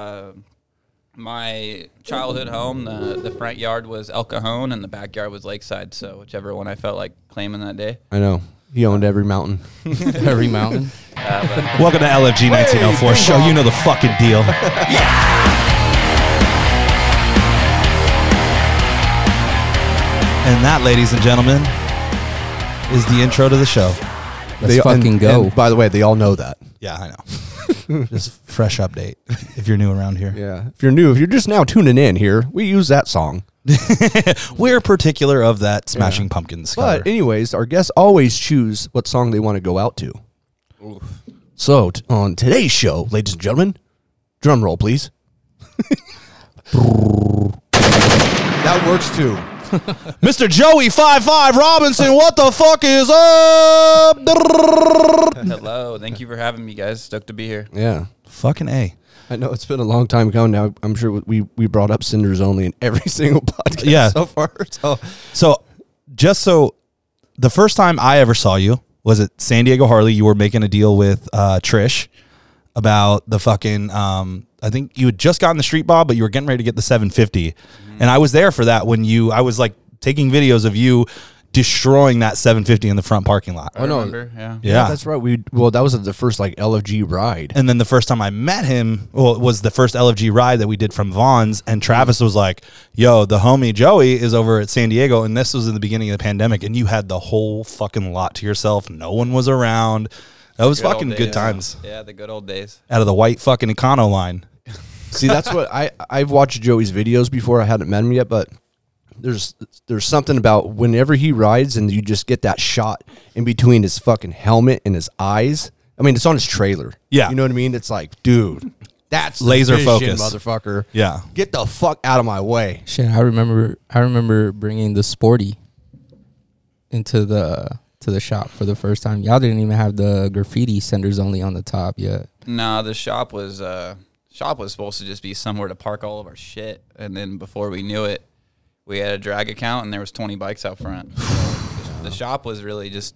Uh, my childhood home, the the front yard was El Cajon, and the backyard was Lakeside. So whichever one I felt like claiming that day. I know. He owned every mountain. Every mountain. Uh, but Welcome to LFG 1904 show. You know the fucking deal. Yeah. And that, ladies and gentlemen, is the intro to the show. Let's They- fucking and- go. and by the way, they all know that. Yeah, I know. just fresh update if you're new around here. Yeah. If you're new, if you're just now tuning in here, we use that song. We're particular of that Smashing Pumpkins cover. But anyways, our guests always choose what song they want to go out to. So t- on today's show, ladies and gentlemen, drum roll, please. that works too. Mr. Joey Five Five Robinson, what the fuck is up? hello, thank you for having me, guys. Stoked to be here. Yeah. Fucking a. I know it's been a long time coming now. I'm sure we we brought up Senders only in every single podcast Yeah. so far. So So, just so the first time I ever saw you was at San Diego Harley. You were making a deal with uh, Trish about the fucking. Um, I think you had just gotten the Street Bob, but you were getting ready to get the 750, and I was there for that when you. I was like taking videos of you destroying that 750 in the front parking lot. I no. remember, yeah. Yeah. that's right. We well, that was the first like LFG ride. And then the first time I met him, well, it was the first LFG ride that we did from Vaughn's. And Travis was like, yo, the homie Joey is over at San Diego. And this was in the beginning of the pandemic. And you had the whole fucking lot to yourself. No one was around. That was Good fucking good times. Yeah, the good old days. Out of the white fucking Econoline. See, that's what I I've watched Joey's videos before. I hadn't met him yet, but there's there's something about whenever he rides and you just get that shot in between his fucking helmet and his eyes. I mean, it's on his trailer. Yeah. you know what I mean. It's like, dude, that's the Laser vision, focus. motherfucker. Yeah. Get the fuck out of my way. Shit, I remember. I remember bringing the sporty into the to the shop for the first time. Y'all didn't even have the graffiti senders only on the top yet. No, the shop was uh shop was supposed to just be somewhere to park all of our shit, and then before we knew it, we had a drag account and there was 20 bikes out front. So the, the shop was really just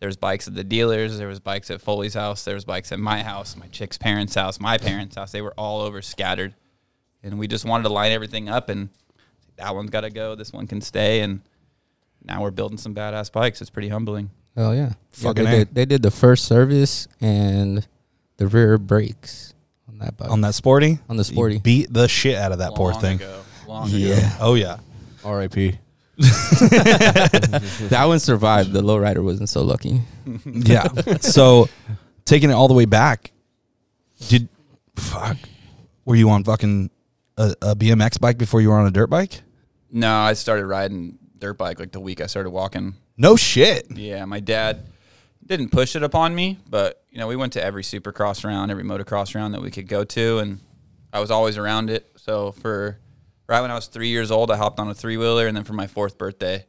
there's bikes at the dealers, there was bikes at Foley's house, there was bikes at my house, my chick's parents' house, my parents' house. They were all over scattered, and we just wanted to line everything up and that one's got to go, this one can stay, and now we're building some badass bikes. It's pretty humbling. Oh yeah, yeah Fucking they, A. did, they did the first service and the rear brakes on that bike. On that sporty? On the sporty. You beat the shit out of that poor thing. ago, long ago. yeah, Oh, yeah. R.I.P. that one survived. The lowrider wasn't so lucky. Yeah. so taking it all the way back, did fuck? Were you on fucking a, a BMX bike before you were on a dirt bike? No, I started riding dirt bike like the week I started walking. No shit. Yeah, my dad didn't push it upon me, but you know, we went to every supercross round, every motocross round that we could go to, and I was always around it. So for right when I was three years old, I hopped on a three wheeler, and then for my fourth birthday,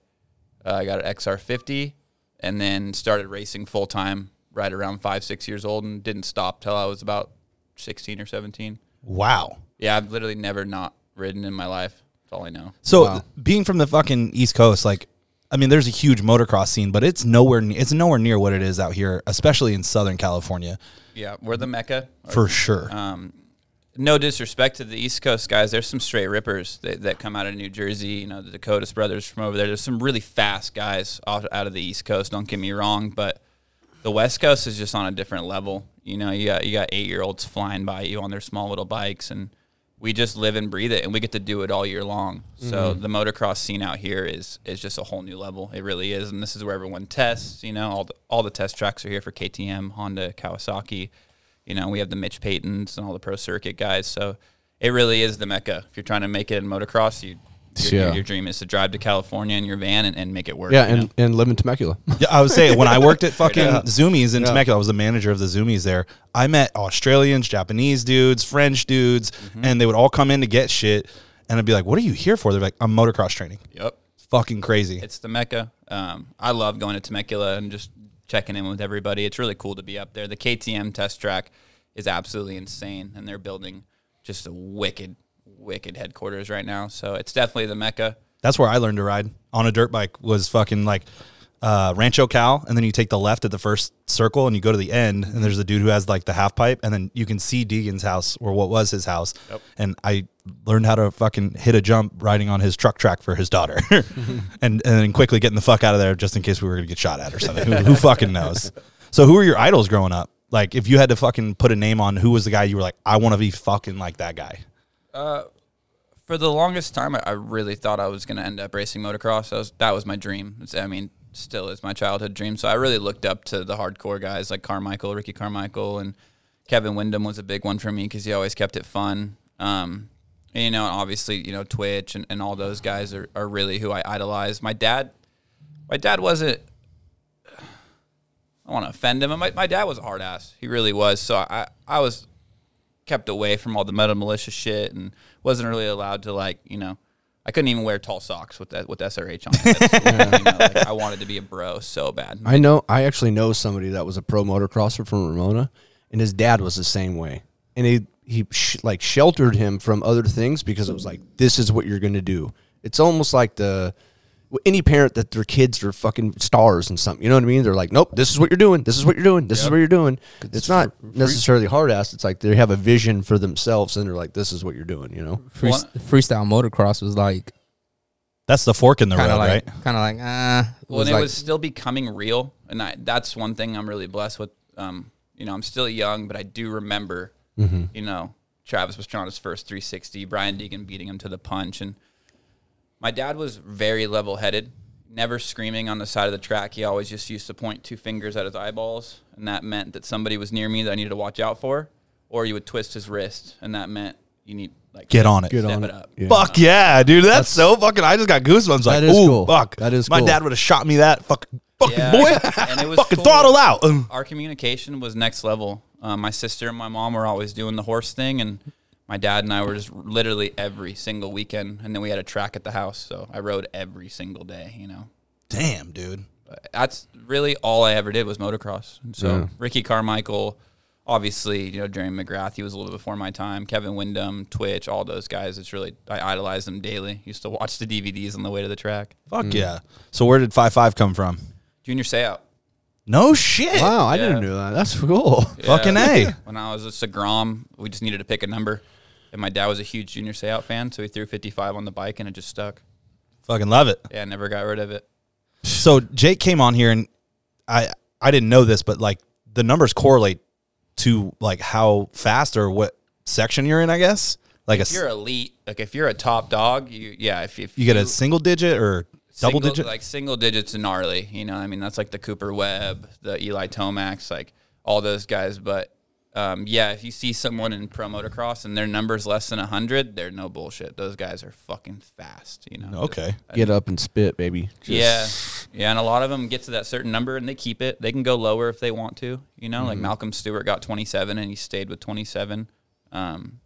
uh, I got an XR50, and then started racing full time right around five, six years old, and didn't stop till I was about sixteen or seventeen. Wow. Yeah, I've literally never not ridden in my life. That's all I know. So Wow. being from the fucking East Coast, like, I mean, there's a huge motocross scene, but it's nowhere. ne- It's nowhere near what it is out here, especially in Southern California, Yeah, we're the mecca for sure. Um, no disrespect to the East Coast guys. There's some straight rippers that, that come out of New Jersey. You know, the Dakotas brothers from over there. There's some really fast guys out, out of the East Coast. Don't get me wrong, but the West Coast is just on a different level. You know, you got you got eight year olds flying by you on their small little bikes, and we just live and breathe it, and we get to do it all year long. So mm-hmm. the motocross scene out here is is just a whole new level. It really is, and this is where everyone tests. You know, all the all the test tracks are here for KTM, Honda, Kawasaki. You know, we have the Mitch Paytons and all the pro circuit guys. So it really is the mecca. If you're trying to make it in motocross, you your, Yeah. your dream is to drive to California in your van and, and make it work. Yeah, and, know? and live in Temecula. Yeah, I would say when I worked at fucking Yeah. Zumiez in Yeah. Temecula, I was the manager of the Zumiez there. I met Australians, Japanese dudes, French dudes, Mm-hmm. and they would all come in to get shit. And I'd be like, "What are you here for?" They're like, "I'm motocross training." yep. Fucking crazy. It's the mecca. Um, I love going to Temecula and just checking in with everybody. It's really cool to be up there. The KTM test track is absolutely insane, and they're building just a wicked, wicked headquarters right now. So it's definitely the mecca. That's where I learned to ride on a dirt bike. Was fucking like uh, Rancho Cal, and then you take the left at the first circle, and you go to the end, and there's a dude who has like the half pipe, and then you can see Deegan's house or what was his house. Yep. And I learned how to fucking hit a jump riding on his truck track for his daughter, and and then quickly getting the fuck out of there just in case we were gonna get shot at or something. who, who fucking knows? So who were your idols growing up? Like if you had to fucking put a name on who was the guy you were like, I want to be fucking like that guy. For the longest time, I, I really thought I was going to end up racing motocross. That was that was my dream. It's, I mean, still is my childhood dream. So I really looked up to the hardcore guys like Carmichael, Ricky Carmichael, and Kevin Windham was a big one for me because he always kept it fun. Um, and, you know, obviously, you know, Twitch and, and all those guys are, are really who I idolize. My dad, my dad wasn't. I don't want to offend him. My, my dad was a hard ass. He really was. So I, I was kept away from all the Metal Mulisha shit and wasn't really allowed to like you know I couldn't even wear tall socks with that with SRH on. You know, like, I wanted to be a bro so bad. I know. I actually know somebody that was a pro motocrosser from Ramona, and his dad was the same way. And he he sh- like sheltered him from other things because it was like this is what you're going to do. It's almost like the any parent that their kids are fucking stars and something. You know what I mean? They're like, nope, this is what you're doing. This is what you're doing. This is what you're doing. It's not necessarily hard ass. It's like they have a vision for themselves and they're like, this is what you're doing. You know? Free, Well- freestyle motocross was like That's the fork in the road, like right? kind of like ah. it well, was and it like- was still becoming real, and I, that's one thing I'm really blessed with. Um, you know, I'm still young, but I do remember, you know, Travis Pastrana's first 360, Brian Deegan beating him to the punch, and my dad was very level-headed, never screaming on the side of the track. He always just used to point two fingers at his eyeballs, and that meant that somebody was near me that I needed to watch out for, or he would twist his wrist, and that meant you need like Get on it. Get on it it. up. Yeah. Fuck yeah, dude. That's, so fucking. I just got goosebumps. Like, That is ooh, cool. fuck. That is My cool. dad would have shot me that fuck, fucking Yeah, boy. and it was fucking cool. throttle out. Our communication was next level. Um, my sister and my mom were always doing the horse thing, and my dad and I were just literally every single weekend. And then we had a track at the house, so I rode every single day. You know, Damn, dude. but that's really all I ever did was motocross. And so Yeah. Ricky Carmichael, obviously, you know, Jerry McGrath, he was a little before my time. Kevin Windham, Twitch, all those guys. It's really I idolize them daily. Used to watch the DVDs on the way to the track. Fuck mm. yeah. So where did five five come from? Junior Seau. No shit. Wow, I Yeah. didn't know that. That's cool. Fucking A. When I was a Segrom, we just needed to pick a number. And my dad was a huge Junior Seau fan, so he threw 55 on the bike and it just stuck. Fucking love it. Yeah, I never got rid of it. So Jake came on here and I I didn't know this, but like the numbers correlate to like how fast or what section you're in, I guess. Like a If s- you're elite, like if you're a top dog, you yeah, if, if you get a single digit or double single- digit. like single digits gnarly. You know, I mean that's like the Cooper Webb, the Eli Tomacs, like all those guys. But um, yeah, if you see someone in pro motocross and their number's less than hundred, they're no bullshit. Those guys are fucking fast. You know. okay. Get up and spit, baby. Just- Yeah, yeah, and a lot of them get to that certain number and they keep it. They can go lower if they want to. You know, Mm-hmm. like Malcolm Stewart got 27 and he stayed with 27. Um,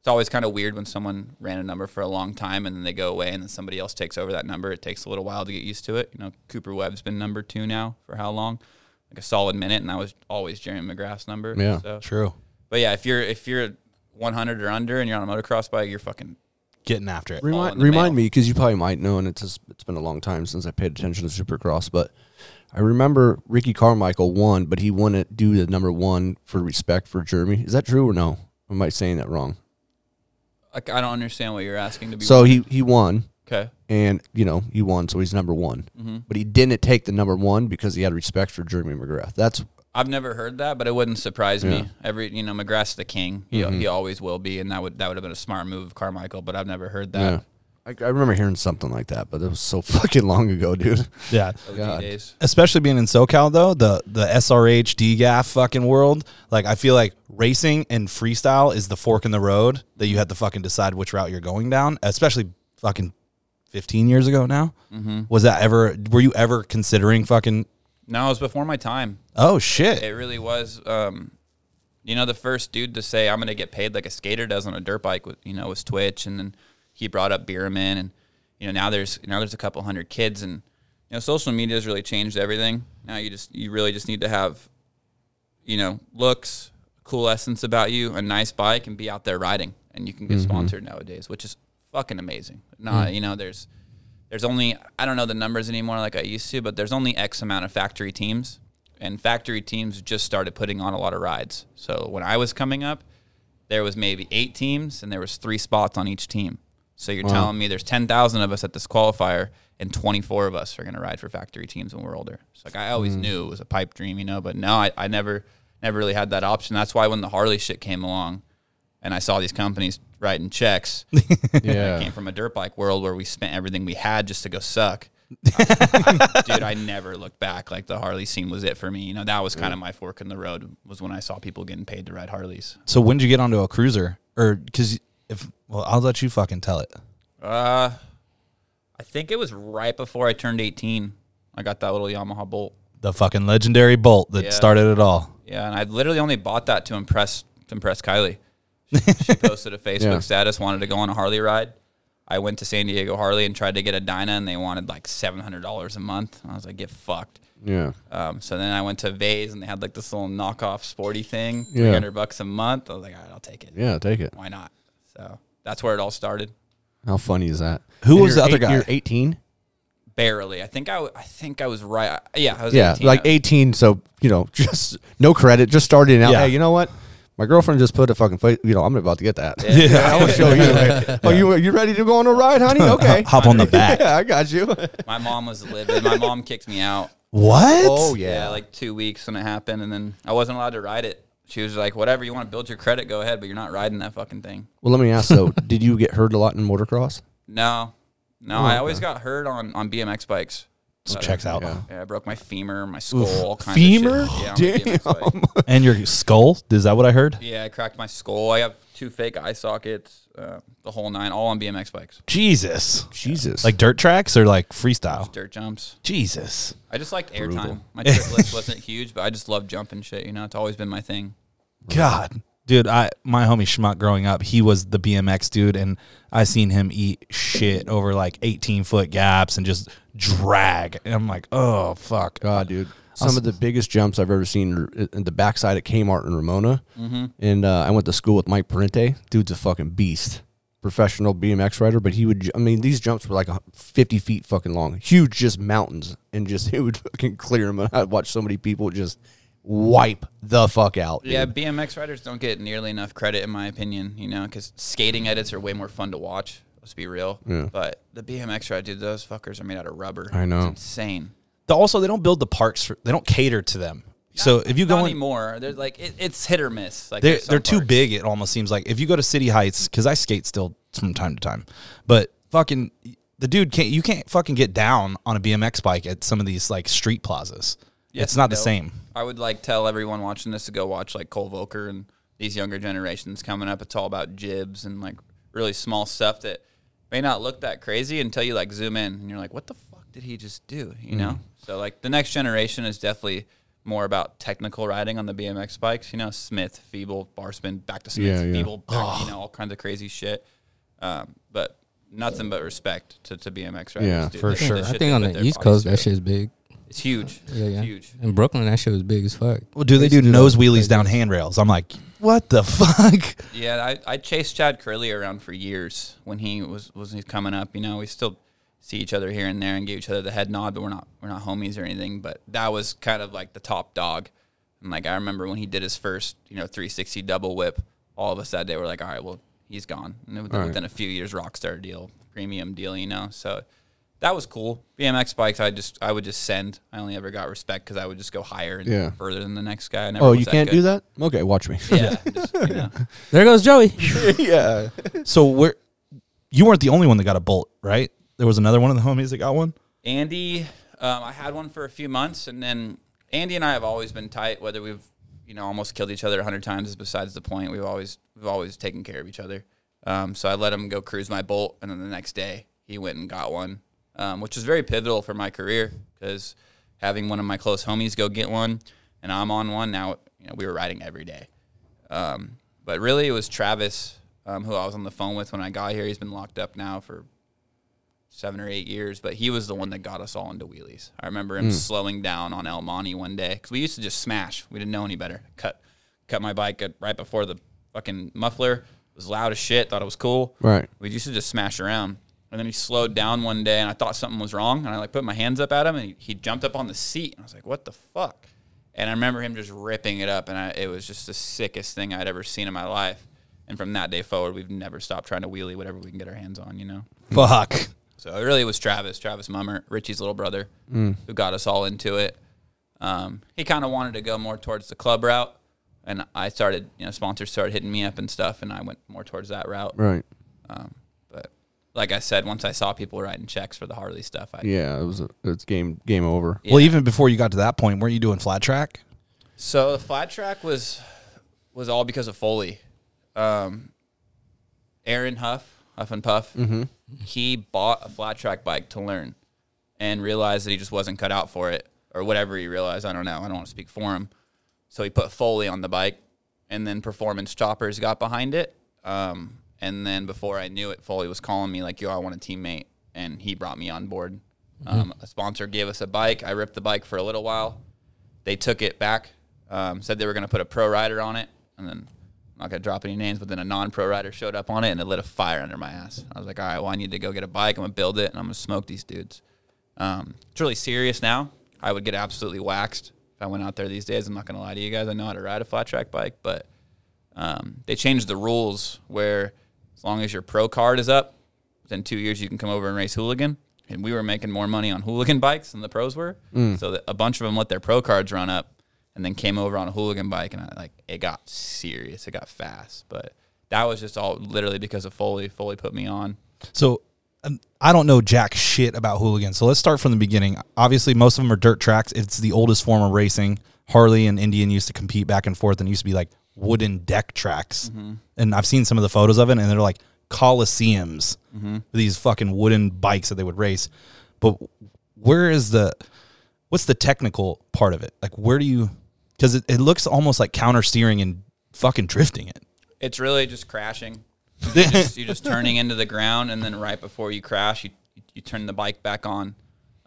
it's always kind of weird when someone ran a number for a long time and then they go away and then somebody else takes over that number. It takes a little while to get used to it. You know, Cooper Webb's been number two now for how long? Like a solid minute, and that was always Jeremy McGrath's number. Yeah. So. True. But yeah, if you're if you're 100 or under and you're on a motocross bike, you're fucking Getting after it. Remind, remind mail. me because you probably might know, and it's just, it's been a long time since I paid attention to Supercross. But I remember Ricky Carmichael won, but he won it do the number one for respect for Jeremy. Is that true or no? Am I saying that wrong? like I don't understand what you're asking to be. So he he won, okay. and you know he won, so he's number one. Mm-hmm. But he didn't take the number one because he had respect for Jeremy McGrath. That's I've never heard that, but it wouldn't surprise Yeah. me. Every you know, McGrath's the king. He, he always will be, and that would that would have been a smart move of Carmichael. But I've never heard that. yeah. I, I remember hearing something like that, but it was so fucking long ago, dude. Yeah. God. especially being in SoCal though, the the SRH DGAF fucking world, like I feel like racing and freestyle is the fork in the road that you have to fucking decide which route you're going down, especially fucking 15 years ago now. Mm-hmm. Was that ever were you ever considering fucking No, it was before my time. Oh shit. It really was. Um, you know, the first dude to say I'm going to get paid like a skater does on a dirt bike, was, you know, was Twitch, and then he brought up Bierman, and you know now there's now there's a couple hundred kids, and you know social media has really changed everything. Now you just you really just need to have, you know, looks, cool essence about you, a nice bike, and be out there riding, and you can get sponsored nowadays, which is fucking amazing. Not hmm. you know there's there's only I don't know the numbers anymore like I used to, but there's only X amount of factory teams, and factory teams just started putting on a lot of rides. So when I was coming up, there was maybe eight teams, and there was three spots on each team. So you're telling me there's ten thousand of us at this qualifier, and 24 of us are going to ride for factory teams when we're older. So like I always hmm. knew it was a pipe dream, you know, but no, I, I never never really had that option. That's why when the Harley shit came along, and I saw these companies writing checks. I Yeah. came from a dirt bike world where we spent everything we had just to go suck. Dude, I never looked back. Like the Harley scene was it for me. You know, that was kind of my fork in the road. Was when I saw people getting paid to ride Harleys. So when did you get onto a cruiser? Or because if well, I'll let you fucking tell it. Uh, I think it was right before I turned 18. I got that little Yamaha Bolt. The fucking legendary bolt that Yeah. started it all. Yeah, and I literally only bought that to impress to impress Kylie. She, she posted a Facebook Yeah. status, wanted to go on a Harley ride. I went to San Diego Harley and tried to get a Dyna, and they wanted like seven hundred dollars a month. I was like, get fucked. Yeah. Um, so then I went to Vase, and they had like this little knockoff sporty thing, Yeah. three hundred bucks a month. I was like, all right, I'll take it. Yeah. Take it. Why not? So that's where it all started. How funny is that? Who And was the other eight- guy? You're 18. Barely. I think I, w- I think I was right. Yeah, I was Yeah, 18. like 18. So you know, just no credit, just starting out. Yeah. Hey, you know what? My girlfriend just put a fucking. Fa- you know, I'm about to get that. Yeah. I will show you. Like, oh, you you ready to go on a ride, honey? Okay. Hop on the back. yeah, I got you. My mom was livid. My mom kicked me out. What? Oh Yeah. yeah. like two weeks when it happened, and then I wasn't allowed to ride it. She was like, "Whatever you want to build your credit, go ahead, but you're not riding that fucking thing." Well, let me ask though. did you get hurt a lot in motocross? No, no, Oh, I okay. always got hurt on on BMX bikes. So checks out. Yeah. Yeah, I broke my femur, my skull, all kinds Femur? of shit. Yeah, on a And your skull? Is that what I heard? yeah, I cracked my skull. I have two fake eye sockets, uh, the whole nine, all on BMX bikes. Jesus. Jesus. Like dirt tracks or like freestyle? Dirt jumps. Jesus. I just liked airtime. My trip list wasn't huge, but I just love jumping shit. You know, it's always been my thing. God. Dude, I my homie Schmuck growing up, he was the BMX dude, and I seen him eat shit over like eighteen foot gaps and just drag. And I'm like, oh fuck. God, dude. Some of the biggest jumps I've ever seen in the backside at Kmart in Ramona. And uh, I went to school with Mike Parente. Dude's a fucking beast. Professional BMX rider, but he would, I mean, these jumps were like 50 feet fucking long. Huge, just mountains. And just, it would fucking clear them. And I'd watch so many people just wipe the fuck out. Yeah. BMX riders don't get nearly enough credit, in my opinion. You know, because skating edits are way more fun to watch. Let's be real. Yeah. But the BMX ride, dude, those fuckers are made out of rubber. I know. It's insane. The- Also, they don't build the parks for they don't cater to them. So if you go in, anymore, they're like it, it's hit or miss. Like they're they're too parks. big. It almost seems like if you go to City Heights, because I skate still from time to time, but fucking the dude can't. You can't fucking get down on a BMX bike at some of these like street plazas. Yes, it's not the same. I would like tell everyone watching this to go watch like Cole Volker and these younger generations coming up. It's all about jibs and like really small stuff that may not look that crazy until you like zoom in and you're like, what the fuck did he just do? You Mm. know? So like the next generation is definitely more about technical riding on the BMX bikes. You know, Smith, Feeble, bar spin, back to Smith, Yeah, yeah. Feeble, back, you know, all kinds of crazy shit. Um, but nothing but respect to, to BMX riders. Yeah, dude. for The- the sure. shit I think on the East Coast, that through. shit's big. It's huge. Yeah, yeah. It's huge. In Brooklyn, that shit was big as fuck. Well, do they used do do nose wheelies down handrails? I'm like, what the fuck? Yeah, I, I chased Chad Kerley around for years when he was was he coming up. You know, we still see each other here and there and give each other the head nod, but we're not we're not homies or anything. But that was kind of like the top dog. And like I remember when he did his first, you know, 360 double whip, all of us that day were like, all right, well, he's gone. And then within, Right. within a few years, Rockstar deal, premium deal, you know. So that was cool. BMX bikes, I just I would just send. I only ever got respect because I would just go higher and Yeah. further than the next guy. I never Oh, was you can't good. do that? Okay, watch me. Yeah, just, you know. There goes Joey. yeah. So we're you weren't the only one that got a bolt, right? There was another one of the homies that got one. Andy, um, I had one for a few months, and then Andy and I have always been tight. Whether we've you know almost killed each other a hundred times is besides the point. We've always we've always taken care of each other. Um, so I let him go cruise my bolt, and then the next day he went and got one, um, which was very pivotal for my career because having one of my close homies go get one, and I'm on one now. You know, we were riding every day. Um, but really, it was Travis um, who I was on the phone with when I got here. He's been locked up now for seven or eight years, but he was the one that got us all into wheelies. I remember him slowing down on El Monte one day because we used to just smash. We didn't know any better. Cut, cut my bike right before the fucking muffler. It was loud as shit. Thought it was cool. Right. We used to just smash around. And then he slowed down one day, and I thought something was wrong. And I like put my hands up at him, and he, he jumped up on the seat. And I was like, "What the fuck?" And I remember him just ripping it up, and I, it was just the sickest thing I'd ever seen in my life. And from that day forward, we've never stopped trying to wheelie whatever we can get our hands on. You know. Fuck. So it really was Travis, Travis Mummer, Richie's little brother, who got us all into it. Um, he kind of wanted to go more towards the club route, and I started, you know, sponsors started hitting me up and stuff, and I went more towards that route. Right. Um, like I said, once I saw people writing checks for the Harley stuff, I Yeah, it was. A, it's game game over. Well, even before you got to that point, weren't you doing flat track? So the flat track was was all because of Foley. Um, Aaron Huff, Huff and Puff, he bought a flat track bike to learn, and realized that he just wasn't cut out for it, or whatever he realized. I don't know. I don't want to speak for him. So he put Foley on the bike, and then Performance Choppers got behind it. Um, and then before I knew it, Foley was calling me like, "Yo, I want a teammate," and he brought me on board. Um, a sponsor gave us a bike. I ripped the bike for a little while. They took it back, um, said they were going to put a pro rider on it, and then I'm not going to drop any names, but then a non-pro rider showed up on it, and it lit a fire under my ass. I was like, all right, well, I need to go get a bike. I'm going to build it, and I'm going to smoke these dudes. Um, it's really serious now. I would get absolutely waxed if I went out there these days. I'm not going to lie to you guys. I know how to ride a flat track bike, but um, they changed the rules where as long as your pro card is up, within two years you can come over and race hooligan. And we were making more money on hooligan bikes than the pros were. So that a bunch of them let their pro cards run up and then came over on a hooligan bike and I, like it got serious. It got fast. But that was just all literally because of Foley. Foley put me on. So um, I don't know jack shit about hooligans. So let's start from the beginning. Obviously, most of them are dirt tracks. It's the oldest form of racing. Harley and Indian used to compete back and forth, and used to be like wooden deck tracks. And I've seen some of the photos of it, and they're like coliseums. These fucking wooden bikes that they would race. But where is the what's the technical part of it? Like, where do you? Because it, it looks almost like counter steering and fucking drifting it. It's really just crashing. You just, you're just turning into the ground, and then right before you crash, you you turn the bike back on.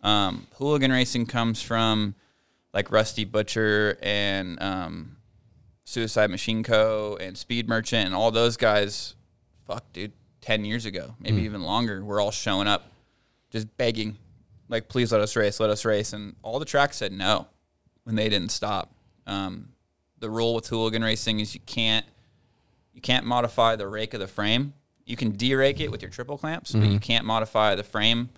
Um, hooligan racing comes from like Rusty Butcher and um, Suicide Machine Co. and Speed Merchant and all those guys. Fuck, dude, ten years ago, maybe even longer. We're all showing up, just begging, like, please let us race, let us race, and all the tracks said no when they didn't stop. Um, the rule with hooligan racing is you can't you can't modify the rake of the frame. You can derake it with your triple clamps, but you can't modify the frame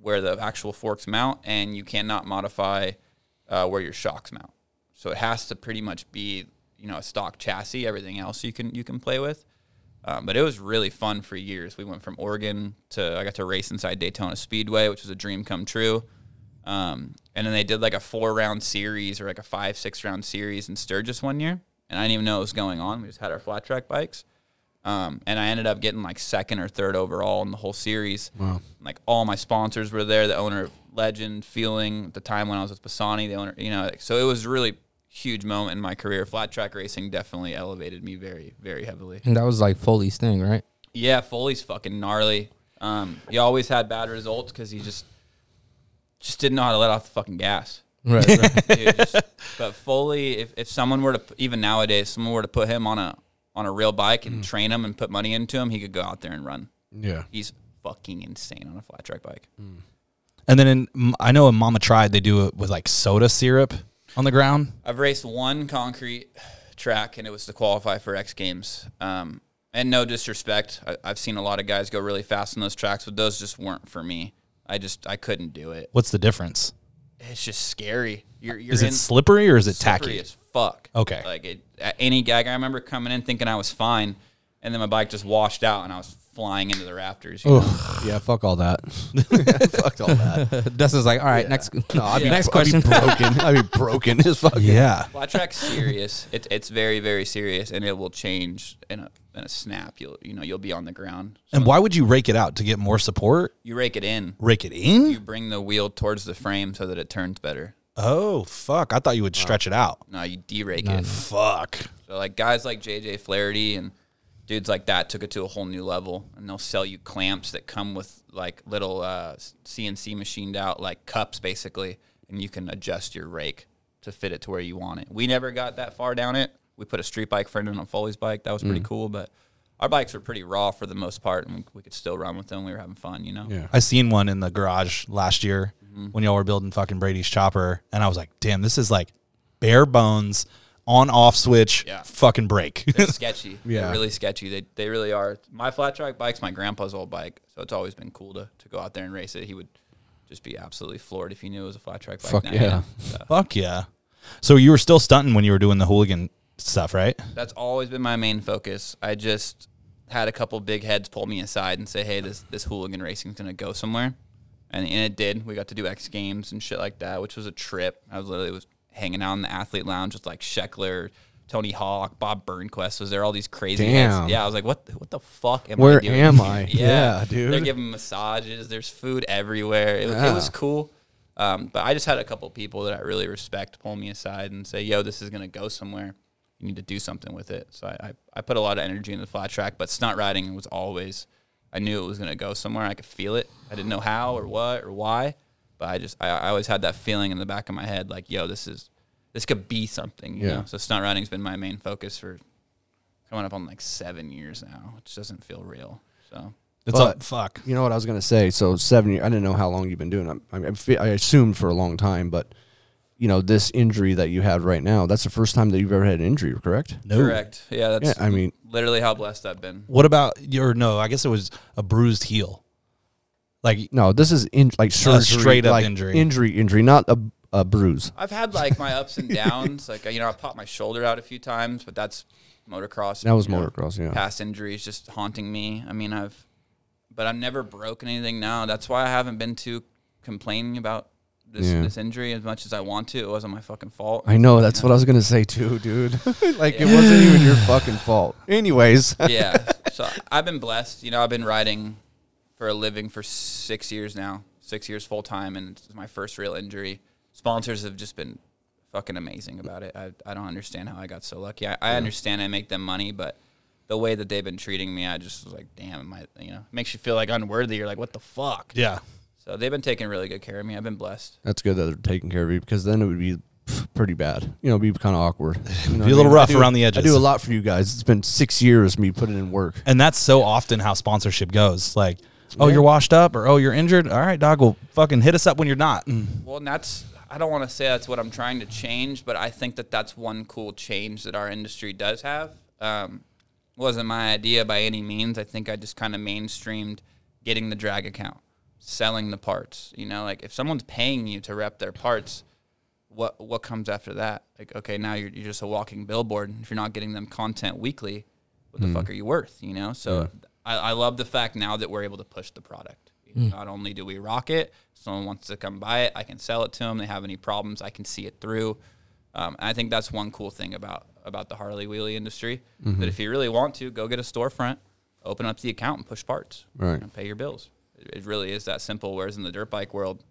where the actual forks mount, and you cannot modify uh, where your shocks mount. So it has to pretty much be you know a stock chassis. Everything else you can you can play with. Um, but it was really fun for years. We went from Oregon to I got to race inside Daytona Speedway, which was a dream come true. Um, and then they did like a four round series or like a five six round series in Sturgis one year, and I didn't even know what was going on. We just had our flat track bikes, um, and I ended up getting like second or third overall in the whole series. Wow. Like all my sponsors were there. The owner of Legend, Feuling, at the time when I was with Bassani, the owner, you know, so it was really huge moment in my career. Flat track racing definitely elevated me very, very heavily. And that was like Foley's thing, right? Yeah, Foley's fucking gnarly. Um, he always had bad results because he just just didn't know how to let off the fucking gas. Right. right. Dude, just- but Foley, if, if someone were to even nowadays, someone were to put him on a on a real bike and train him and put money into him, he could go out there and run. Yeah. He's fucking insane on a flat track bike. And then in, I know in Mama Tried they do it with like soda syrup on the ground. I've raced one concrete track, and it was to qualify for X Games. Um, and no disrespect, I, I've seen a lot of guys go really fast on those tracks, but those just weren't for me. I just I couldn't do it. What's the difference? It's just scary. You're, you're Is it slippery or is it slippery tacky? as fuck. Okay. Like it, at any gag, I remember coming in thinking I was fine, and then my bike just washed out, and I was flying into the rafters. you know? Yeah. Fuck all that. fuck all that. Dustin's like, all right, next No, I'd be, next I'd question. be broken. I'd be broken as fuck. Yeah. Flat track's serious. It's it's very very serious, and it will change in a in a snap. You'll you know you'll be on the ground. So And why would you rake it out to get more support? you rake it in. Rake it in? You bring the wheel towards the frame so that it turns better. oh fuck! I thought you would stretch it out. No, you derake it. Fuck. So like guys like JJ Flaherty and dudes like that took it to a whole new level, and they'll sell you clamps that come with like little uh, CNC machined out like cups basically, and you can adjust your rake to fit it to where you want it. We never got that far down it. We put a street bike front end on Foley's bike. That was pretty cool, but our bikes were pretty raw for the most part, and we, we could still run with them. We were having fun, you know. Yeah. I seen one in the garage last year when y'all were building fucking Brady's chopper, and I was like, damn, this is like bare bones on off switch, Yeah. fucking break. They're sketchy. Yeah. They're really sketchy. They they really are. My flat track bike's my grandpa's old bike, so it's always been cool to, to go out there and race it. He would just be absolutely floored if he knew it was a flat track bike. Fuck now, yeah. So Fuck yeah. So you were still stunting when you were doing the hooligan stuff, right? that's always been my main focus. I just had a couple big heads pull me aside and say, "Hey, this this hooligan racing is gonna go somewhere," and, and it did. We got to do X Games and shit like that, which was a trip. I was literally was hanging out in the athlete lounge with like Sheckler, Tony Hawk, Bob Burnquist was there. All these crazy Damn. Yeah, I was like, "What? the- What the fuck am Where I doing?" Where am I? yeah, Yeah, dude. They're giving massages. There's food everywhere. It, was- Yeah. it was cool. Um, but I just had a couple people that I really respect pull me aside and say, "Yo, this is gonna go somewhere. You need to do something with it." So I, I, I put a lot of energy into the flat track, but stunt riding was always. I knew it was gonna go somewhere. I could feel it. I didn't know how or what or why, but I just I, I always had that feeling in the back of my head, like, "Yo, this is this could be something." You Yeah. know. So stunt riding's been my main focus for coming up on like seven years now, which doesn't feel real. So It's all But- fuck. You know what I was gonna say? So seven years. I didn't know how long you've been doing. it. I, I, I assumed for a long time, but you know this injury that you have right now. That's the first time that you've ever had an injury, correct? No. correct. Yeah, that's Yeah, I mean- literally how blessed I've been. What about your no, I guess it was a bruised heel. Like No, this is in like surgery, straight up like injury. injury, injury, not a, a bruise. I've had like my ups and downs. Like you know, I popped my shoulder out a few times, but that's motocross. That was you know, motocross, yeah. Past injuries just haunting me. I mean, I've, but I've never broken anything. Now that's why I haven't been too complaining about this Yeah. this injury as much as I want to. It wasn't my fucking fault. I know that's what I was gonna say too, dude. like it wasn't even your fucking fault. Anyways, yeah. So I've been blessed. You know, I've been riding for a living for six years now, six years full time, and it's my first real injury. Sponsors have just been fucking amazing about it. I, I don't understand how I got so lucky. I, I understand I make them money, but the way that they've been treating me, I just was like, damn, am I, you know, makes you feel like unworthy. You're like, what the fuck? yeah. So they've been taking really good care of me. I've been blessed. that's good that they're taking care of you because then it would be pretty bad. You know, it'd be kind of awkward. You know Be a what I little mean? Rough do- around the edges. I do a lot for you guys. It's been six years me putting in work. And that's so often how sponsorship goes. Like, oh, Yeah. you're washed up or oh, you're injured. All right, dog, well fucking hit us up when you're not. Mm. Mm. Well, and that's I don't want to say that's what I'm trying to change, but I think that that's one cool change that our industry does have. Um, wasn't my idea by any means. I think I just kind of mainstreamed getting the drag account, selling the parts. You know, like if someone's paying you to rep their parts, what what comes after that? Like, okay, now you're, you're just a walking billboard. And if you're not getting them content weekly, what the mm. fuck are you worth? You know. So I, I love the fact now that we're able to push the product. Know, Not only do we rock it, someone wants to come buy it, I can sell it to them. They have any problems, I can see it through. Um, I think that's one cool thing about about the Harley wheelie industry. That if you really want to, go get a storefront, open up the account, and push parts, Right. and pay your bills. It, it really is that simple. Whereas in the dirt bike world,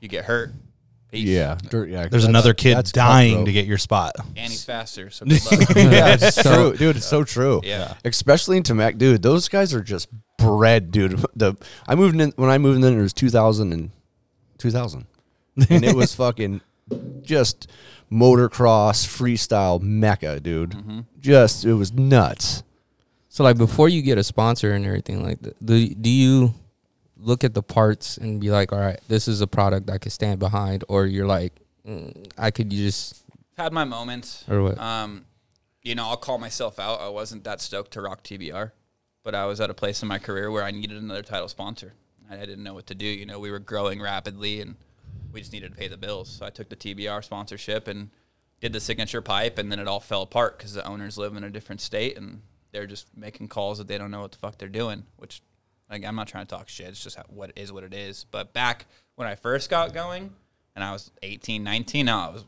you get hurt. Peace. Yeah, dirt, yeah. There's another kid dying to get your spot. and he's faster. So good luck. yeah, it's So- true, dude. It's so true. Yeah. especially in Tamac, dude. Those guys are just bred, dude. The I moved in when I moved in. It was 2000 and 2000, and it was fucking just motocross freestyle mecca, dude. Mm-hmm. Just it was nuts. So like before you get a sponsor and everything like that, do, do you look at the parts and be like, all right, this is a product I could stand behind, or you're like, mm, I could just had my moments. or what? Um, you know, I'll call myself out. I wasn't that stoked to rock TBR, but I was at a place in my career where I needed another title sponsor. I I didn't know what to do. You know, we were growing rapidly and we just needed to pay the bills. So I took the TBR sponsorship and did the signature pipe, and then it all fell apart because the owners live in a different state and they're just making calls that they don't know what the fuck they're doing. Which, like, I'm not trying to talk shit. It's just how, what is what it is. But back when I first got going, and I was 18, 19, no, I was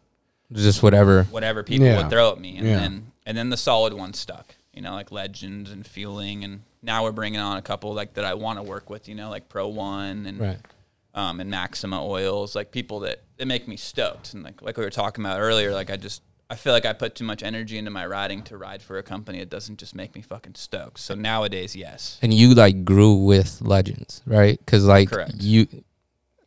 just whatever. whatever people Yeah. would throw at me, and Yeah. then and then the solid ones stuck. You know, like Legends and Feuling, and now we're bringing on a couple like that I want to work with. You know, like Pro One and Right. um, and Maxima Oils, like people that that make me stoked. And like like we were talking about earlier, like I just I feel like I put too much energy into my riding to ride for a company It doesn't just make me fucking stoked. So nowadays, yes, And you like grew with legends, right? Because like Correct. you,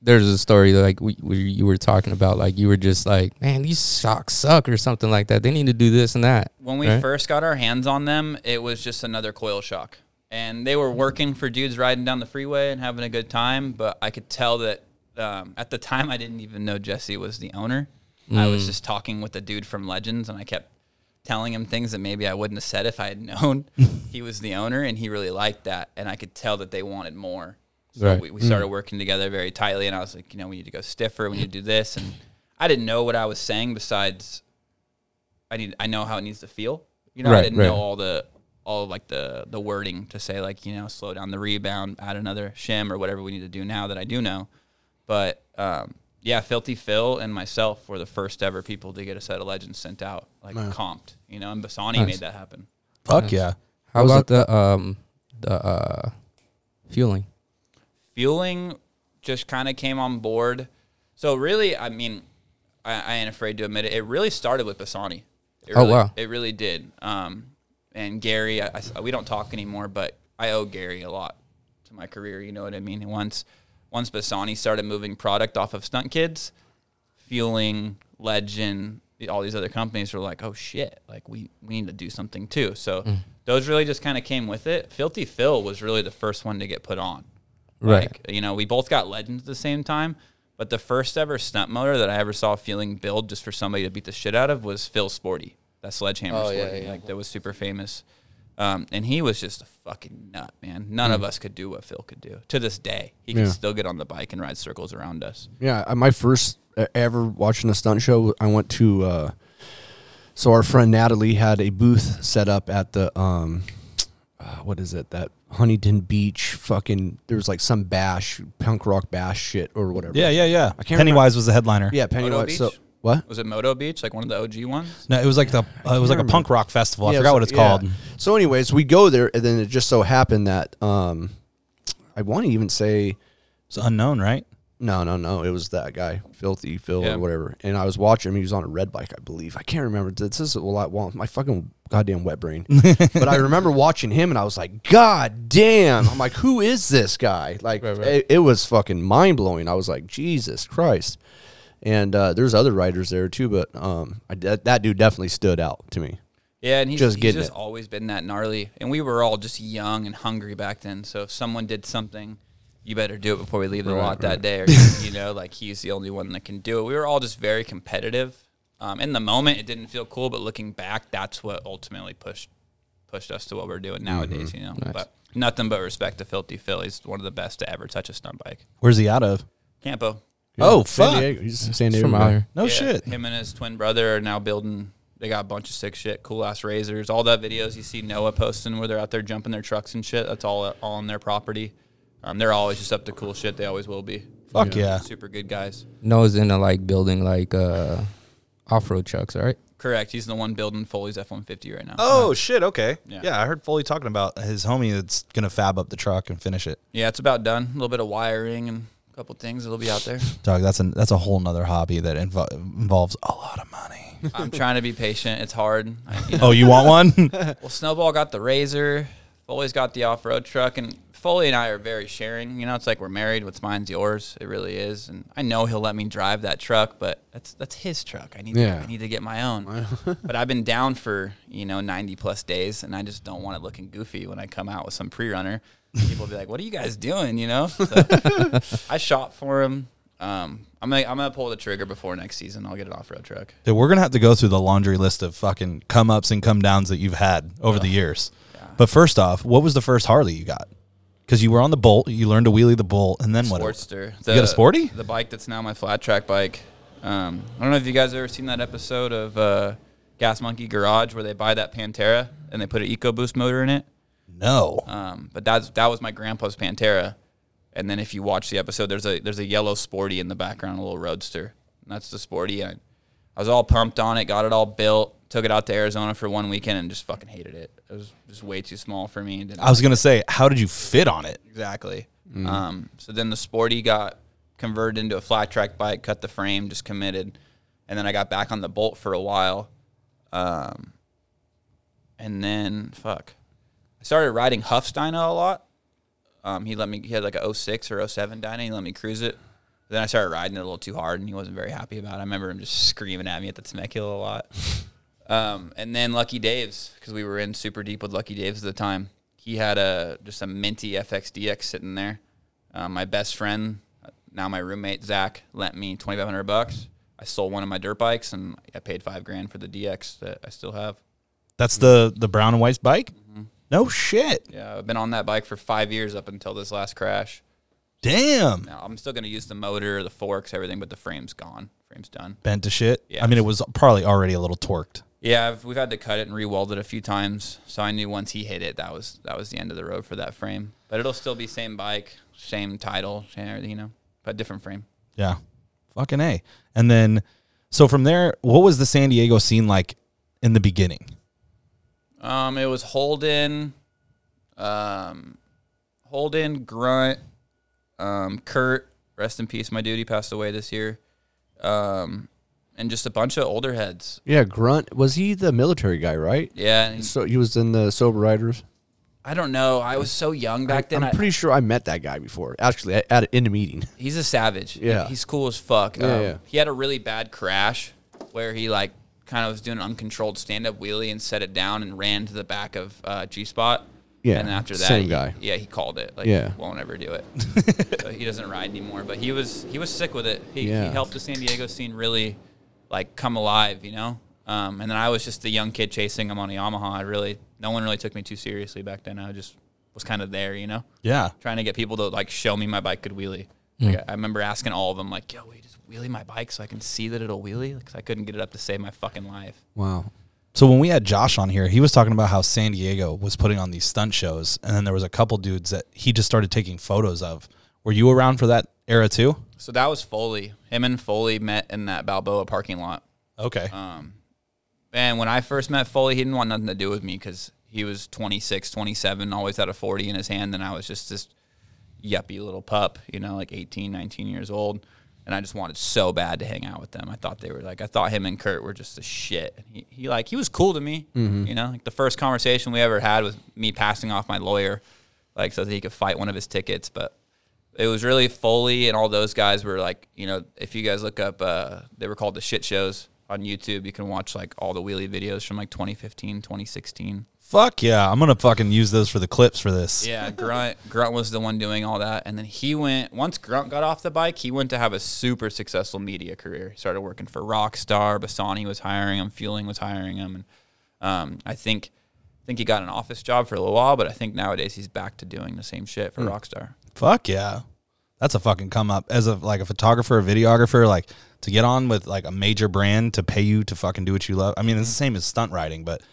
there's a story like we, we you were talking about like you were just like man these shocks suck or something like that they need to do this and that When we right? first got our hands on them, it was just another coil shock. And they were working for dudes riding down the freeway and having a good time, but I could tell that um, at the time I didn't even know Jesse was the owner. I was just talking with the dude from Legends and I kept telling him things that maybe I wouldn't have said if I had known he was the owner and he really liked that and I could tell that they wanted more. So Right. we, we started working together very tightly and I was like, you know, we need to go stiffer, we need to do this and I didn't know what I was saying besides I need I know how it needs to feel. You know, I didn't right. know all the all of like the the wording to say like you know slow down the rebound, add another shim or whatever we need to do now that I do know. But um, yeah, Filthy Phil and myself were the first ever people to get a set of legends sent out like comped. You know, and Bassani Nice. made that happen. Fuck yeah. how was about the um the uh Feuling Feuling just kind of came on board. So really, I mean, I, I ain't afraid to admit it. It really started with Bassani. It Oh, wow. It really did. Um, and Gary, I, I- we don't talk anymore, but I owe Gary a lot to my career. You know what I mean? Once, once Bassani started moving product off of Stunt Kids, Feuling, Legend, all these other companies were like, oh shit, like we, we need to do something too. So Mm. those really just kind of came with it. Filthy Phil was really the first one to get put on. Right. Like, you know, we both got legends at the same time, but the first ever stunt motor that I ever saw Feuling build just for somebody to beat the shit out of was Phil Sporty. That sledgehammer Oh, Sporty, yeah. like that was super famous. Um, and he was just a fucking nut, man. None of us could do what Phil could do. To this day, he can Yeah. still get on the bike and ride circles around us. Yeah, my first uh, ever watching a stunt show, I went to. Uh, so our friend Natalie had a booth set up at the um, uh, what is it? That Huntington Beach fucking. There was like some bash, punk rock bash shit or whatever. Yeah, yeah, yeah. I can't Pennywise was the headliner. yeah. Moto Pennywise. So Beach? What? Was it Moto Beach, like one of the OG ones? No, it was like the uh, it was like a punk rock festival. I Yeah, forgot what it's yeah. called. So, anyways, we go there, and then it just so happened that um, I want to even say It's unknown, right? No, no, no. It was that guy, Filthy Phil Yeah. or whatever. And I was watching him. He was on a red bike, I believe. I can't remember. This is a lot. Well, my fucking goddamn wet brain. but I remember watching him, and I was like, God damn! I'm like, who is this guy? Like, Right, right. It, it was fucking mind blowing. I was like, Jesus Christ. And uh, there's other writers there too, but um, I, that, that dude definitely stood out to me. Yeah, and he's Just he's just always been that gnarly. And we were all just young and hungry back then. So if someone did something, you better do it before we leave the Right, lot that day. Or, you know, like he's the only one that can do it. We were all just very competitive. Um, in the moment, it didn't feel cool, but looking back, that's what ultimately pushed pushed us to what we're doing nowadays. You know, Nice. but nothing but respect to Filthy Phil. He's one of the best to ever touch a stunt bike. Where's he out of? Campo. Oh, San fuck. Diego. He's a San Diego. from out here. No Yeah, shit. Him and his twin brother are now building. They got a bunch of sick shit, cool ass razors. All that videos you see Noah posting where they're out there jumping their trucks and shit. That's all all on their property. Um, they're always just up to cool shit. They always will be. Fuck yeah. Super good guys. Noah's into like building like uh off-road trucks right Correct. He's the one building Foley's F one fifty right now. Oh shit. Okay. Yeah. Yeah. I heard Foley talking about his homie that's gonna fab up the truck and finish it. Yeah, it's about done. A little bit of wiring and a couple things. It'll be out there. Dog, that's an that's a whole nother hobby that invo- involves a lot of money. I'm trying to be patient. It's hard. I, you know, oh, you want one? Well, Snowball got the Razor. Foley's got the off-road truck, and Foley and I are very sharing. You know, it's like we're married. What's mine's yours. It really is. And I know he'll let me drive that truck, but that's that's his truck. I need Yeah. to, I need to get my own. but I've been down for you know 90 plus days, and I just don't want it looking goofy when I come out with some pre-runner. People will be like, "What are you guys doing?" You know. So I shot for him. Um, I'm gonna, I'm gonna pull the trigger before next season. I'll get an off-road truck. Dude, we're gonna have to go through the laundry list of fucking come ups and come downs that you've had over the years. Yeah. But first off, what was the first Harley you got? Because you were on the Bolt, you learned to wheelie the Bolt, and then what? Sportster. You got a Sporty? The bike that's now my flat track bike. Um, I don't know if you guys ever seen that episode of uh, Gas Monkey Garage where they buy that Pantera and they put an EcoBoost motor in it. No. Um, but that's that was my grandpa's Pantera. And then if you watch the episode, there's a there's a yellow Sporty in the background, a little roadster. And that's the Sporty. I, I was all pumped on it, got it all built, took it out to Arizona for one weekend, and just fucking hated it. It was just way too small for me. Didn't I was gonna say, how did you fit on it? Exactly. Um, so then the Sporty got converted into a flat track bike, cut the frame, just committed, and then I got back on the Bolt for a while, um, and then fuck, I started riding Huff's Dyna a lot. Um, he let me. He had like a 06 or 07 Dyna. He let me cruise it Then I started riding it a little too hard, and he wasn't very happy about it. I remember him just screaming at me at the Temecula a lot. Um, and then Lucky Dave's, because we were in super deep with Lucky Dave's at the time. He had a just a minty FXDX sitting there. Um, my best friend, now my roommate Zach, lent me twenty five hundred bucks. I sold one of my dirt bikes, and I paid five grand for the DX that I still have. That's the the brown and white bike. No shit. Yeah, I've been on that bike for five years up until this last crash. Damn. Now I'm still gonna use the motor, the forks, everything, but the frame's gone. Frame's done. Bent to shit. Yeah. I mean, it was probably already a little torqued. Yeah, I've, we've had to cut it and re-weld it a few times, so I knew once he hit it, that was that was the end of the road for that frame. But it'll still be same bike, same title, same you know, but different frame. Yeah. Fucking A. And then, so from there, what was the San Diego scene like in the beginning? Um, it was Holden, um, Holden, Grunt, um, Kurt, rest in peace, my dude, he passed away this year, um, and just a bunch of older heads. Yeah, Grunt was he the military guy, right? Yeah, he- So he was in the Sober Riders. I don't know. I was so young back then. I'm I- pretty sure I met that guy before. Actually, at, at in a meeting. He's a savage. Yeah. He's cool as fuck. Yeah, Um, yeah. He had a really bad crash where he like kind of was doing an uncontrolled stand up wheelie and set it down and ran to the back of uh, G Spot. Yeah, And then after that, same he- guy. Yeah, he called it. Like, Yeah. won't ever do it. so he doesn't ride anymore. But he was he was sick with it. He, Yeah. he helped the San Diego scene really like come alive, you know. Um, and then I was just the young kid chasing him on a Yamaha. I really no one really took me too seriously back then. I just was kind of there, you know Yeah. trying to get people to like show me my bike could wheelie. Like, I I remember asking all of them, like, "Yo, wait, just wheelie my bike so I can see that it'll wheelie," because I couldn't get it up to save my fucking life. Wow. So when we had Josh on here, he was talking about how San Diego was putting on these stunt shows, and then there was a couple dudes that he just started taking photos of. Were you around for that era too? So that was Foley. Him and Foley met in that Balboa parking lot. Okay. Um, and when I first met Foley, he didn't want nothing to do with me because he was 26, 27, always had a 40 in his hand, and I was just this yuppie little pup, you know, like 18, 19 years old. And I just wanted so bad to hang out with them. I thought they were like, I thought him and Kurt were just the shit. And he, he like, he was cool to me, you know, like the first conversation we ever had was me passing off my lawyer, like so that he could fight one of his tickets. But it was really Foley and all those guys were like, you know, if you guys look up, uh, they were called the shit shows on YouTube. You can watch like all the wheelie videos from like 2015, 2016. Fuck yeah, I'm gonna fucking use those for the clips for this. Yeah, Grunt Grunt was the one doing all that, and then he went. Once Grunt got off the bike, he went to have a super successful media career. He started working for Rockstar. Bassani was hiring him. Feuling was hiring him, and um, I think I think he got an office job for a little while, but I think nowadays he's back to doing the same shit for Rockstar. Fuck yeah. That's a fucking come up as a like a photographer, a videographer, like to get on with like a major brand to pay you to fucking do what you love. I mean, it's the same as stunt riding, but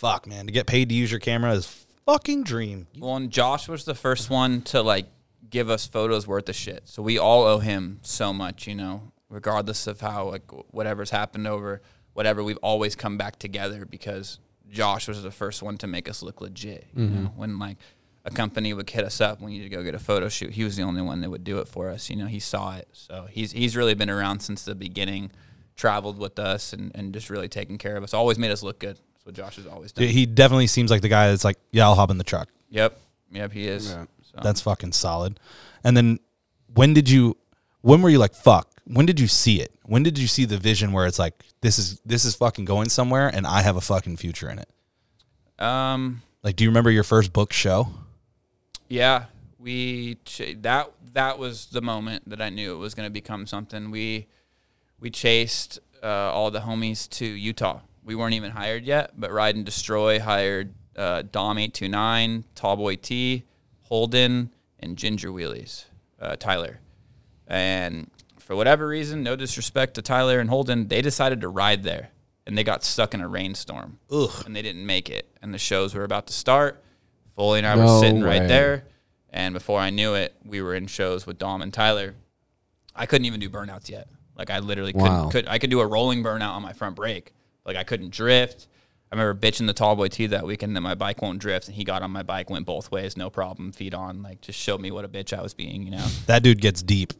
fuck, man, to get paid to use your camera is fucking dream. Well, and Josh was the first one to like give us photos worth of shit. So we all owe him so much, you know, regardless of how like whatever's happened over whatever. We've always come back together because Josh was the first one to make us look legit. You mm-hmm. know, when like a company would hit us up, we need to go get a photo shoot. He was the only one that would do it for us. You know, he saw it, so he's he's really been around since the beginning. Traveled with us and, and just really taken care of us. Always made us look good. That's what Josh has always done. He definitely seems like the guy that's like, yeah, I'll hop in the truck. Yep, yep, he is. Yeah. So. That's fucking solid. And then when did you when were you like fuck? When did you see it? When did you see the vision where it's like this is this is fucking going somewhere and I have a fucking future in it? um. Like do you remember your first book show? Yeah, we ch- that that was the moment that I knew it was going to become something. We we chased uh, all the homies to Utah. We weren't even hired yet, but Ride and Destroy hired uh, Dom eight two nine, Tallboy T, Holden, and Ginger Wheelies, uh, Tyler, and for whatever reason, no disrespect to Tyler and Holden, they decided to ride there, and they got stuck in a rainstorm, Ugh. and they didn't make it. And the shows were about to start. Foley and I were No sitting right there, and before I knew it, we were in shows with Dom and Tyler. I couldn't even do burnouts yet. Like I literally couldn't. Wow. Could I could do a rolling burnout on my front brake. Like I couldn't drift. I remember bitching the tall boy T that weekend that my bike won't drift, and he got on my bike, went both ways, no problem, feet on, like just showed me what a bitch I was being, you know. That dude gets deep.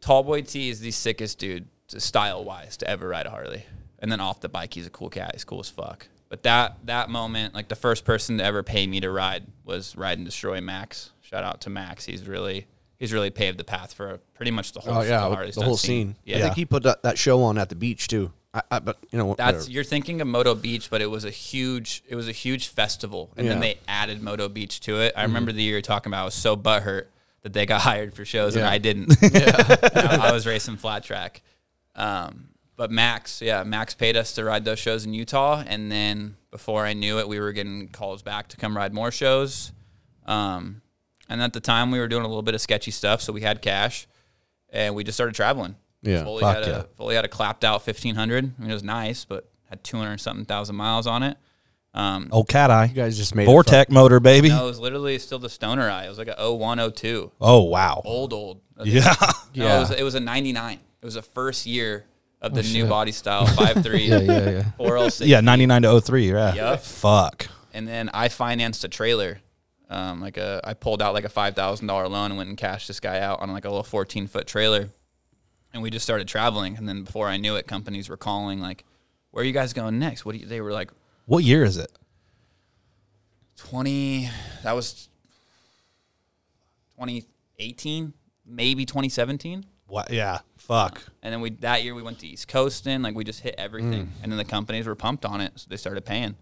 Tallboy T is the sickest dude, style wise, to ever ride a Harley. And then off the bike, he's a cool cat. He's cool as fuck. But that that moment, like the first person to ever pay me to ride was Ride and Destroy Max. Shout out to Max. He's really he's really paved the path for pretty much the whole Oh yeah, the, the, whole stunt scene. Yeah, I think he put that, that show on at the beach too. I, I but you know That's whatever. you're thinking of Moto Beach, but it was a huge it was a huge festival, and then Yeah. Mm-hmm. they added Moto Beach to it. I remember the year you're talking about. I was so butthurt that they got hired for shows, and I didn't. I, I was racing flat track. Um, but Max, yeah, Max paid us to ride those shows in Utah, and then before I knew it, we were getting calls back to come ride more shows. Um, and at the time, we were doing a little bit of sketchy stuff, so we had cash, and we just started traveling. Yeah. Foley Fuck had yeah. a Foley had a clapped out fifteen hundred. I mean, it was nice, but had two hundred something thousand miles on it. Um, Old cat eye. you guys just made Vortec motor, baby. no, it was literally still the stoner eye. It was like a 0102. Oh wow. old, old. Yeah. No, Yeah. it was, it was a 99. It was the first year of the new body style, 5'3", Yeah, yeah, yeah. 406. yeah, 99 to 03. Yeah. Yup. Fuck. And then I financed a trailer. Um, like a, I pulled out like a five thousand dollar loan and went and cashed this guy out on like a little fourteen foot trailer, and we just started traveling. And then before I knew it, companies were calling like, "Where are you guys going next?" What do you, they were like, What year is it? twenty. That was twenty eighteen, maybe twenty seventeen. What? Yeah. Fuck. And then we that year we went to East Coast and like we just hit everything. And then the companies were pumped on it, so they started paying.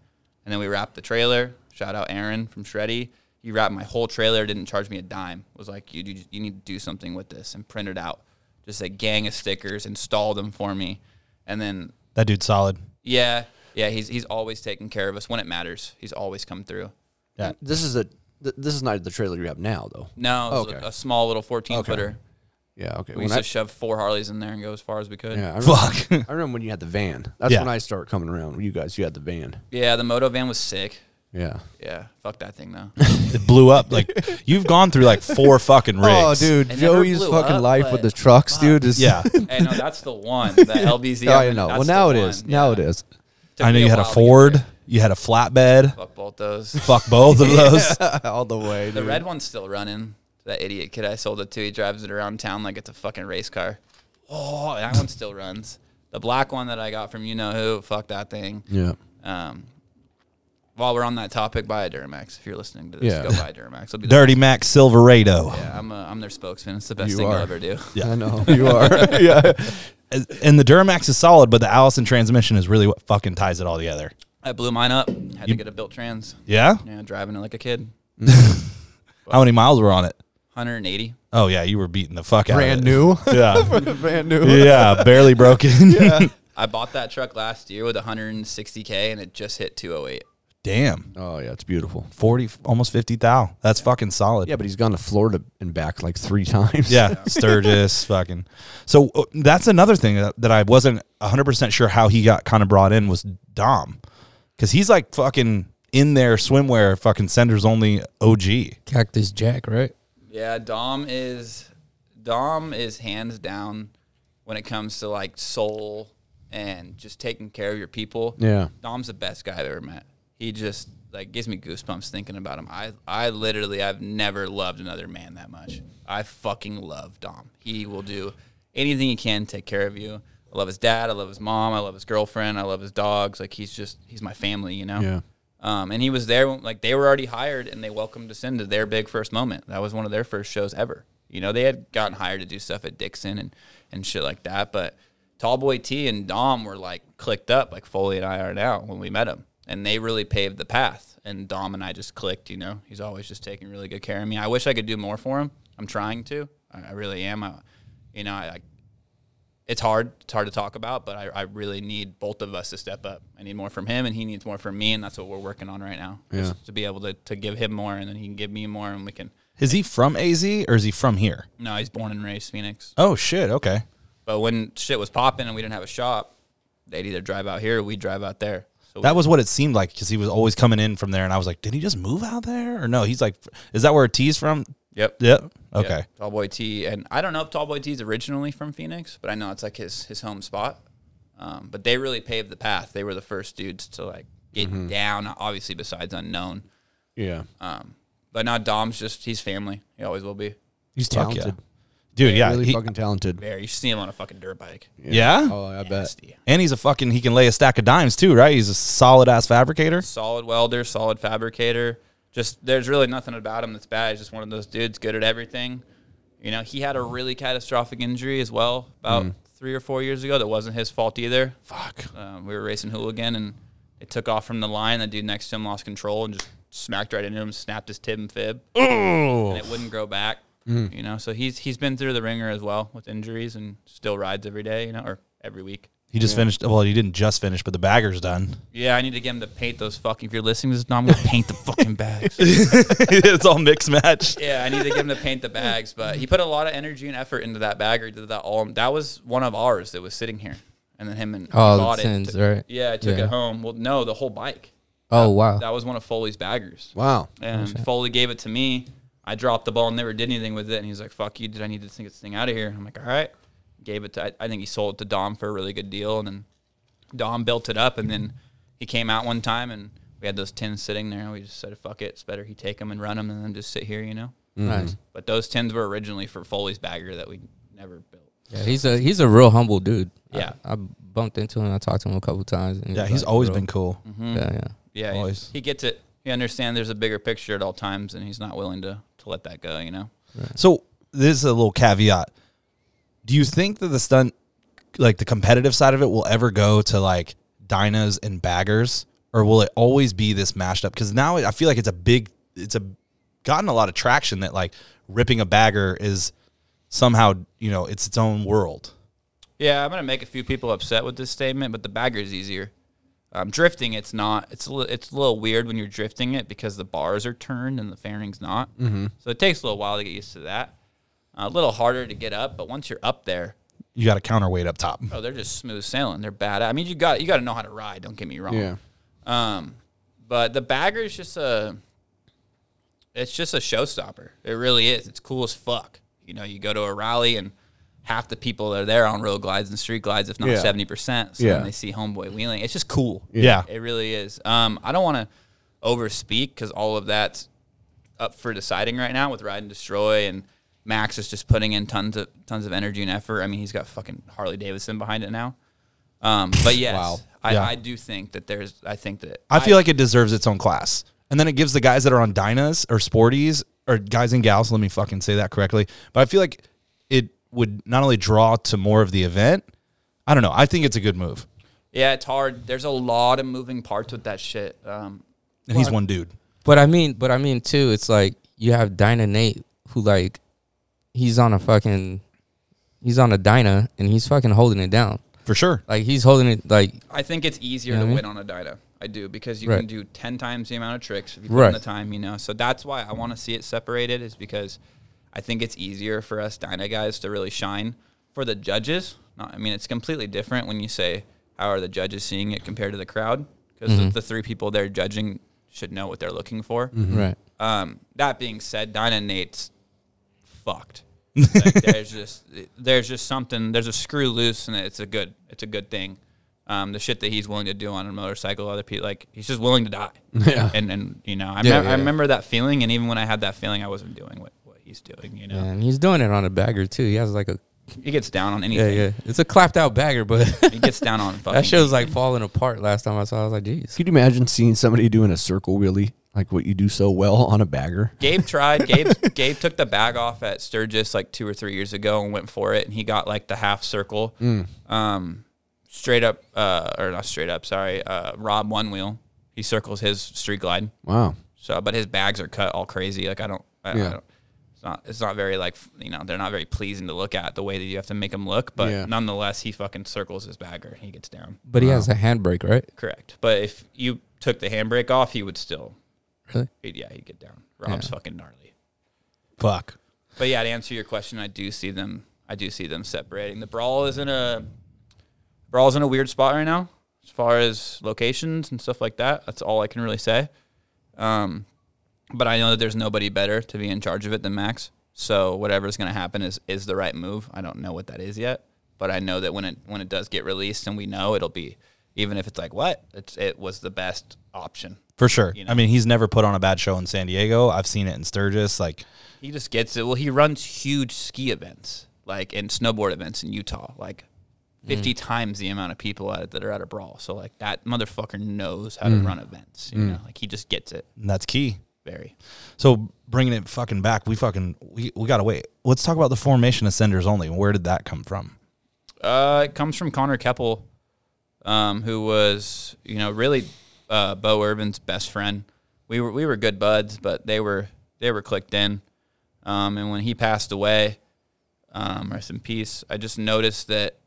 And then we wrapped the trailer. Shout out Aaron from Shreddy. He wrapped my whole trailer, didn't charge me a dime. Was like, you, you you need to do something with this and print it out. Just a gang of stickers, install them for me. And then That dude's solid. yeah, yeah, he's he's always taking care of us when it matters. He's always come through. Yeah. This is a th- this is not the trailer you have now though. No, it Okay. a, a small little fourteen Okay. footer. Yeah. Okay. We When used I, to shove four Harleys in there and go as far as we could. yeah. I remember, Fuck. I remember when you had the van. That's Yeah. when I started coming around. You guys, you had the van. Yeah, the moto van was sick. Yeah. Yeah, fuck that thing though. it blew up. Like you've gone through like four fucking rigs. Oh, dude, It never Joey's blew fucking up, life with but the trucks, dude. Is Yeah. hey, no, that's the one. The LBZ. oh, I know. Well, now it one, is. Now it is. Took I know you had a while to get Ford. You had a flatbed. Fuck both those. Fuck both of those. All the way. The dude. red one's still running. That idiot kid I sold it to, he drives it around town like it's a fucking race car. Oh, that one still runs. The black one that I got from you know who, fuck that thing. Yeah. Um, while we're on that topic, buy a Duramax. If you're listening to this, Yeah. go buy a Duramax. It'll be the Dirty Max Silverado. Yeah, I'm, a, I'm their spokesman. It's the best You thing are. they'll ever do. Yeah. I know you are. yeah. And the Duramax is solid, but the Allison transmission is really what fucking ties it all together. I blew mine up. Had to get a built trans. Yeah. Yeah, driving it like a kid. How many miles were on it? 180. Oh yeah, you were beating the fuck out Brand of it. new. Yeah. Brand new. yeah, barely broken. I bought that truck last year with 160k, and it just hit 208. Damn. Oh yeah, it's beautiful. 40 almost 50 thou. That's fucking solid. Yeah, but he's gone to Florida and back like three times. Yeah, Sturgis, fucking. So uh, that's another thing that, that I wasn't 100% sure how he got kind of brought in was Dom. Cuz he's like fucking in there swimwear fucking senders only OG. Cactus Jack, right? Yeah, Dom is Dom is hands down when it comes to like soul and just taking care of your people. Yeah. Dom's the best guy I've ever met. He just like gives me goosebumps thinking about him. I I literally I've never loved another man that much. I fucking love Dom. He will do anything he can to take care of you. I love his dad. I love his mom. I love his girlfriend. I love his dogs. Like he's just he's my family, you know. Yeah. Um, and he was there, when- like they were already hired, and they welcomed us into their big first moment. That was one of their first shows ever. You know, they had gotten hired to do stuff at Dixon and and shit like that. But Tallboy T and Dom were like clicked up, like Foley and I are now when we met him, and they really paved the path. And Dom and I just clicked. You know, he's always just taking really good care of me. I wish I could do more for him. I'm trying to. I, really am. I, you know, I, I it's hard. It's hard to talk about, but I, I really need both of us to step up. I need more from him, and he needs more from me, and that's what we're working on right now. Yeah. To be able to, to give him more, and then he can give me more, and we can. Is he from AZ or is he from here? No, he's born and raised Phoenix, Oh shit, okay. but when shit was popping and we didn't have a shop, they'd either drive out here or we'd drive out there. So That was what it seemed like cuz he was always coming in from there and I was like, "Did he just move out there?" Or no, he's like is that where T's from? yep. Yep. Okay. Yeah, Tallboy T, and I don't know if Tallboy T is originally from Phoenix, but I know it's like his his home spot. Um, but they really paved the path. They were the first dudes to like get Mm-hmm. down. Obviously, besides unknown. Yeah. Um, but now Dom's just he's family. He always will be. He's Fuck yeah. Talented. Dude, yeah. Really he- fucking talented. Very. You see him on a fucking dirt bike. yeah? Oh, I bet. Nasty. And he's a fucking he can lay a stack of dimes too, right? He's a solid ass fabricator. Solid welder, solid fabricator. Just there's really nothing about him that's bad. He's just one of those dudes, good at everything. You know, he had a really catastrophic injury as well about three or four years ago. That wasn't his fault either. Fuck. Um, we were racing hooligan and it took off from the line. The dude next to him lost control and just smacked right into him, snapped his tib and fib, and it wouldn't grow back. Mm. You know, so he's he's been through the ringer as well with injuries and still rides every day. You know, or every week. He just finished. Well, he didn't just finish, but the bagger's done. Yeah, I need to get him to paint those fucking. If you're listening to this, no, I'm gonna paint the fucking bags. it's all mixed match. Yeah, I need to get him to paint the bags, but he put a lot of energy and effort into that bagger. He did that all. That was one of ours that was sitting here, and then him and Oh, the bought it. tins, T- right? Yeah, I took Yeah. it home. Well, no, the whole bike. Oh wow. That was one of Foley's baggers, Wow. and oh, Foley gave it to me. I dropped the ball and never did anything with it, and he's like, "Fuck you! Did I need to take this thing out of here?" I'm like, "All right." Gave it to. I, I think he sold it to Dom for a really good deal, and then Dom built it up, and then he came out one time, and we had those tins sitting there, and we just said, "Fuck it, it's better he take them and run them, and then just sit here," you know. Nice. But those tins were originally for Foley's bagger that we never built. Yeah, he's a he's a real humble dude. Yeah. I, bumped into him. I talked to him a couple times. And Yeah, he's like, always real- been cool. Mm-hmm. Yeah, yeah. Yeah, he- Always. he gets it. He understands there's a bigger picture at all times, and he's not willing to to let that go. You know. So this is a little caveat. Do you think that the stunt, like the competitive side of it, will ever go to like Dynas and baggers, or will it always be this mashed up? Because now I feel like it's a big, it's a gotten a lot of traction that like ripping a bagger is somehow you know it's its own world. Yeah, I'm gonna make a few people upset with this statement, but the bagger is easier. Um, drifting, it's not. It's a li- it's a little weird when you're drifting it because the bars are turned and the fairing's not. Mm-hmm. So it takes a little while to get used to that. a little harder to get up, but once you're up there, You got a counterweight up top. oh, they're just smooth sailing. They're bad. I mean, you got you got to know how to ride. Don't get me wrong. Yeah. Um, but the bagger is just a, it's just a showstopper. It really is. It's cool as fuck. You know, you go to a rally and half the people that are there on road glides and street glides, if not Yeah. seventy percent. So Yeah. when they see homeboy wheeling, it's just cool. Yeah. it really is. Um, I don't want to overspeak because all of that's up for deciding right now with Ride and Destroy and. Max is just putting in tons of tons of energy and effort. I mean, he's got fucking Harley Davidson behind it now. Um, but yes, Wow. I, Yeah. I do think that there's. I think that I feel like it deserves its own class. And then it gives the guys that are on Dynas or Sporties or guys and gals, let me fucking say that correctly. But I feel like it would not only draw to more of the event, I don't know. I think it's a good move. Yeah, it's hard. There's a lot of moving parts with that shit. Um, And he's one dude. But I mean, but I mean too. It's like you have Dyna Nate, who like he's on a fucking he's on a Dyna and he's fucking holding it down. For sure. Like he's holding it like I think it's easier You know to what I win on a Dyna. I do because you Right. can do ten times the amount of tricks if you put Right. in the time. You know, so that's why I want to see it separated. Is because I think it's easier for us Dyna guys to really shine. For the judges, not, I mean, it's completely different when you say how are the judges seeing it compared to the crowd because the, the three people they're judging should know what they're looking for. right. Um, that being said, Dyna and Nate's fucked. Like, there's just there's just something there's a screw loose and it's a good it's a good thing. Um, the shit that he's willing to do on a motorcycle, other people like he's just willing to die. Yeah. And and you know I, Yeah, mem- I yeah. remember that feeling, and even when I had that feeling, I wasn't doing what, what he's doing. You know, And he's doing it on a bagger too. He has like a he gets down on yeah, anything. yeah. yeah. It's a clapped out bagger, but He gets down on fucking. that shit was like falling apart last time I saw. it. I was like, jeez. Could you imagine seeing somebody doing a circle wheelie like what you do so well on a bagger? Gabe tried. Gabe Gabe took the bag off at Sturgis like two or three years ago and went for it, and he got like the half circle, um, straight up, uh, or not straight up. Sorry, uh, Rob one wheel. He circles his street glide. Wow. So, but his bags are cut all crazy. Like I don't, I, Yeah. I don't. It's not. It's not very like you know. They're not very pleasing to look at the way that you have to make them look. But Yeah. nonetheless, he fucking circles his bagger. and He gets down. But he has a handbrake, right? Correct. But if you took the handbrake off, he would still. Really? He'd, yeah, he'd get down. Rob's Yeah. fucking gnarly. Fuck. But yeah, to answer your question, I do see them. I do see them separating. The brawl is in a brawl's in a weird spot right now, as far as locations and stuff like that. That's all I can really say. Um, but I know that there's nobody better to be in charge of it than Max. So whatever's going to happen is is the right move. I don't know what that is yet, but I know that when it when it does get released and we know it'll be, even if it's like what it's it was the best option. For sure. You know. I mean, he's never put on a bad show in San Diego. I've seen it in Sturgis. Like, He just gets it. Well, he runs huge ski events, like and snowboard events in Utah, like mm. fifty times the amount of people at, that are at a brawl. So like that motherfucker knows how to mm. run events. You mm. know, like he just gets it. and that's key. Very. So bringing it fucking back, we fucking we, we gotta wait. Let's talk about the formation of senders only. Where did that come from? Uh, it comes from Connor Keppel, um, who was you know really uh, Bo Irvin's best friend. We were we were good buds, but they were they were clicked in. Um, and when he passed away, um, rest in peace. I just noticed that.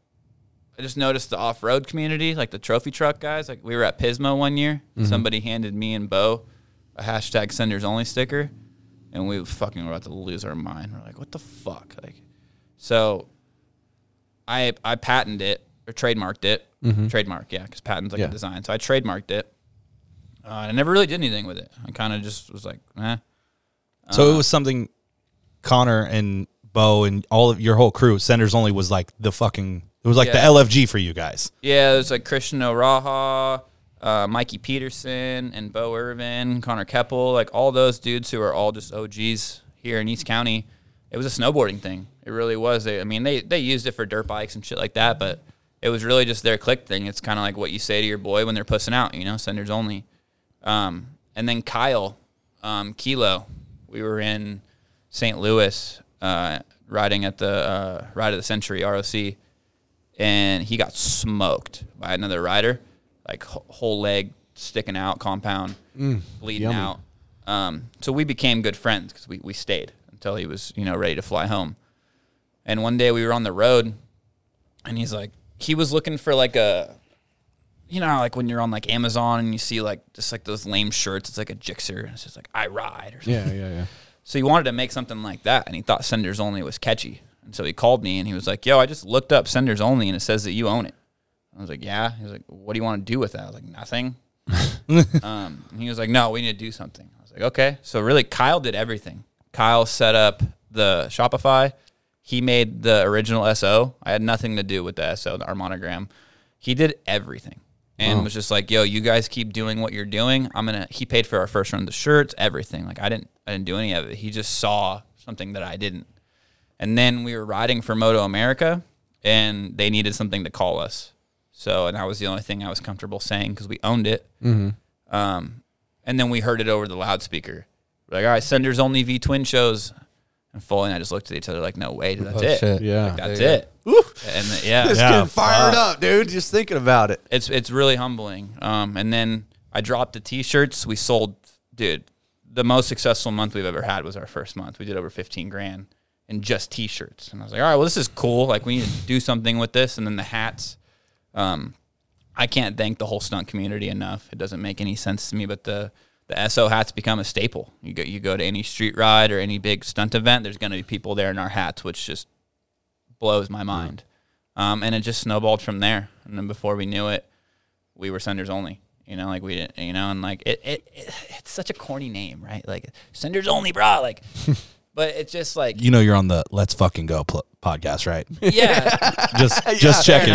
I just noticed the off road community, like the trophy truck guys. Like we were at Pismo one year. Somebody handed me and Bo a hashtag senders only sticker, and we fucking were about to lose our mind. We're like, what the fuck? Like, so I I patented it or trademarked it. Trademark, yeah, because patent's like Yeah. a design. So I trademarked it. Uh, and I never really did anything with it. I kind of just was like, eh. So Uh, it was something Connor and Bo and all of your whole crew, senders only was like the fucking it was like Yeah. the LFG for you guys. Yeah, it was like Christian O'Raha, uh, Mikey Peterson, and Bo Irvin, Connor Keppel, like all those dudes who are all just OGs here in East County. It was a snowboarding thing. It really was. They, I mean, they they used it for dirt bikes and shit like that, but it was really just their click thing. It's kind of like what you say to your boy when they're pussing out, you know, senders only. Um, and then Kyle, um, Kilo, we were in St. Louis uh, riding at the uh, Ride of the Century ROC, and he got smoked by another rider, like whole leg sticking out, compound, bleeding yummy. out. Um, so we became good friends because we, we stayed until he was you know ready to fly home. And one day we were on the road, and he's like, he was looking for like a, you know, like when you're on like Amazon and you see like just like those lame shirts, it's like a Gixxer, and it's just like I ride or something. Yeah, yeah, yeah. So he wanted to make something like that, and he thought Senders Only was catchy. And so he called me, and he was like, "Yo, I just looked up Senders Only, and it says that you own it." I was like, "Yeah." He was like, "What do you want to do with that?" I was like, "Nothing." um, and he was like, "No, we need to do something." I was like, "Okay." So really, Kyle did everything. Kyle set up the Shopify. He made the original SO. I had nothing to do with the SO, our monogram. He did everything and was just like, "Yo, you guys keep doing what you're doing. I'm gonna." He paid for our first run of the shirts, everything. Like I didn't, I didn't do any of it. He just saw something that I didn't. And then we were riding for Moto America, and they needed something to call us. So, and that was the only thing I was comfortable saying because we owned it. Um, and then we heard it over the loudspeaker. We're like, all right, senders only V twin shows. And Foley and I just looked at each other like, no way, that's Oh, it. shit. Yeah. Like, that's There it. And then- yeah, Just Yeah, getting fired fuck. up, dude. Just thinking about it. it's it's really humbling. Um, and then I dropped the t-shirts. We sold, dude, the most successful month we've ever had was our first month. We did over 15 grand in just t-shirts. And I was like, all right, well, this is cool. Like we need to do something with this. And then the hats. Um, I can't thank the whole stunt community enough. It doesn't make any sense to me, but the the SO hats become a staple. You go you go to any street ride or any big stunt event, there's going to be people there in our hats, which just blows my mind. Um, and it just snowballed from there. And then before we knew it, we were senders only. You know, like we didn't. You know, and like it, it, it it's such a corny name, right? Like senders only, bro. Like, but it's just like You know you're on the Let's Fucking Go pl- podcast, right? yeah, Just just checking.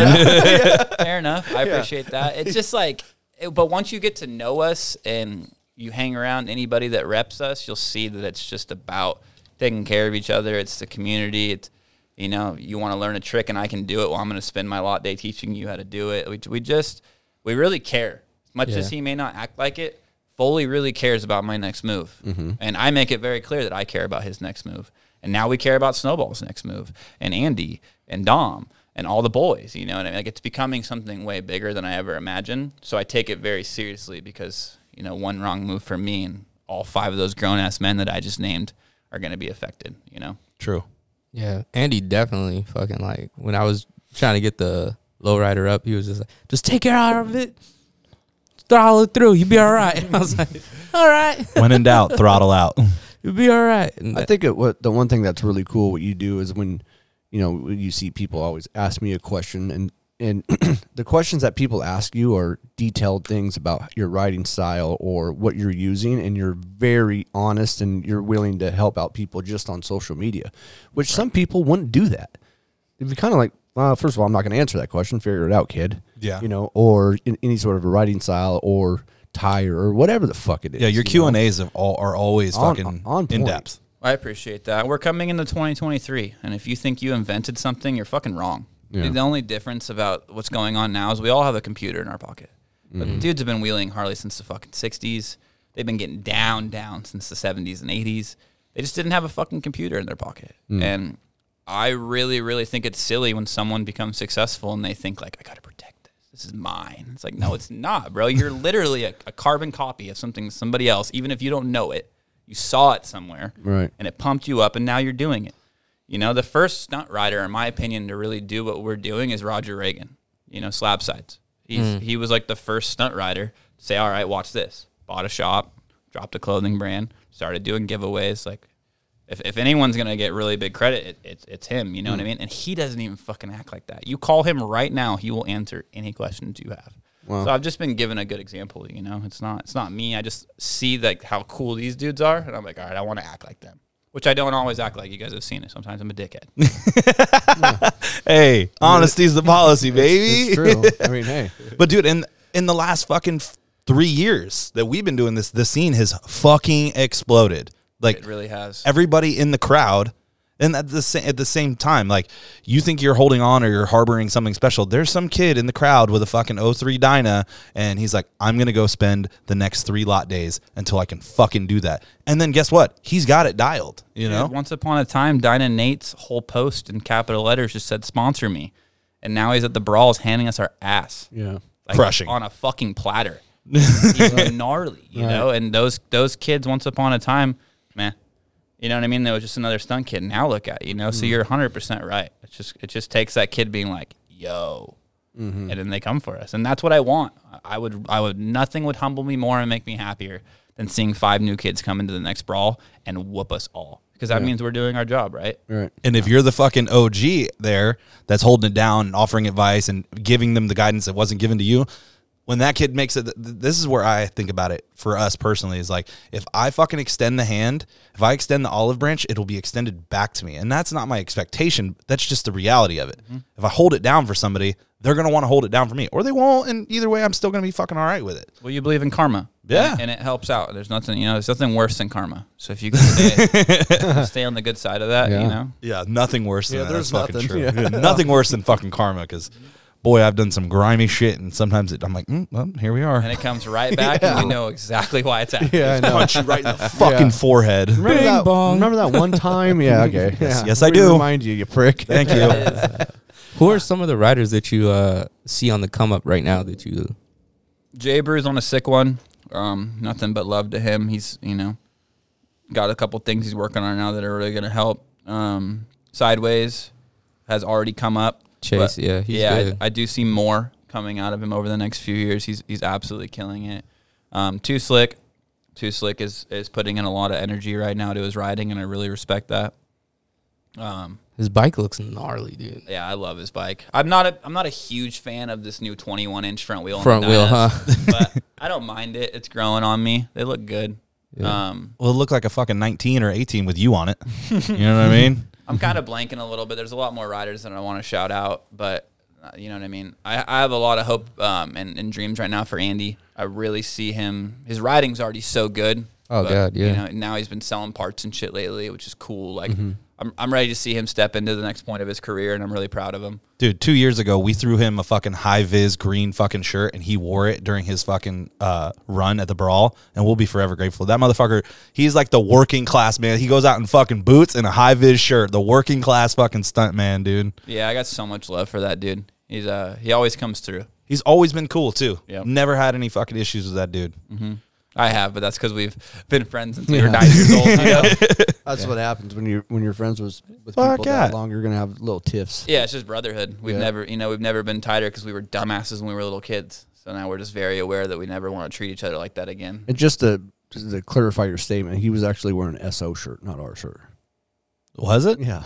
fair enough. I appreciate that. It's just like, it- but once you get to know us and you hang around anybody that reps us, you'll see that it's just about taking care of each other. It's the community. It's you know, you want to learn a trick and I can do it. Well, I'm going to spend my lot day teaching you how to do it. We, we just we really care as much as Yeah. he may not act like it. Foley really cares about my next move, mm-hmm. and I make it very clear that I care about his next move. And now we care about Snowball's next move, and Andy and Dom and all the boys. You know, and like it's becoming something way bigger than I ever imagined. So I take it very seriously because you know one wrong move for me and all five of those grown ass men that I just named are going to be affected. You know. True. Yeah, Andy definitely fucking like when I was trying to get the lowrider up, he was just like, "Just take care out of it, throttle it through, you'll be all right." And I was like, "All right, When in doubt, throttle out. you'll be all right." And I think it, what the one thing that's really cool what you do is when you know you see people always ask me a question and and the questions that people ask you are detailed things about your writing style or what you're using and you're very honest and you're willing to help out people just on social media which some people wouldn't do that it'd be kind of like well first of all i'm not going to answer that question figure it out kid Yeah. you know or in any sort of a writing style or tire or whatever the fuck it is Yeah, your you Q and A's of all are always On- fucking on in point. depth. I appreciate that. We're coming into 2023, and if you think you invented something, you're fucking wrong. Yeah. The only difference about what's going on now is we all have a computer in our pocket. But mm-hmm. dudes have been wheeling Harley since the fucking 60s. They've been getting down, down since the 70s and 80s. They just didn't have a fucking computer in their pocket. Mm. And I really, really think it's silly when someone becomes successful and they think like, I got to protect this. Is mine. It's like, no, it's not, bro. You're literally a, a carbon copy of something somebody else, even if you don't know it. You saw it somewhere, Right. And it pumped you up, and now you're doing it. You know, the first stunt rider, in my opinion, to really do what we're doing is Roger Reagan. You know, slab sides. He's hmm. he was like the first stunt rider to say, "All right, watch this." Bought a shop, dropped a clothing brand, started doing giveaways. Like, if, if anyone's gonna get really big credit, it, it's it's him. You know what I mm. mean? And he doesn't even fucking act like that. You call him right now, he will answer any questions you have. Wow. So I've just been given a good example. You know, it's not it's not me. I just see like how cool these dudes are, and I'm like, all right, I want to act like them. Which I don't always act like. You guys have seen it. Sometimes I'm a dickhead. Hey, honesty's the policy, baby. It's true. I mean, hey, But dude, in in the last fucking three years that we've been doing this, the scene has fucking exploded. Like it really has. everybody in the crowd, and at the same at the same time, like you think you're holding on or you're harboring something special. There's some kid in the crowd with a fucking 03 Dyna, and he's like, I'm gonna go spend the next three lot days until I can fucking do that. And then guess what? He's got it dialed. You know. Dude, once upon a time, Dyna Nate's whole post in capital letters just said "sponsor me," and now he's at the brawls handing us our ass, yeah, like, Crushing. on a fucking platter. he's gnarly, you know. And those those kids, once upon a time, man, you know what I mean. There was just another stunt kid. Now look at you know. So mm-hmm. you're 100 percent right. It's just it just takes that kid being like, "Yo," mm-hmm. and then they come for us, and that's what I want. I would I would nothing would humble me more and make me happier than seeing five new kids come into the next brawl and whoop us all because that means we're doing our job, right? right. And if you're the fucking OG there that's holding it down and offering advice and giving them the guidance that wasn't given to you, when that kid makes it, this is where I think about it for us personally is like, if I fucking extend the hand, if I extend the olive branch, it'll be extended back to me. And that's not my expectation. That's just the reality of it. Mm-hmm. If I hold it down for somebody, they're going to want to hold it down for me or they won't. And either way, I'm still going to be fucking all right with it. Well, you believe in karma, Yeah. and, and it helps out. There's nothing, you know, there's nothing worse than karma. So if you can stay, stay on the good side of that, Yeah. you know, Yeah, nothing worse than Yeah, that. there's That's fucking nothing. true. Yeah. nothing worse than fucking karma because, boy, I've done some grimy shit, and sometimes it, I'm like, mm, well, here we are. and it comes right back, and you know exactly why it's happening. Yeah, I know. Punch you right in the fucking Yeah. forehead. Remember Bing that? bong. Remember that one time? Yeah. Okay. Yes, yeah. yes, I do. Remind you, you prick. Thank you. Who are some of the riders that you uh, see on the come up right now that you? Jay Brew's on a sick one. Um, nothing but love to him. He's you know got a couple things he's working on now that are really going to help. Um, Sideways has already come up. Chase, but yeah, he's yeah, good. I, I do see more coming out of him over the next few years. He's he's absolutely killing it. Um, Too Slick, Too Slick is is putting in a lot of energy right now to his riding, and I really respect that. Um, His bike looks gnarly, dude. yeah, I love his bike. I'm not a I'm not a huge fan of this new 21 inch front wheel. on Front the wheel, Dynas, huh? but I don't mind it. It's growing on me. They look good. Um, Well, it looked like a fucking 19 or 18 with you on it. You know what I mean? I'm kind of blanking a little bit. There's a lot more riders that I want to shout out, but uh, you know what I mean. I, I have a lot of hope um, and, and dreams right now for Andy. I really see him. His riding's already so good. Oh, God, yeah. You know, now he's been selling parts and shit lately, which is cool. Like Mm-hmm. I'm I'm ready to see him step into the next point of his career, and I'm really proud of him. Dude, two years ago, we threw him a fucking high vis green fucking shirt and he wore it during his fucking uh, run at the brawl. And we'll be forever grateful. That motherfucker, he's like the working class man. He goes out in fucking boots and a high vis shirt. The working class fucking stunt man, dude. Yeah, I got so much love for that dude. He's uh he always comes through. He's always been cool too. Yeah, Never had any fucking issues with that dude. I have, but that's because we've been friends since we were nine years old. You know? That's what happens when you when you're friends with with Fuck people yeah. that long. You're gonna have little tiffs. Yeah, it's just brotherhood. We've Yeah. never, you know, we've never been tighter because we were dumbasses when we were little kids. So now we're just very aware that we never want to treat each other like that again. And just to just to clarify your statement, he was actually wearing an SO shirt, not our shirt. Was it? Yeah.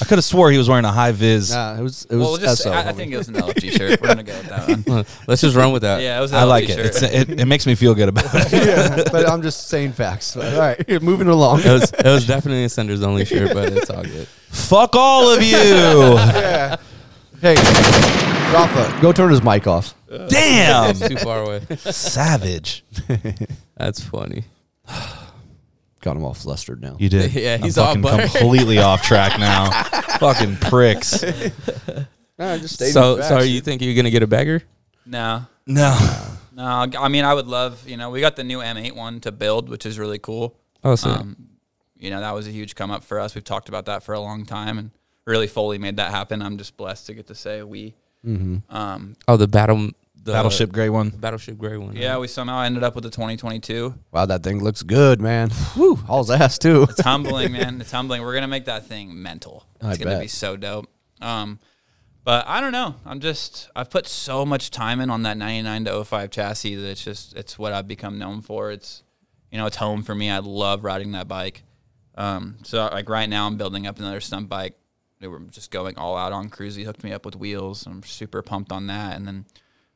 I could have swore he was wearing a high vis. Nah, it was it was well, we'll just SO. I, I think it was an LFG shirt. We're gonna go with that one. Let's just run with that. Yeah, it was. An I like it. Shirt. It's, it. It makes me feel good about it. yeah, but I'm just saying facts. But, all right, moving along. It was it was definitely a senders only shirt, but it's all good. Fuck all of you. yeah. Hey, Rafa, go turn his mic off. Damn. Too far away. Savage. That's funny. Got him all flustered now. You did. Yeah, I'm he's fucking butter. completely off track now. fucking pricks. Nah, just stating So facts, so dude. you think you're gonna get a bagger? no, No. No, I mean I would love. You know, we got the new M8 one to build, which is really cool. Oh, sick. Um, you know, that was a huge come up for us. We've talked about that for a long time, and really Foley made that happen. I'm just blessed to get to say we. Um, oh, the battle, the Battleship Gray one. Battleship Gray one. yeah, we somehow ended up with the 2022. Wow, that thing looks good, man. Whew, all's ass too. It's humbling, man. It's humbling. We're gonna make that thing mental. It's I gonna bet. be so dope. Um, but I don't know. I'm just I've put so much time in on that 99 to 05 chassis that it's just it's what I've become known for. It's you know it's home for me. I love riding that bike. Um, so like right now I'm building up another stunt bike. They were just going all out on cruise. He hooked me up with wheels. I'm super pumped on that. And then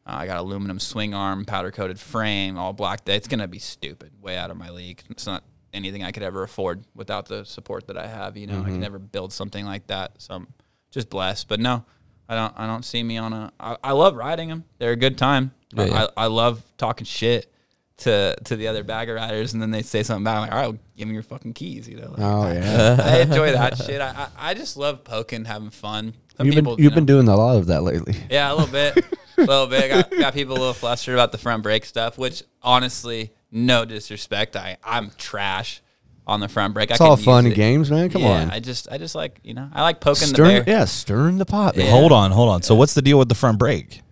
uh, I got aluminum swing arm, powder coated frame, all black. It's gonna be stupid, way out of my league. It's not anything I could ever afford without the support that I have. You know, I can never build something like that. So I'm just blessed. But no, I don't. I don't see me on a. I, I love riding them. They're a good time. Yeah, yeah. I, I love talking shit to to the other bagger riders, and then they say something bad. I'm like, all right, well, give me your fucking keys. You know. Like, Oh yeah. I enjoy that shit. I, I I just love poking, having fun. Some You've been people, you've you been doing a lot of that lately. yeah, a little bit, a little bit. Got, got people a little flustered about the front brake stuff, which honestly, no disrespect, I I'm trash on the front brake. It's I all fun and it. games, man. Come yeah, on. I just I just like you know I like poking the bear. yeah, stirring the pot. Yeah. Hold on, hold on. So what's the deal with the front brake?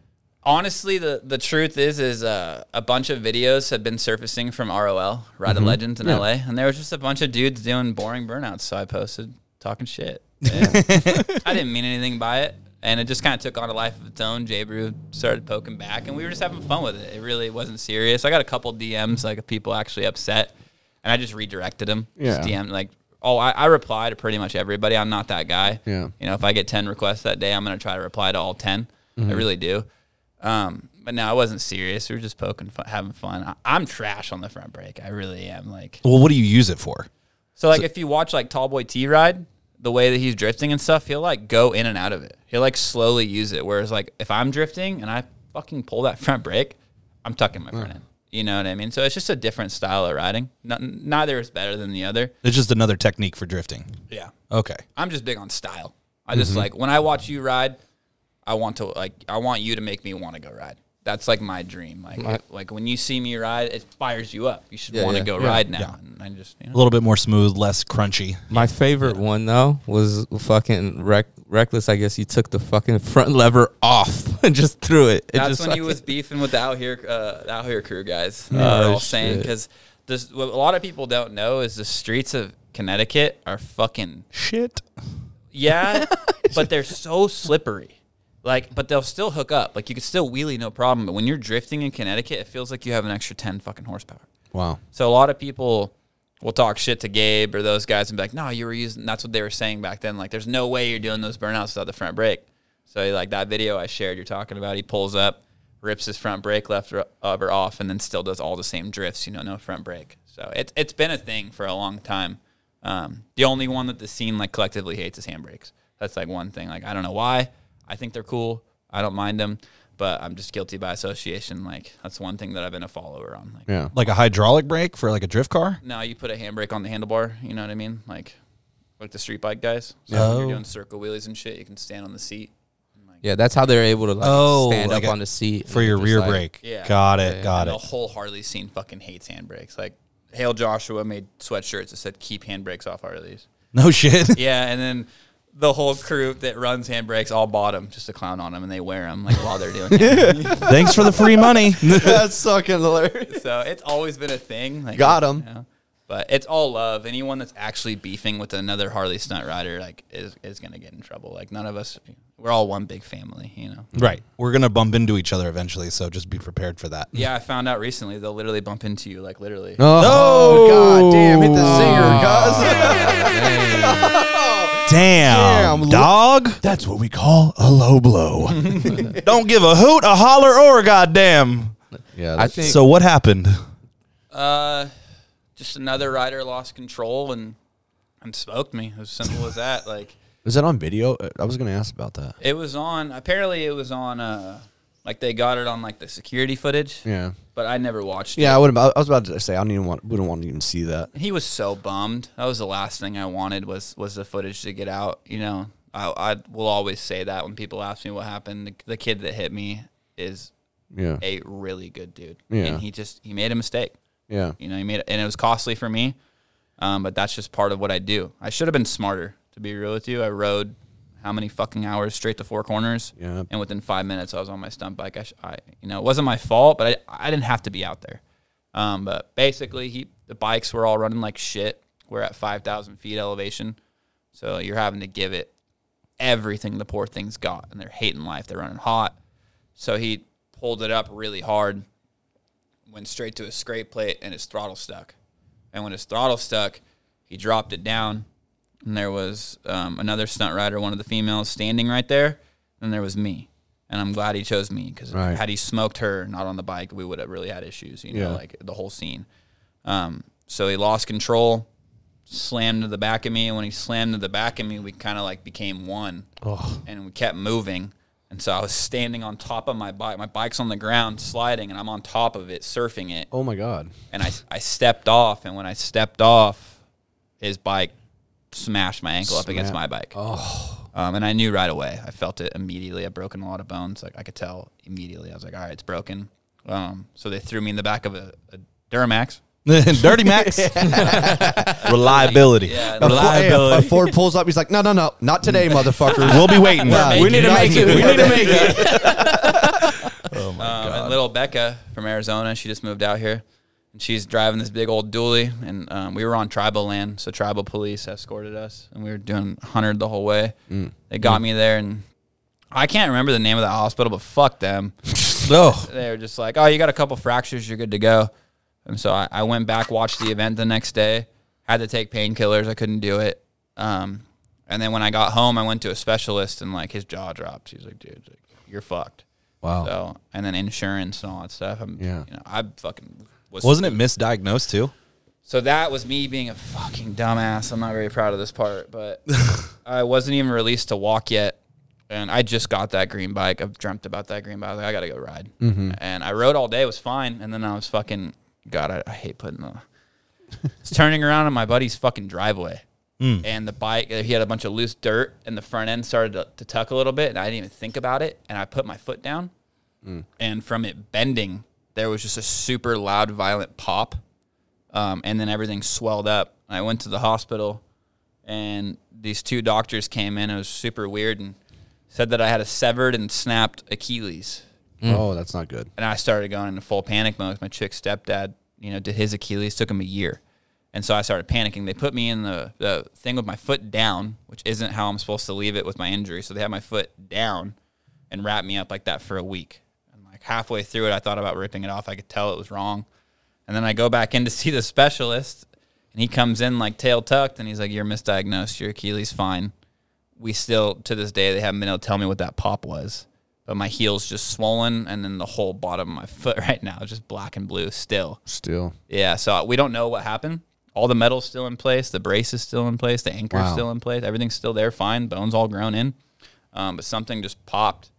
Honestly, the the truth is is uh, a bunch of videos have been surfacing from ROL Ride of Legends in Yeah. LA, and there was just a bunch of dudes doing boring burnouts. So I posted talking shit. I didn't mean anything by it, and it just kind of took on a life of its own. J Brew started poking back, and we were just having fun with it. It really wasn't serious. I got a couple DMs like of people actually upset, and I just redirected them. Yeah. Just DM like. Oh, I, I reply to pretty much everybody. I'm not that guy. Yeah. You know, if I get 10 requests that day, I'm going to try to reply to all 10. I Mm-hmm. really do. Um, but no, I wasn't serious. We were just poking, fun, having fun. I, I'm trash on the front brake. I really am. Like, Well, what do you use it for? so like if you watch like Tallboy T ride, the way that he's drifting and stuff, he'll like go in and out of it. He'll like slowly use it. Whereas like if I'm drifting and I fucking pull that front brake, I'm tucking my front end. You know what I mean? So it's just a different style of riding. Neither is better than the other. It's just another technique for drifting. Yeah. Okay. I'm just big on style. I just mm-hmm. like when I watch you ride, I want to like I want you to make me want to go ride. That's like my dream. Like My- like when you see me ride, it fires you up. You should Yeah, want to yeah. go Yeah. ride now. Yeah. And I just you A little bit more smooth, less crunchy. My favorite one though was fucking wreck, reckless. I guess you took the fucking front lever off and just threw it. It That's just when he fucking- was beefing with the out here uh, the out here crew guys. Oh, Uh, all saying shit. because this what a lot of people don't know is the streets of Connecticut are fucking Shit. Yeah, but they're so slippery. Like, but they'll still hook up. Like, you can still wheelie, no problem. But when you're drifting in Connecticut, it feels like you have an extra ten fucking horsepower. Wow. So a lot of people will talk shit to Gabe or those guys and be like, "No, you were using." That's what they were saying back then. Like, there's no way you're doing those burnouts without the front brake. So like that video I shared, you're talking about. He pulls up, rips his front brake left or, or off, and then still does all the same drifts. You know, no front brake. So it's it's been a thing for a long time. Um, the only one that the scene like collectively hates is handbrakes. That's like one thing. Like I don't know why. I think they're cool. I don't mind them, but I'm just guilty by association. Like that's one thing that I've been a follower on. Like Yeah. Like a hydraulic brake for like a drift car? no, you put a handbrake on the handlebar. You know what I mean? Like, like the street bike guys. So Oh. you're doing circle wheelies and shit, you can stand on the seat. yeah, that's how they're able to like Oh, stand like up a- on the seat For your rear like- brake. Yeah. Got it. Yeah. Got And it. the whole Harley scene fucking hates handbrakes. Like, Hale Joshua made sweatshirts that said "Keep handbrakes off Harleys." No shit. Yeah, and then the whole crew that runs handbrakes all bought them just to clown on them, and they wear them like while they're doing. it. Thanks for the free money. That's fucking hilarious. so it's always been a thing. Like, them, you know, But it's all love. Anyone that's actually beefing with another Harley stunt rider, like, is is gonna get in trouble. Like, none of us, we're all one big family, you know. right. We're gonna bump into each other eventually, so just be prepared for that. Yeah, I found out recently they'll literally bump into you, like literally. Oh, oh! god damn! Hit the zinger, oh. cuz. Damn, Damn, dog. That's what we call a low blow. Don't give a hoot, a holler, or a goddamn. yeah, I think So what happened? Uh, just another rider lost control and and smoked me. As simple as that. Like. is that on video? Uh, I was gonna ask about that. It was on. Apparently, it was on. Uh, like they got it on like the security footage. Yeah. But I never watched it. Yeah, it. I would. I was about to say I don't even want. Wouldn't want to even see that. He was so bummed. That was the last thing I wanted was was the footage to get out. You know, I I will always say that when people ask me what happened. The, the kid that hit me is Yeah. a really good dude. Yeah. And he just he made a mistake. Yeah. You know, he made it, and it was costly for me. Um, but that's just part of what I do. I should have been smarter, to be real with you. I rode how many fucking hours straight to four corners, Yeah. and within five minutes I was on my stunt bike. I, sh- I you know, it wasn't my fault, but I, I didn't have to be out there. Um, but basically, he the bikes were all running like shit. We're at five thousand feet elevation, so you're having to give it everything the poor thing's got, and they're hating life. They're running hot. So he pulled it up really hard, went straight to his scrape plate, and his throttle stuck. And when his throttle stuck, he dropped it down, and there was um, another stunt rider, one of the females, standing right there, and there was me. And I'm glad he chose me because Right. had he smoked her not on the bike, we would have really had issues. You know, Yeah. like the whole scene. Um, so he lost control, slammed to the back of me. And when he slammed to the back of me, we kind of like became one, and we kept moving. And so I was standing on top of my bike. My bike's on the ground, sliding, and I'm on top of it, surfing it. Oh my god. And I, I stepped off, and when I stepped off, his bike smashed my ankle up against my bike. Oh. Um, and I knew right away. I felt it immediately. I'd broken a lot of bones. Like I could tell immediately. I was like, all right, it's broken. Um, so they threw me in the back of a, a Duramax. Dirty Max. Reliability. Yeah, A Ford, hey, a- a Ford pulls up. He's like, no, no, no, not today, motherfuckers. We'll be waiting. Yeah, we need to make it. We need to make it. Oh Um, and little Becca from Arizona, she just moved out here, and she's driving this big old dually. And um, we were on tribal land, so tribal police escorted us, and we were doing hundred the whole way. Mm. They got me there, and I can't remember the name of the hospital, but fuck them. No. they were just like, "Oh, you got a couple fractures, you're good to go." And so I, I went back, watched the event the next day. Had to take painkillers. I couldn't do it. Um, and then when I got home, I went to a specialist, and like his jaw dropped. He's like, "Dude, you're fucked." Wow. So and then insurance and all that stuff. I'm, Yeah. You know, I fucking was. Wasn't it misdiagnosed too? So that was me being a fucking dumbass. I'm not very proud of this part, but I wasn't even released to walk yet. And I just got that green bike. I've dreamt about that green bike. I, was like, I gotta go ride. Mm-hmm. And I rode all day. It was fine. And then I was fucking God. I, I hate putting the. It's turning around on my buddy's fucking driveway, mm. and the bike. He had a bunch of loose dirt, and the front end started to, to tuck a little bit, and I didn't even think about it. And I put my foot down, mm. and from it bending, there was just a super loud, violent pop um, and then everything swelled up. I went to the hospital, and these two doctors came in. It was super weird, and said that I had a severed and snapped Achilles. Oh, that's not good. And I started going into full panic mode. My chick's stepdad, you know, did his Achilles. Took him a year, and so I started panicking. They put me in the the thing with my foot down, which isn't how I'm supposed to leave it with my injury. So they had my foot down and wrapped me up like that for a week. Halfway through it, I thought about ripping it off. I could tell it was wrong. And then I go back in to see the specialist, and he comes in like tail tucked, and he's like, "You're misdiagnosed. Your Achilles fine." We still, to this day, they haven't been able to tell me what that pop was. But my heel's just swollen, and then the whole bottom of my foot right now is just black and blue still. Still. Yeah, so we don't know what happened. All the metal's still in place. The brace is still in place. The anchor's Wow. still in place. Everything's still there, fine. Bones all grown in. Um, but something just popped.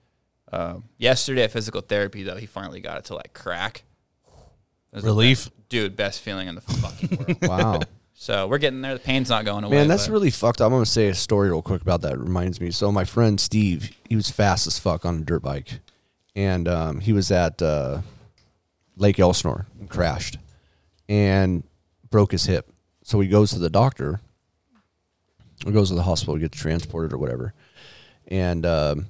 Um, yesterday at physical therapy, though, he finally got it to like crack. It was the Relief? best- dude. Best feeling in the fucking world. Wow. so we're getting there. The pain's not going away. Man, that's but- really fucked up. I'm gonna say a story real quick about that. It reminds me. So my friend Steve, he was fast as fuck on a dirt bike, and um, he was at uh, Lake Elsinore and crashed, and broke his hip. So he goes to the doctor, or goes to the hospital gets transported or whatever, and um,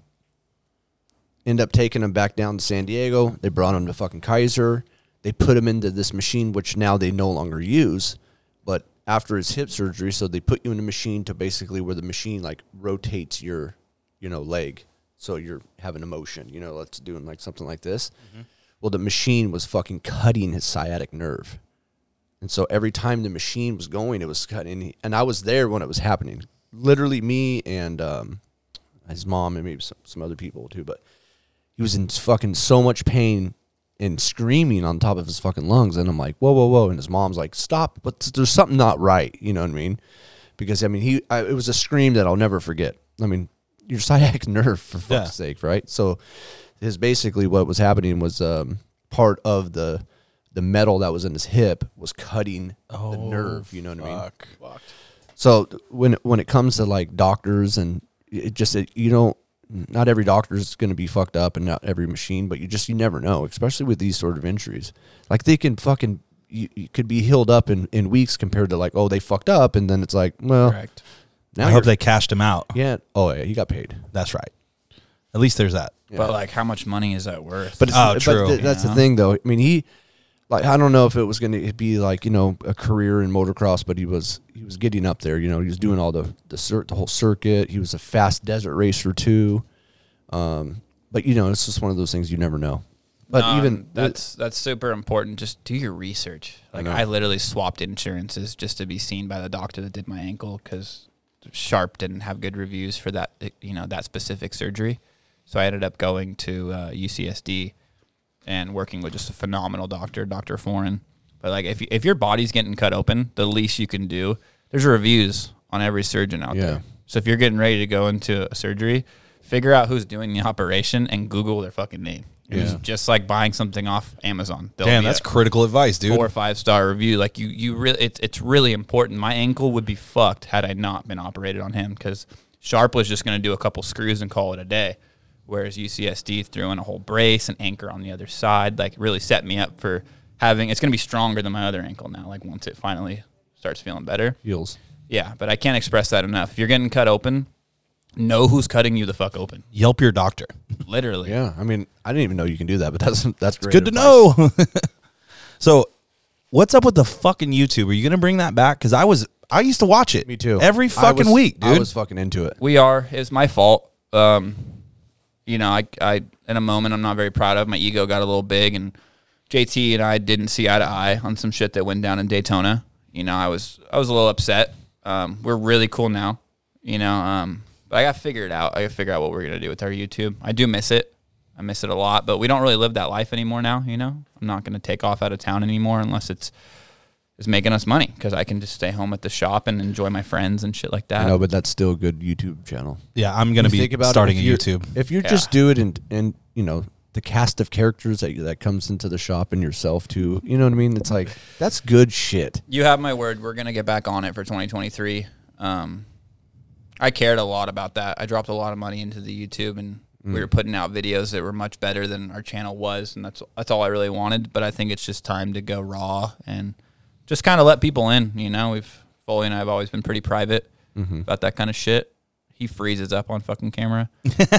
end up taking him back down to San Diego. They brought him to fucking Kaiser. They put him into this machine, which now they no longer use. But after his hip surgery, so they put you in a machine to basically where the machine like rotates your, you know, leg. So you're having a motion, you know, let's doing like something like this. Well, the machine was fucking cutting his sciatic nerve. And so every time the machine was going, it was cutting. And I was there when it was happening. Literally, me and um, his mom and maybe some, some other people too. But he was in fucking so much pain and screaming on top of his fucking lungs. And I'm like, whoa, whoa, whoa. And his mom's like, stop. But there's something not right. You know what I mean? Because, I mean, he, I, it was a scream that I'll never forget. I mean, your sciatic nerve, for fuck's Yeah. sake, right? So his basically what was happening was um, part of the the metal that was in his hip was cutting the nerve. You know what I mean? So when when it comes to like doctors and it just it, you don't not every doctor is going to be fucked up and not every machine, but you just you never know, especially with these sort of injuries. Like they can fucking you, you could be healed up in, in weeks compared to like oh they fucked up and then it's like well Correct. now I hope they cashed him out. yeah oh yeah he got paid That's right. At least there's that. But like, how much money is that worth? But it's, Oh, but true. th- that's Yeah. the thing, though. I mean, he like I don't know if it was going to be like you know a career in motocross, but he was he was getting up there. You know, he was doing all the the cir- the whole circuit. He was a fast desert racer too. Um, but you know, it's just one of those things you never know. But even that's that's super important. Just do your research. Like know. I, literally swapped insurances just to be seen by the doctor that did my ankle because Sharp didn't have good reviews for that you know that specific surgery. So I ended up going to uh, UCSD and working with just a phenomenal doctor, Doctor Foreign. But like if if your body's getting cut open, the least you can do. There's reviews on every surgeon out Yeah. there. So if you're getting ready to go into a surgery, figure out who's doing the operation and Google their fucking name. Yeah. just like buying something off Amazon. There'll Damn, that's critical advice, dude. four or five star review. Like you, you really, it's it's really important. My ankle would be fucked had I not been operated on him because Sharp was just going to do a couple screws and call it a day, whereas UCSD threw in a whole brace and anchor on the other side. Like really set me up for having. It's going to be stronger than my other ankle now. Like once it finally starts feeling better. heels. Yeah, but I can't express that enough. If you're getting cut open, know who's cutting you the fuck open. Yelp your doctor. Literally. Yeah, I mean, I didn't even know you can do that, but that's that's great Good to know. so, what's up with the fucking YouTube? Are you gonna bring that back? Because I was, I used to watch it. Me too. Every fucking was- week, dude. I was fucking into it. We are. It's my fault. Um, you know, I, I, in a moment, I'm not very proud of. My ego got a little big, and JT and I didn't see eye to eye on some shit that went down in Daytona. You know, I was, I was a little upset. Um, we're really cool now. You know, um, but I got to figure it out. I got to figure out what we're gonna do with our YouTube. I do miss it. I miss it a lot, but we don't really live that life anymore now. You know, I'm not gonna take off out of town anymore unless it's is making us money because I can just stay home at the shop and enjoy my friends and shit like that. I know, but that's still a good YouTube channel. yeah, I'm gonna You be think about starting a you're- YouTube. If you Yeah. just do it and and you know the cast of characters that that comes into the shop and yourself too, you know what I mean? It's like that's good shit. You have my word. We're gonna get back on it for 2023. Um, I cared a lot about that. I dropped a lot of money into the YouTube, and we were putting out videos that were much better than our channel was, and that's that's all I really wanted. But I think it's just time to go raw and just kind of let people in. You know, we've Foley and I have always been pretty private mm-hmm. about that kind of shit. He freezes up on fucking camera.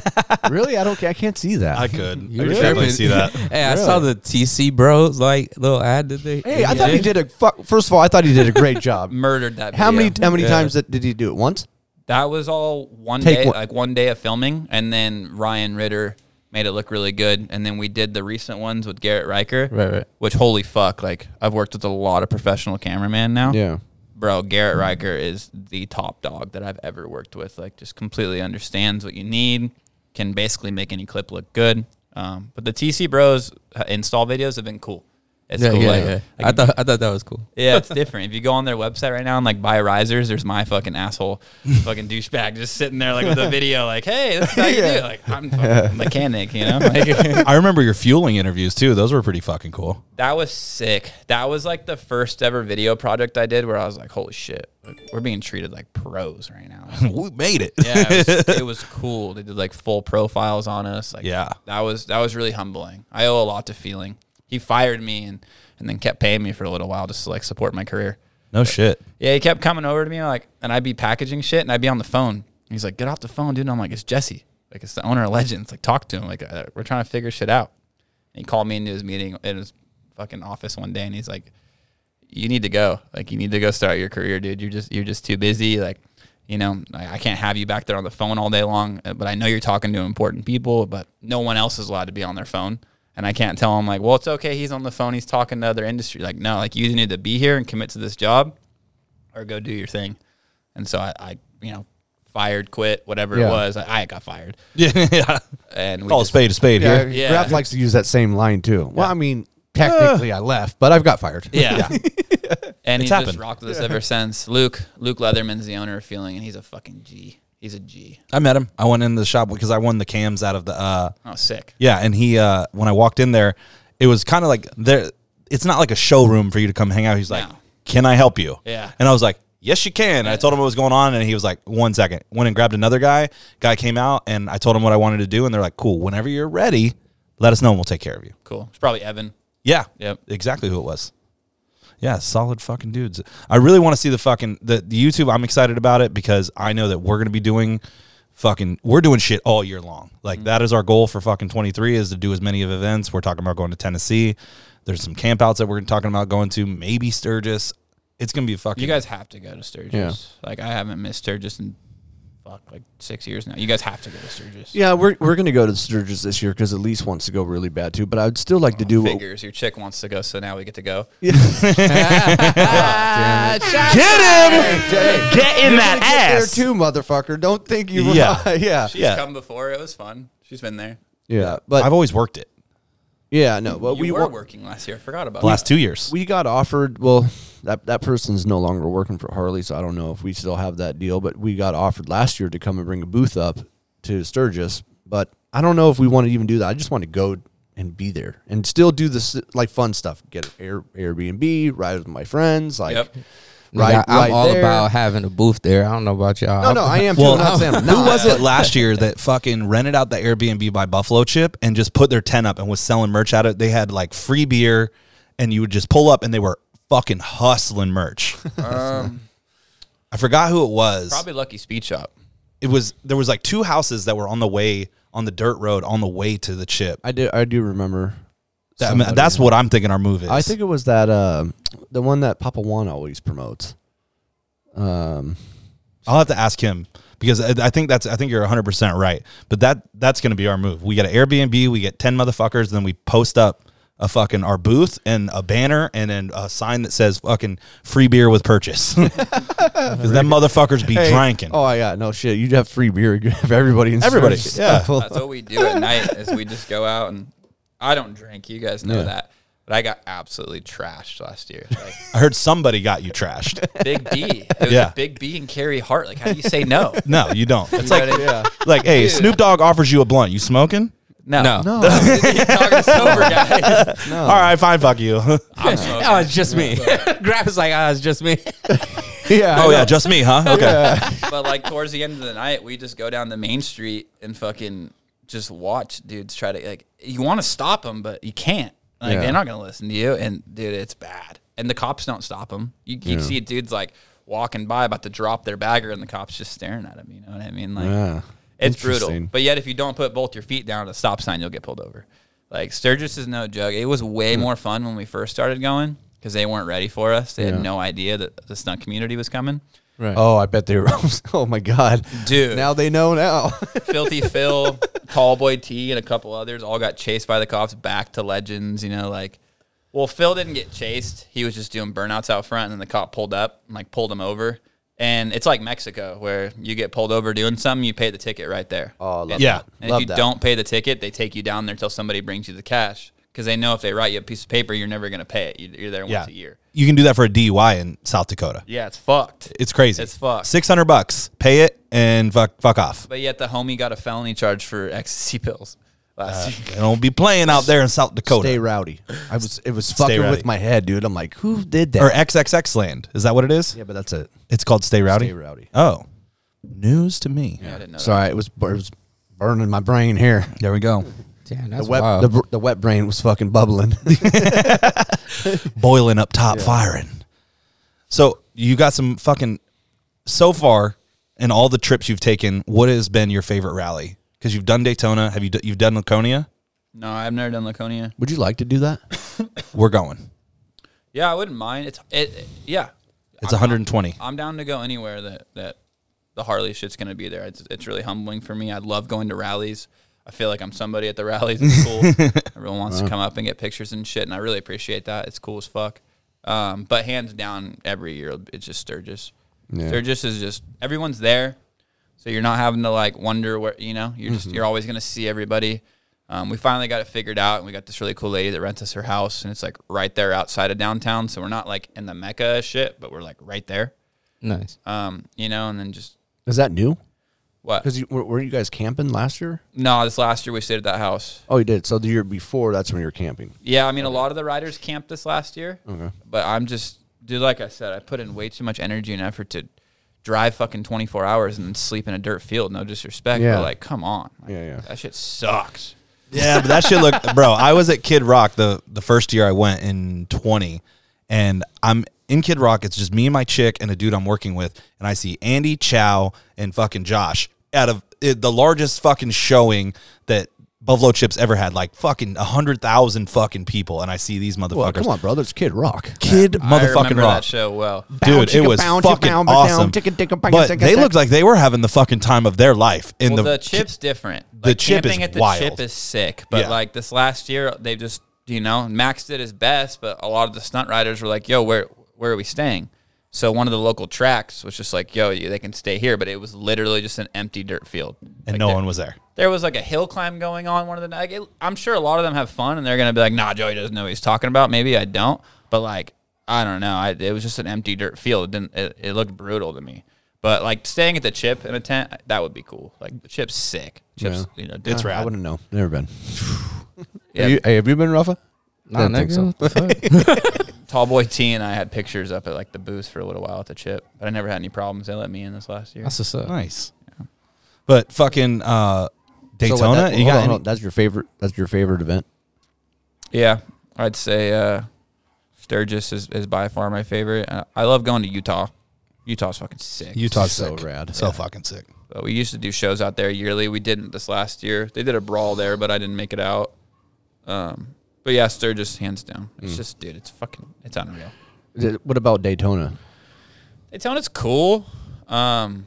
really, I don't. I can't see that. I could. You I could really? definitely see that. Hey, I saw the TC Bros like little ad. Did they? hey, I thought he did a. Fuck, first of all, I thought he did a great job. Murdered that. How many? How many Yeah. times did, did he do it? Once. That was all one Take day, one- like one day of filming, and then Ryan Ritter made it look really good. And then we did the recent ones with Garrett Riker, Right, right. which holy fuck, like I've worked with a lot of professional cameraman now. Yeah. Bro, Garrett Riker is the top dog that I've ever worked with. Like, just completely understands what you need, can basically make any clip look good. Um, but the TC Bros uh, install videos have been cool. It's Yeah, cool. yeah, like, yeah. like I thought I thought that was cool. yeah, it's different. If you go on their website right now and like buy risers, there's my fucking asshole, fucking douchebag just sitting there like with a video, like, "Hey, that's how you do." it." Like, I'm fucking mechanic, you know. Like, I remember your Feuling interviews too. Those were pretty fucking cool. that was sick. That was like the first ever video project I did where I was like, "Holy shit, we're being treated like pros right now." we made it. yeah, it was, it was cool. They did like full profiles on us. Like, Yeah. that was that was really humbling. I owe a lot to Feuling. He fired me and and then kept paying me for a little while just to like support my career. No shit. Yeah, he kept coming over to me like, and I'd be packaging shit, and I'd be on the phone. He's like, "Get off the phone, dude." And I'm like, "It's Jesse. Like, it's the owner of Legends. Like, talk to him. Like, uh, we're trying to figure shit out." And he called me into his meeting in his fucking office one day, and he's like, "You need to go. Like, you need to go start your career, dude. You're just you're just too busy. Like, you know, I, I can't have you back there on the phone all day long. uh, But I know you're talking to important people, but no one else is allowed to be on their phone." And I can't tell him like, well, it's okay. He's on the phone. He's talking to other industry. Like, no, like you either need to be here and commit to this job, or go do your thing. And so I, I you know, fired, quit, whatever Yeah. it was. I, I got fired, Yeah. yeah. and we Call a spade a spade Yeah. here. Yeah. Raph likes to use that same line too. Well, I mean, technically I left, but I've got fired. yeah. and It's he's just rocked with us ever since. Luke, Luke Leatherman's the owner of Feuling, and he's a fucking G. He's a G. I met him. I went in the shop because I won the cams out of the uh Oh, sick. yeah, and he uh when I walked in there, it was kind of like there it's not like a showroom for you to come hang out. He's like, No. "Can I help you?" Yeah. And I was like, Yes, you can. I told him what was going on, and he was like, "One second. Went and grabbed another guy. Guy came out, and I told him what I wanted to do, and they're like, "Cool. Whenever you're ready, let us know, and we'll take care of you." Cool. It's probably Evan. Yeah. Yep. Exactly who it was. Yeah, solid fucking dudes. I really want to see the fucking the, the YouTube. I'm excited about it because I know that we're gonna be doing fucking we're doing shit all year long. Like mm-hmm. that is our goal for fucking 23 is to do as many of events. We're talking about going to Tennessee. There's some campouts that we're talking about going to. Maybe Sturgis. It's gonna be fucking. You guys have to go to Sturgis. Yeah. Like I haven't missed Sturgis in fuck like six years now. You guys have to go to Sturgis. Yeah, we're we're gonna go to Sturgis this year because Elise wants to go really bad too. But I'd still like to oh, do what Figures. Your chick wants to go, so now we get to go. Ah, get him! Get in that Get there ass. too, motherfucker. Don't think you. Yeah. yeah, She's Yeah. come before. It was fun. She's been there. yeah. But I've always worked it. Yeah, no. But you we were wa- working last year. I forgot about The last two years. we got offered. Well, that that person's no longer working for Harley, so I don't know if we still have that deal. But we got offered last year to come and bring a booth up to Sturgis. But I don't know if we want to even do that. I just want to go and be there and still do this like fun stuff. Get Air, Airbnb, ride with my friends, like. Yep. Right, Like, I'm right all there. about having a booth there. I don't know about y'all. No, no, I am too. Well, I'm not saying I'm Who was it last year that fucking rented out the Airbnb by Buffalo Chip and just put their tent up and was selling merch at it? They had like free beer, and you would just pull up and they were fucking hustling merch. Um, I forgot who it was. probably Lucky Speed Shop. It was there was like two houses that were on the way on the dirt road on the way to the chip. I do. I do remember. That- I mean, that's what I'm thinking our move is. I think it was that uh, the one that Papa Juan always promotes. Um, I'll have to ask him because I, I think that's I think you're 100 percent right. But that that's going to be our move. We get an Airbnb, we get 10 motherfuckers, then we post up a fucking our booth and a banner and then a sign that says fucking free beer with purchase. Because them motherfuckers be drinking. Oh yeah, no shit. You'd have free beer. You'd have everybody in Everybody, Sturgis. yeah. That's what we do at night. Is we just go out and I don't drink. You guys know Yeah. that. But I got absolutely trashed last year. Like I heard somebody got you trashed. Big B. It was Yeah. Big B and Carey Hart. Like, how do you say no? No, you don't. It's You like what I mean? yeah. like hey, Dude. Snoop Dogg offers you a blunt. You smoking? No. No. No, You're talking sober guys. no. All right, fine, fuck you. I'm Oh, smoking. it's just me. Grab is like, oh, it's just me. Yeah. oh yeah, just me, huh? Okay. but like towards the end of the night, we just go down the main street and fucking just watch dudes try to like. You want to stop them, but you can't. Like Yeah. they're not gonna listen to you, and dude, it's bad. And the cops don't stop them. You, you see dudes like walking by about to drop their bagger, and the cops just staring at them. You know what I mean? Like Yeah. it's brutal. But yet, if you don't put both your feet down at a stop sign, you'll get pulled over. Like Sturgis is no joke. It was way hmm. more fun when we first started going because they weren't ready for us. They Yeah. had no idea that the stunt community was coming. Right. Oh, I bet they were. Oh my god, Dude. Now they know now. Filthy Phil, Tall Boy T, and a couple others all got chased by the cops back to Legends. You know, like, well, Phil didn't get chased. He was just doing burnouts out front, and then the cop pulled up and like pulled him over. And it's like Mexico, where you get pulled over doing something, you pay the ticket right there. Oh, I love and, Yeah. And Love if you that. don't pay the ticket, they take you down there until somebody brings you the cash because they know if they write you a piece of paper, you're never going to pay it. You- You're there Yeah. once a year. You can do that for a DUI in South Dakota. Yeah, it's fucked. It's crazy. It's fucked. Six hundred bucks. Pay it and fuck fuck off. But yet the homie got a felony charge for ecstasy pills uh, last year. They don't be playing out there in South Dakota Stay rowdy. I was. It was Stay fucking rowdy. with my head, dude. I'm like, who did that? or XXX land. Is that what it is? yeah, but that's it. It's called Stay Rowdy. Stay rowdy. Oh, news to me. Yeah, I didn't know that. Sorry, it was. It was burning my brain here. There we go. Damn, The wet, wild. the, the wet brain was fucking bubbling. Boiling up top, firing. So you got some fucking. So far, in all the trips you've taken, what has been your favorite rally? Because you've done Daytona. Have you? d- You've done Laconia. No, I've never done Laconia. Would you like to do that? We're going. Yeah, I wouldn't mind. It's it, it- yeah. It's 120. I'm down to go anywhere that that the Harley shit's gonna be there. It's it's really humbling for me. I love going to rallies. I feel like I'm somebody at the rallies. It's cool. Everyone wants to come up and get pictures and shit, and I really appreciate that. It's cool as fuck. Um, but hands down, every year it's just Sturgis. Yeah. Sturgis is just everyone's there, so you're not having to like wonder where you know. You're just you're always gonna see everybody. Um, we finally got it figured out, and we got this really cool lady that rents us her house, and it's like right there outside of downtown. So we're not like in the mecca shit, but we're like right there. nice. Um, you know, and then just Is that new? What? Because you were, were you guys camping last year? No, this last year we stayed at that house. Oh, you did. So the year before, that's when you were camping. Yeah, I mean, a lot of the riders camped this last year, Okay. but I'm just dude, like I said, I put in way too much energy and effort to drive fucking 24 hours and then sleep in a dirt field. No disrespect, Yeah. but like, come on. Like, Yeah, yeah. That shit sucks. Yeah, but that shit look, bro. I was at Kid Rock the the first year I went in 20, and I'm in Kid Rock. It's just me and my chick and a dude I'm working with, and I see Andy Chow and fucking Josh out of it, the largest fucking showing that Buffalo Chips ever had, like fucking a hundred thousand fucking people, and I see these motherfuckers. Well, come on, brother. It's Kid Rock. Kid I motherfucking remember Rock. that show well. Dude, it was fucking bow, ba, down, awesome. chicka, ticka, bang, But they looked like they were having the fucking time of their life in well, the, the, chip's different. the chip is camping at the wild. chip is sick, but Yeah. like this last year, they just you know Max did his best, but a lot of the stunt riders were like, "Yo, where where are we staying?" So one of the local tracks was just like, "Yo, they can stay here," but it was literally just an empty dirt field, and Like, no there- one was there. There was like a hill climb going on one of the like, it, I'm sure a lot of them have fun and they're gonna be like, "Nah, Joey doesn't know what he's talking about." Maybe I don't, but like I don't know. I, it was just an empty dirt field. It didn't. It, it looked brutal to me. But like staying at the chip in a tent, that would be cool. Like the chip's sick. Chips, you know, It's Uh, I rad. wouldn't know. Never been. yeah, Have, you, hey, have you been, Rafa? Nah, Didn't think nigga, so. what the fuck? Tall boy T and I had pictures up at like the booth for a little while at the chip, but I never had any problems. They let me in this last year. That's what's up. Nice. But fucking uh, So Daytona, that- you hold got on, any- hold on. That's your favorite. That's your favorite event. Yeah, I'd say uh, Sturgis is, is by far my favorite. Uh, I love going to Utah. Utah's fucking sick. Utah's So sick. rad. So Yeah. fucking sick. But we used to do shows out there yearly. We didn't this last year. They did a brawl there, but I didn't make it out. Um, but yeah, Sturgis hands down. It's just, dude, it's fucking, it's unreal. What about Daytona? Daytona's cool. Um,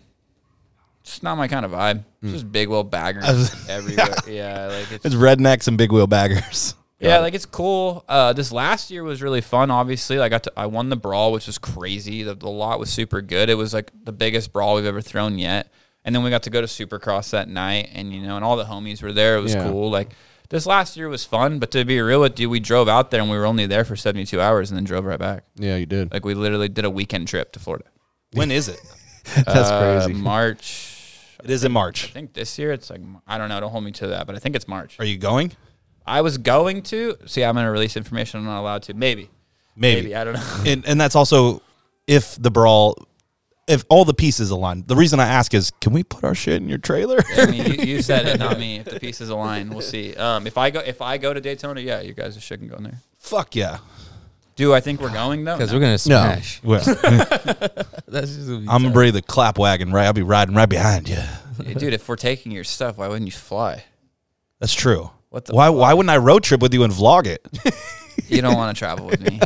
just not my kind of vibe. It's just big wheel baggers was- everywhere. yeah, like it's It's rednecks and big wheel baggers. Yeah, like it's cool. Uh, this last year was really fun. Obviously, I got to I won the brawl, which was crazy. The, the lot was super good. It was like the biggest brawl we've ever thrown yet. And then we got to go to Supercross that night, and you know, and all the homies were there. It was Yeah. cool. Like this last year was fun, but to be real with you, we drove out there and we were only there for seventy two hours, and then drove right back. Yeah, you did. Like we literally did a weekend trip to Florida. When is it? That's Uh, crazy. March. It is in March. I think this year it's like I don't know. Don't hold me to that, but I think it's March. Are you going? I was going to see. I'm going to release information. I'm not allowed to. Maybe. Maybe. I don't know. And and that's also if the brawl, if all the pieces align. The reason I ask is, can we put our shit in your trailer? I mean, you, you said it, not me. If the pieces align, we'll see. Um, if I go, if I go to Daytona, yeah, you guys should go in there. Fuck yeah. Do I think we're going though? Because No. we're gonna smash. Well, That's just what we I'm gonna bring the clap wagon. Right, I'll be riding right behind you. Hey, dude. If we're taking your stuff, why wouldn't you fly? That's true. What the why? fuck? Why wouldn't I road trip with you and vlog it? You don't want to travel with me.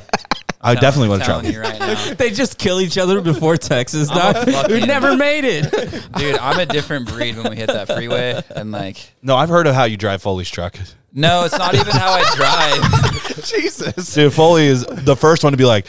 I Telling- definitely want to telling travel. you right now, They just kill each other before Texas. I'm a dog. fucking- We never made it. dude. I'm a different breed when we hit that freeway, and like, No, I've heard of how you drive Foley's truck. no, it's not even how I drive. Jesus, dude, Foley is the first one to be like,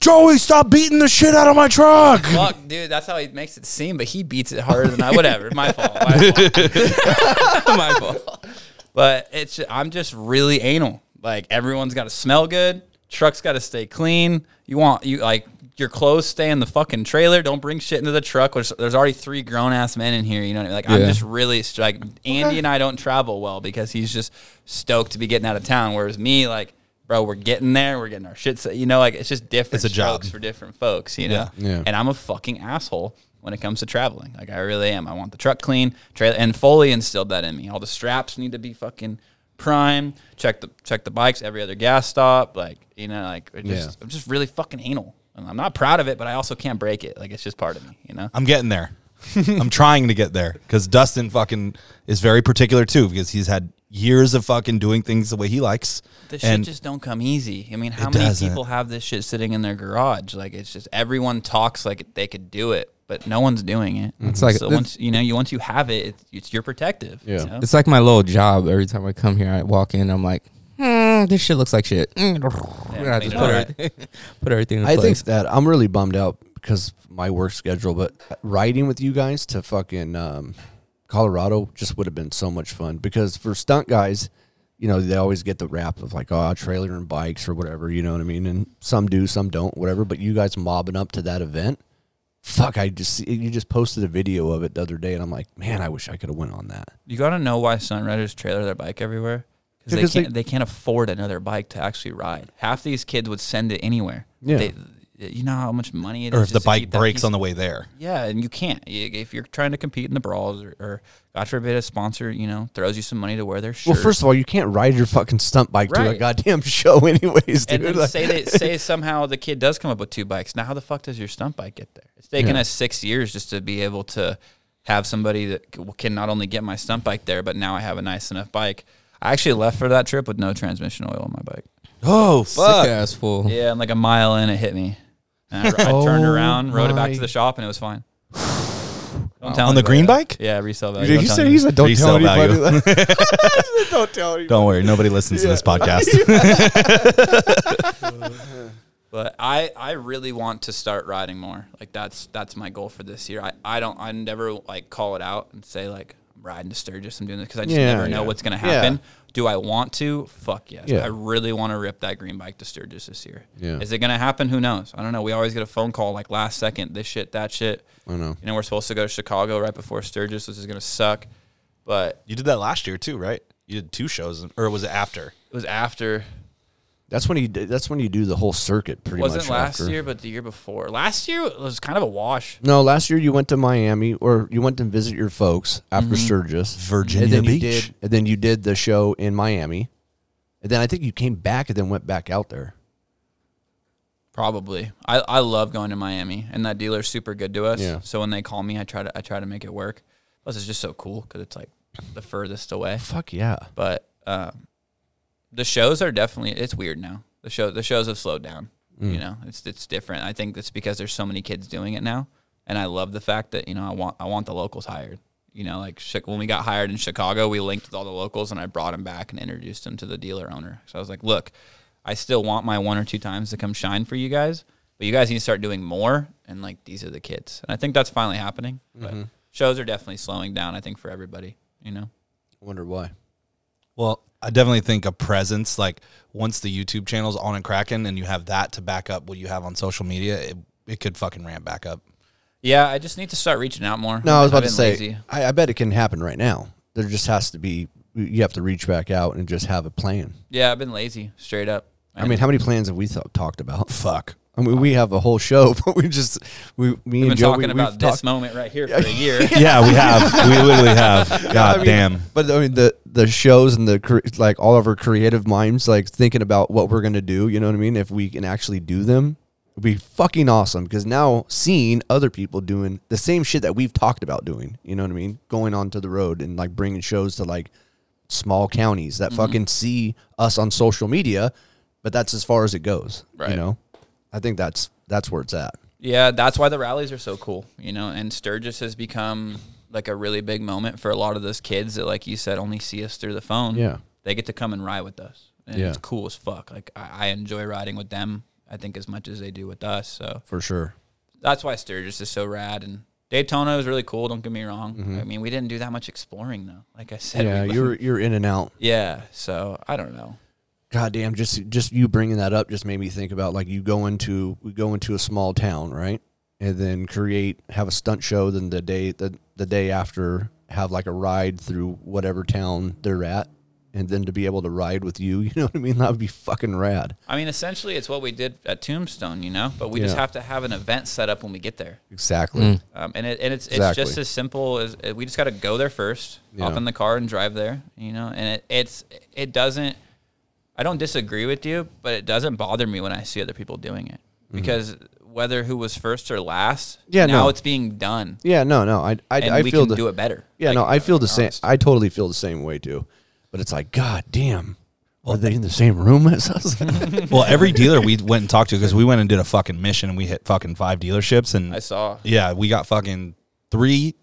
Joey, stop beating the shit out of my truck. Fuck, dude. That's how he makes it seem, but he beats it harder than I. Whatever, my fault. My fault. My fault. But it's I'm just really anal. Like everyone's got to smell good. Truck's got to stay clean. You want you like your clothes stay in the fucking trailer. Don't bring shit into the truck. There's, there's already three grown ass men in here. You know, what I mean? like I'm just really like Andy and I don't travel well because he's just stoked to be getting out of town. Whereas me, like, bro, we're getting there. We're getting our shit. Set, you know, like it's just different. It's a job. for different folks. You know, Yeah. Yeah. and I'm a fucking asshole when it comes to traveling. Like I really am. I want the truck clean. Trailer and Foley instilled that in me. All the straps need to be fucking prime. Check the check the bikes every other gas stop. Like you know, like just, Yeah. I'm just really fucking anal. And I'm not proud of it, but I also can't break it. Like it's just part of me. You know. I'm getting there. I'm trying to get there because Dustin fucking is very particular too because he's had years of fucking doing things the way he likes. This shit just don't come easy. I mean, how many doesn't. people have this shit sitting in their garage? Like it's just everyone talks like they could do it, but no one's doing it. It's like- so once you know, you once you have it, it's, it's you're protective. you Yeah. know? It's like my little job. Every time I come here, I walk in. I'm like, hmm, this shit looks like shit. Mm. I just put it everything, put everything in I think place. that I'm really bummed out because my work schedule, but riding with you guys to fucking um, Colorado just would have been so much fun because for stunt guys, you know, they always get the rap of like, oh, trailer and bikes or whatever, you know what I mean? And some do, some don't, whatever. But you guys mobbing up to that event, fuck, I just, you just posted a video of it the other day and I'm like, man, I wish I could have went on that. You got to know why Sunriders trailer their bike everywhere because they they- can't they, can't afford another bike to actually ride. Half these kids would send it anywhere. Yeah. They, you know how much money it or is if the bike breaks on the way there. Yeah, and you can't if you're trying to compete in the brawls or, or God forbid a sponsor, you know, throws you some money to wear their shirt. Well, first of all, you can't ride your fucking stunt bike to a goddamn show, anyways, dude. and then Like- say they say somehow the kid does come up with two bikes. Now, how the fuck does your stunt bike get there? It's taken Yeah. us six years just to be able to have somebody that can not only get my stunt bike there, but now I have a nice enough bike. I actually left for that trip with no transmission oil on my bike. Oh Sick ass fool. Yeah, and like a mile in, it hit me. And I, I turned Oh around, rode it back to the shop, and it was fine. Don't tell On the anybody green that. bike? Yeah, resale value. Did Don't he tell say anybody. said don't Resale tell anybody? value. that." don't tell anybody. Don't worry, nobody listens to this podcast. But I, I really want to start riding more. Like that's that's my goal for this year. I, I don't I never like call it out and say like I'm riding to Sturgis. I'm doing this because I just Yeah, never know yeah. what's gonna Yeah. happen. Do I want to? Fuck yes. Yeah. I really want to rip that green bike to Sturgis this year. Yeah. Is it gonna happen? Who knows? I don't know. We always get a phone call like last second. This shit, that shit. I know. You know we're supposed to go to Chicago right before Sturgis, which is gonna suck. But you did that last year too, right? You did two shows, or was it after? it was after. That's when you. That's when you do the whole circuit, pretty wasn't much. last after. year, but the year before. Last year was kind of a wash. No, last year you went to Miami, or you went to visit your folks after Mm-hmm. Sturgis, Virginia and then Beach. You did, and then you did the show in Miami, and then I think you came back and then went back out there. Probably. I, I love going to Miami, and that dealer's super good to us. Yeah. So when they call me, I try to I try to make it work. Plus, it's just so cool because it's like the furthest away. Fuck yeah. But um, the shows are definitely it's weird now. The show the shows have slowed down. Mm. You know, it's it's different. I think it's because there's so many kids doing it now, and I love the fact that you know I want I want the locals hired. You know, like when we got hired in Chicago, we linked with all the locals, and I brought them back and introduced them to the dealer owner. So I was like, look, I still want my one or two times to come shine for you guys, but you guys need to start doing more. And like these are the kids, and I think that's finally happening. But shows are definitely slowing down. I think for everybody. You know. I wonder why. Well, I definitely think a presence, like once the YouTube channel's on and cracking, and you have that to back up what you have on social media, it, it could fucking ramp back up. Yeah, I just need to start reaching out more. No, I was about to say. I, I bet it can happen right now. There just has to be. You have to reach back out and just have a plan. Yeah, I've been lazy, straight up. I mean, how many plans have we th- talked about? Fuck. I mean, we have a whole show, but we just we me we've and been Joe talking we, about we've this talked- moment right here for a year. Yeah, we have. we literally have. God I mean, damn. But I mean, the the shows and the like all of our creative minds, like thinking about what we're gonna do. You know what I mean? If we can actually do them, it'd be fucking awesome. Because now seeing other people doing the same shit that we've talked about doing, you know what I mean? Going onto the road and like bringing shows to like small counties that mm-hmm. fucking see us on social media, but that's as far as it goes. Right. You know, I think that's that's where it's at. Yeah, that's why the rallies are so cool, you know. And Sturgis has become like a really big moment for a lot of those kids that, like you said, only see us through the phone. Yeah. they get to come and ride with us, and Yeah. it's cool as fuck. Like I, I enjoy riding with them. I think as much as they do with us. So For sure. that's why Sturgis is so rad. And Daytona was really cool. Don't get me wrong. I mean, we didn't do that much exploring though. Like I said, Mm-hmm. Yeah, we- you're you're in and out. yeah. So I don't know. God damn, just just you bringing that up just made me think about like you go into we go into a small town, right? And then create have a stunt show then the day the the day after have like a ride through whatever town they're at and then to be able to ride with you, you know what I mean? That would be fucking rad. I mean, essentially, it's what we did at Tombstone, you know. But we just have to have an event set up when we get there, Exactly. um, and it, and it's Exactly. it's just as simple as uh, we just got to go there first, hop Yeah. in the car and drive there, you know. And it, it's it doesn't. I don't disagree with you, but it doesn't bother me when I see other people doing it because whether who was first or last, Mm-hmm. Yeah, now no. it's being done, Yeah, no, no. I I, and I we feel can the do it better. Yeah, Like, no, I feel the same. honest. I totally feel the same way too. But it's like, God damn, are they in the same room as us? Well, every dealer we went and talked to because we went and did a fucking mission and we hit fucking five dealerships and I saw. yeah, we got fucking three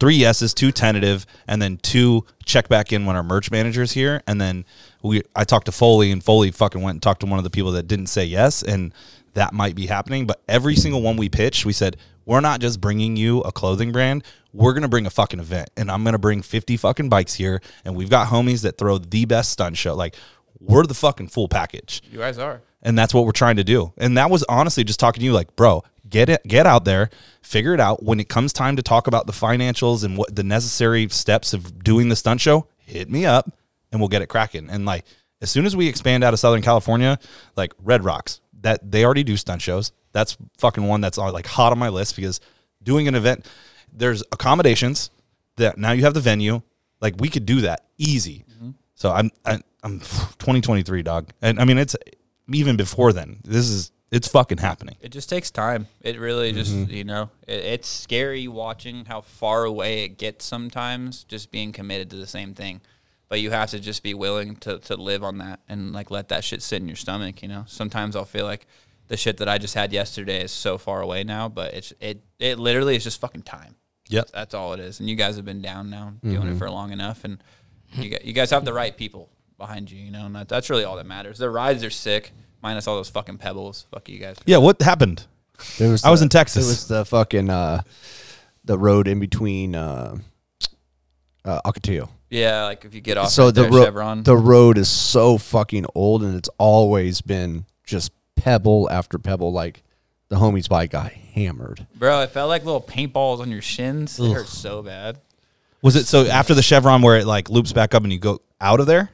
three yeses, two tentative, and then two check back in when our merch manager's here. And then we I talked to Foley and Foley fucking went and talked to one of the people that didn't say yes, and that might be happening. But every single one we pitched, we said, We're not just bringing you a clothing brand, we're gonna bring a fucking event. And I'm gonna bring 50 fucking bikes here, and we've got homies that throw the best stunt show. Like we're the fucking full package You guys are. and that's what we're trying to do. And that was honestly just talking to you, like, bro, get it, get out there, figure it out. When it comes time to talk about the financials and what the necessary steps of doing the stunt show, hit me up, and we'll get it cracking. And like, as soon as we expand out of Southern California, like Red Rocks, that they already do stunt shows. That's fucking one that's uh, like hot on my list because doing an event, there's accommodations that now you have the venue. Like we could do that easy. So I'm I, I'm 2023 dog, and I mean it's even before then. This is it's fucking happening. It just takes time. It really just, you know, it, it's scary watching how far away it gets sometimes, just being committed to the same thing. But you have to just be willing to, to live on that and like let that shit sit in your stomach, you know? Sometimes I'll feel like the shit that I just had yesterday is so far away now, but it's it it literally is just fucking time. Yep. That's all it is. And you guys have been down now doing it for long enough and you got, you guys have the right people behind you, you know, and that, that's really all that matters. The rides are sick, minus all those fucking pebbles. Fuck you guys. Yeah, what happened? There was I was in Texas. It was the fucking uh, the road in between uh, uh, Ocotillo. Yeah, like if you get off so right the there, ro- Chevron. the road is so fucking old, and it's always been just pebble after pebble. Like the homie's bike got hammered. Bro, it felt like little paintballs on your shins. It hurt so bad. Was it so after the Chevron where it like loops back up and you go out of there?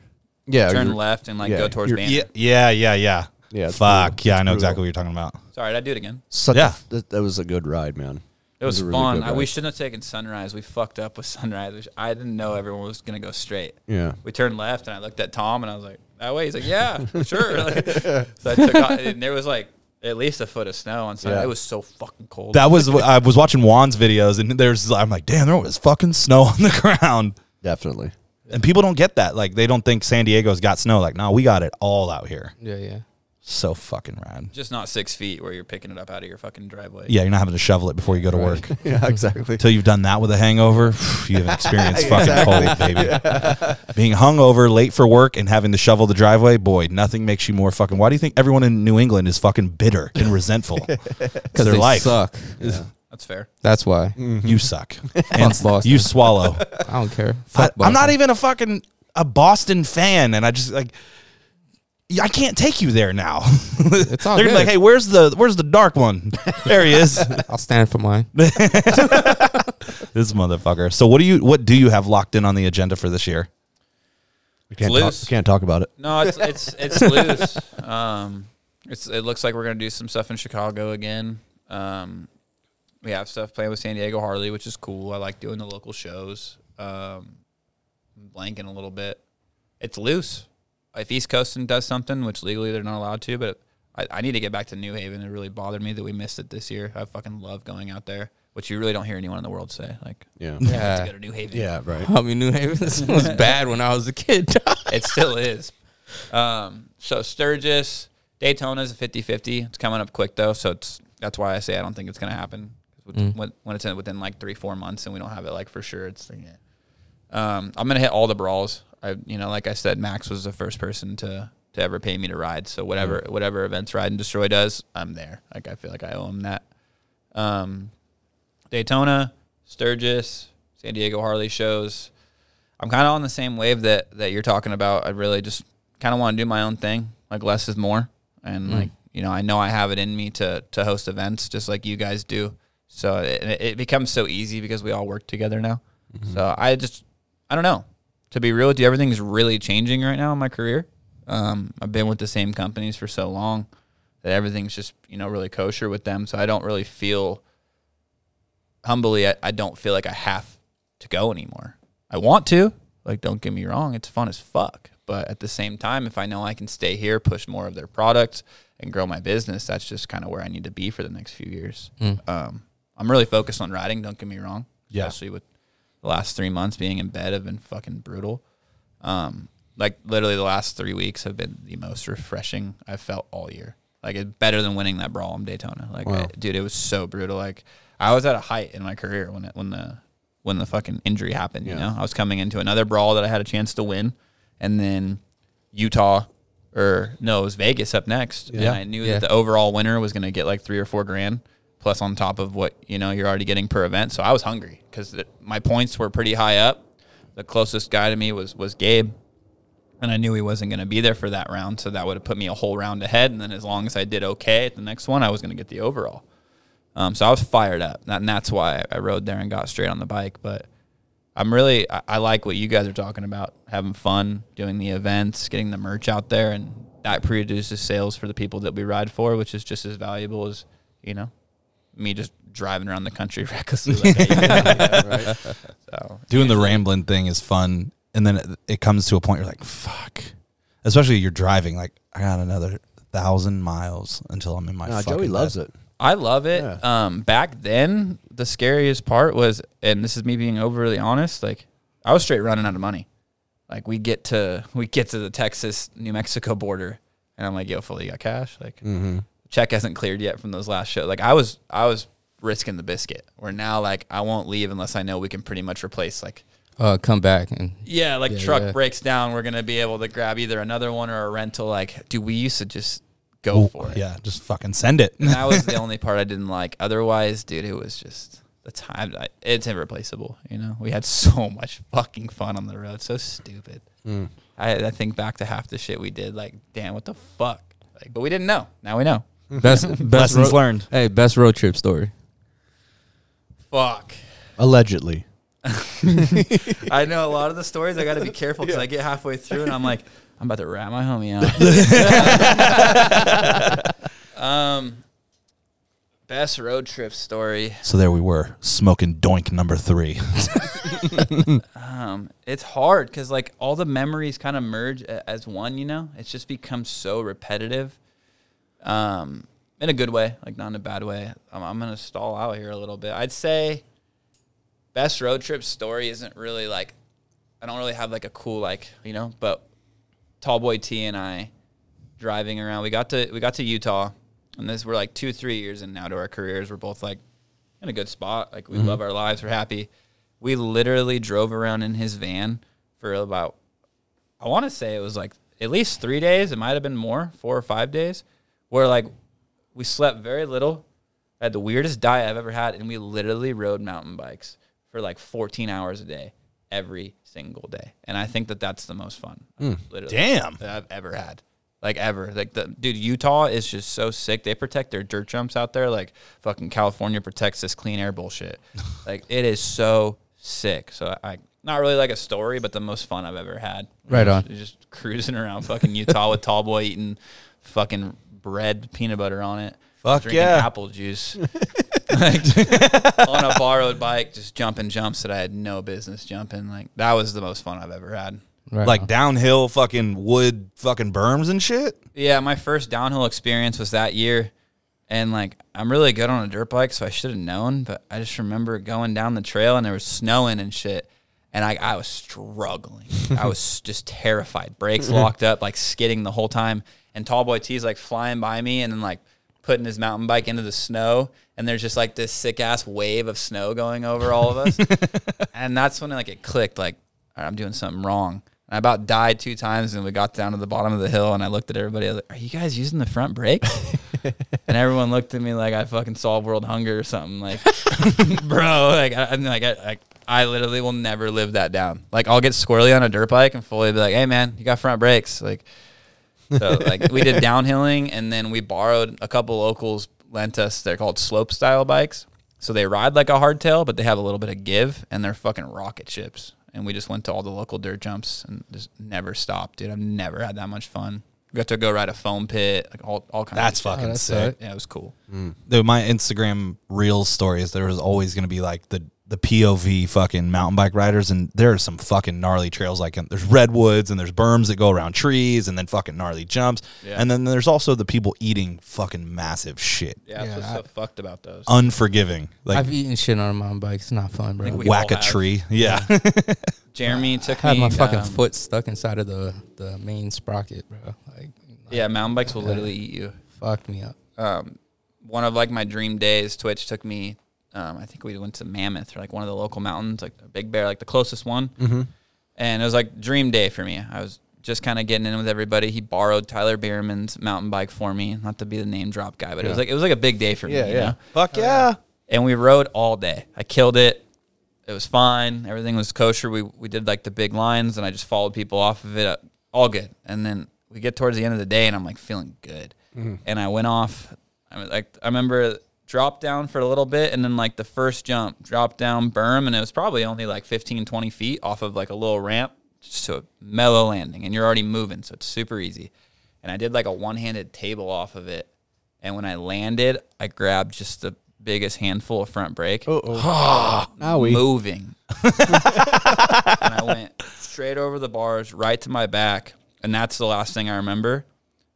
Yeah, Turn you're- left and like yeah, go towards you're- Banner. Yeah, yeah, yeah, yeah. Yeah, it's Fuck. brutal. Yeah, I It's know brutal. exactly what you're talking about. Sorry, I'd do it again. Such Yeah. a, that, that was a good ride, man. It was, a really fun. good I, we shouldn't have taken Sunrise. We fucked up with Sunrise. Sh- I didn't know everyone was gonna go straight. Yeah. We turned left and I looked at Tom and I was like, "That way." He's like, "Yeah, sure." Like, so I took off, and there was like at least a foot of snow on Sunday. Yeah. It was so fucking cold. That was I was watching Juan's videos and there's I'm like, damn, there was fucking snow on the ground. Definitely. And people don't get that. Like they don't think San Diego's got snow. Like, no, we got it all out here. Yeah, yeah. So fucking rad. just not six feet where you're picking it up out of your fucking driveway. Yeah, you're not having to shovel it before you go to work. Yeah, exactly. Until you've done that with a hangover, you haven't experienced fucking cold, baby. Being hungover, late for work, and having to shovel the driveway, boy, nothing makes you more fucking. Why do you think everyone in New England is fucking bitter and resentful? Because their they life. suck. That's fair. That's why. You suck. and Fuck Boston. you swallow. I don't care. I, Fuck I'm not even a fucking a Boston fan, and I just like. Yeah, I can't take you there now. It's all They're gonna be like, "Hey, where's the where's the dark one? there he is, I'll stand for mine. this motherfucker." So, what do you what do you have locked in on the agenda for this year? We can't, loose. talk, can't talk about it. No, it's it's it's loose. Um, it's it looks like we're gonna do some stuff in Chicago again. Um, we have stuff playing with San Diego Harley, which is cool. I like doing the local shows. Um, I'm blanking a little bit. It's loose. If East Coastin does something, which legally they're not allowed to, but I, I need to get back to New Haven. It really bothered me that we missed it this year. I fucking love going out there, which you really don't hear anyone in the world say. Like, Yeah. I have to go to New Haven. Yeah, right. I mean, New Haven was bad when I was a kid. it still is. Um, so Sturgis, Daytona's a 50-50. It's coming up quick though, so it's that's why I say I don't think it's gonna happen. Mm. When, when it's in, within like three four months and we don't have it like for sure, it's like, yeah. Um, I'm gonna hit all the brawls. I you know like I said, Max was the first person to to ever pay me to ride. So whatever mm. whatever events Ride and Destroy does, I'm there. Like I feel like I owe him that. Um, Daytona, Sturgis, San Diego Harley shows. I'm kind of on the same wave that that you're talking about. I really just kind of want to do my own thing. Like less is more, and mm. like you know, I know I have it in me to to host events just like you guys do. So it, it becomes so easy because we all work together now. Mm-hmm. So I just I don't know. To be real with you, everything's really changing right now in my career. Um, I've been with the same companies for so long that everything's just you know really kosher with them. So I don't really feel humbly. I, I don't feel like I have to go anymore. I want to. Like, don't get me wrong, it's fun as fuck. But at the same time, if I know I can stay here, push more of their products, and grow my business, that's just kind of where I need to be for the next few years. Um, I'm really focused on riding. Don't get me wrong. Yeah. Especially with the last three months being in bed have been fucking brutal. Um, like literally the last three weeks have been the most refreshing I've felt all year. Like it's better than winning that brawl in Daytona. Like, Wow. I- dude, it was so brutal. Like I was at a height in my career when it when the when the fucking injury happened. You Yeah. know, I was coming into another brawl that I had a chance to win, and then Utah or no, it was Vegas up next. And Yeah. I knew Yeah. that the overall winner was going to get like three or four grand plus on top of what you know you're already getting per event. So I was hungry because my points were pretty high up. The closest guy to me was was Gabe, and I knew he wasn't going to be there for that round. So that would have put me a whole round ahead. And then as long as I did okay at the next one, I was going to get the overall. Um, so I was fired up, and that's why I rode there and got straight on the bike. But I'm really I, I like what you guys are talking about, having fun, doing the events, getting the merch out there, and that produces sales for the people that we ride for, which is just as valuable as you know, me just driving around the country recklessly. Like, hey, yeah, right? So Doing the rambling thing is fun, and then it, it comes to a point you're like, "Fuck!" Especially you're driving. Like, I got another thousand miles until I'm in my. Nah, fucking Joey loves bed. it. I love it. Yeah. Um, back then, the scariest part was, and this is me being overly honest, like I was straight running out of money. Like we get to we get to the Texas New Mexico border, and I'm like, "Yo, Foley got cash." Like Mm-hmm. Check hasn't cleared yet from those last shows. Like I was I was risking the biscuit. Where now, like I won't leave unless I know we can pretty much replace like Uh, come back and yeah, like Yeah, truck yeah. breaks down, we're gonna be able to grab either another one or a rental. Like, dude, we used to just go for it. Yeah, just fucking send it. And that was the only part I didn't like. Otherwise, dude, it was just the time. I, it's irreplaceable. You know, we had so much fucking fun on the road. So stupid. Mm. I, I think back to half the shit we did. Like, damn, what the fuck? Like, but we didn't know. Now we know. best best Lessons road, learned. Hey, best road trip story. Fuck. Allegedly. I know a lot of the stories. I got to be careful because I get halfway through and I'm like, I'm about to rat my homie out. um, best road trip story. So there we were, smoking doink number three. Um, it's hard because like all the memories kind of merge as one. You know, it's just become so repetitive. Um, in a good way, like not in a bad way. I'm, I'm gonna stall out here a little bit. I'd say best road trip story isn't really like I don't really have like a cool like you know, but Tallboy T and I driving around. We got to we got to Utah, and this we're like two three years in now to our careers. We're both like in a good spot. Like we love our lives. We're happy. We literally drove around in his van for about I want to say it was like at least three days. It might have been more, four or five days, where like we slept very little. I had the weirdest diet I've ever had, and we literally rode mountain bikes for like 14 hours a day, every single day. And I think that that's the most fun, hmm. literally, Damn. that I've ever had. Like ever, like the dude, Utah is just so sick. They protect their dirt jumps out there, like fucking California protects this clean air bullshit. like it is so sick. So I, not really like a story, but the most fun I've ever had. Right on. Just, just cruising around fucking Utah with tall boy eating fucking bread, peanut butter on it. Fuck drinking yeah. apple juice. like, on a borrowed bike, just jumping jumps that I had no business jumping. Like that was the most fun I've ever had. Right like on. downhill fucking wood fucking berms and shit. Yeah, my first downhill experience was that year. And like I'm really good on a dirt bike, so I should have known, but I just remember going down the trail and there was snowing and shit. And I, I was struggling. I was just terrified. Brakes locked up, like skidding the whole time. And Tallboy T's like flying by me and then like putting his mountain bike into the snow. And there's just like this sick ass wave of snow going over all of us. and that's when like it clicked, like, right, I'm doing something wrong. And I about died two times and we got down to the bottom of the hill and I looked at everybody, I was like, Are you guys using the front brake and everyone looked at me like I fucking solved world hunger or something. Like, bro, like I, I'm like I, I, I literally will never live that down. Like I'll get squirrely on a dirt bike and fully be like, Hey man, you got front brakes. Like so like we did downhilling and then we borrowed a couple locals lent us they're called slope style bikes. So they ride like a hardtail, but they have a little bit of give and they're fucking rocket ships. And we just went to all the local dirt jumps and just never stopped, dude. I've never had that much fun. We got to go ride a foam pit, like all, all kinds That's of shit. fucking oh, that's sick. tight. Yeah, it was cool. Dude, my Instagram real stories, there was always going to be like the the POV fucking mountain bike riders, and there are some fucking gnarly trails. Like there's redwoods and there's berms that go around trees, and then fucking gnarly jumps, Yeah. and then there's also the people eating fucking massive shit, Yeah, that's Yeah, what's I- so fucked about those. unforgiving. Like I've eaten shit on a mountain bike. It's not fun, bro. whack a have. tree. Yeah, Jeremy took I had me. my fucking um, foot stuck inside of the the main sprocket, bro. Like, Yeah, mountain bikes will literally eat you. fucked me up. um, one of like my dream days, Twitch took me. Um, I think we went to Mammoth or like one of the local mountains, like the Big Bear, like the closest one. Mm-hmm. And it was like dream day for me. I was just kind of getting in with everybody. He borrowed Tyler Bereman's mountain bike for me, not to be the name drop guy, but it was like it was like a big day for me. Yeah, you yeah. know? fuck yeah. and we rode all day. I killed it. It was fine. Everything was kosher. We we did like the big lines, and I just followed people off of it. uh, All good. And then we get towards the end of the day, and I'm like feeling good. And I went off. I was like I remember dropped down for a little bit, and then like the first jump, dropped down berm, and it was probably only like 15, 20 feet off of like a little ramp, just a mellow landing, and you're already moving, so it's super easy. And I did like a one handed table off of it and when I landed, I grabbed just the biggest handful of front brake, Oh, moving, and I went straight over the bars, right to my back, and that's the last thing I remember.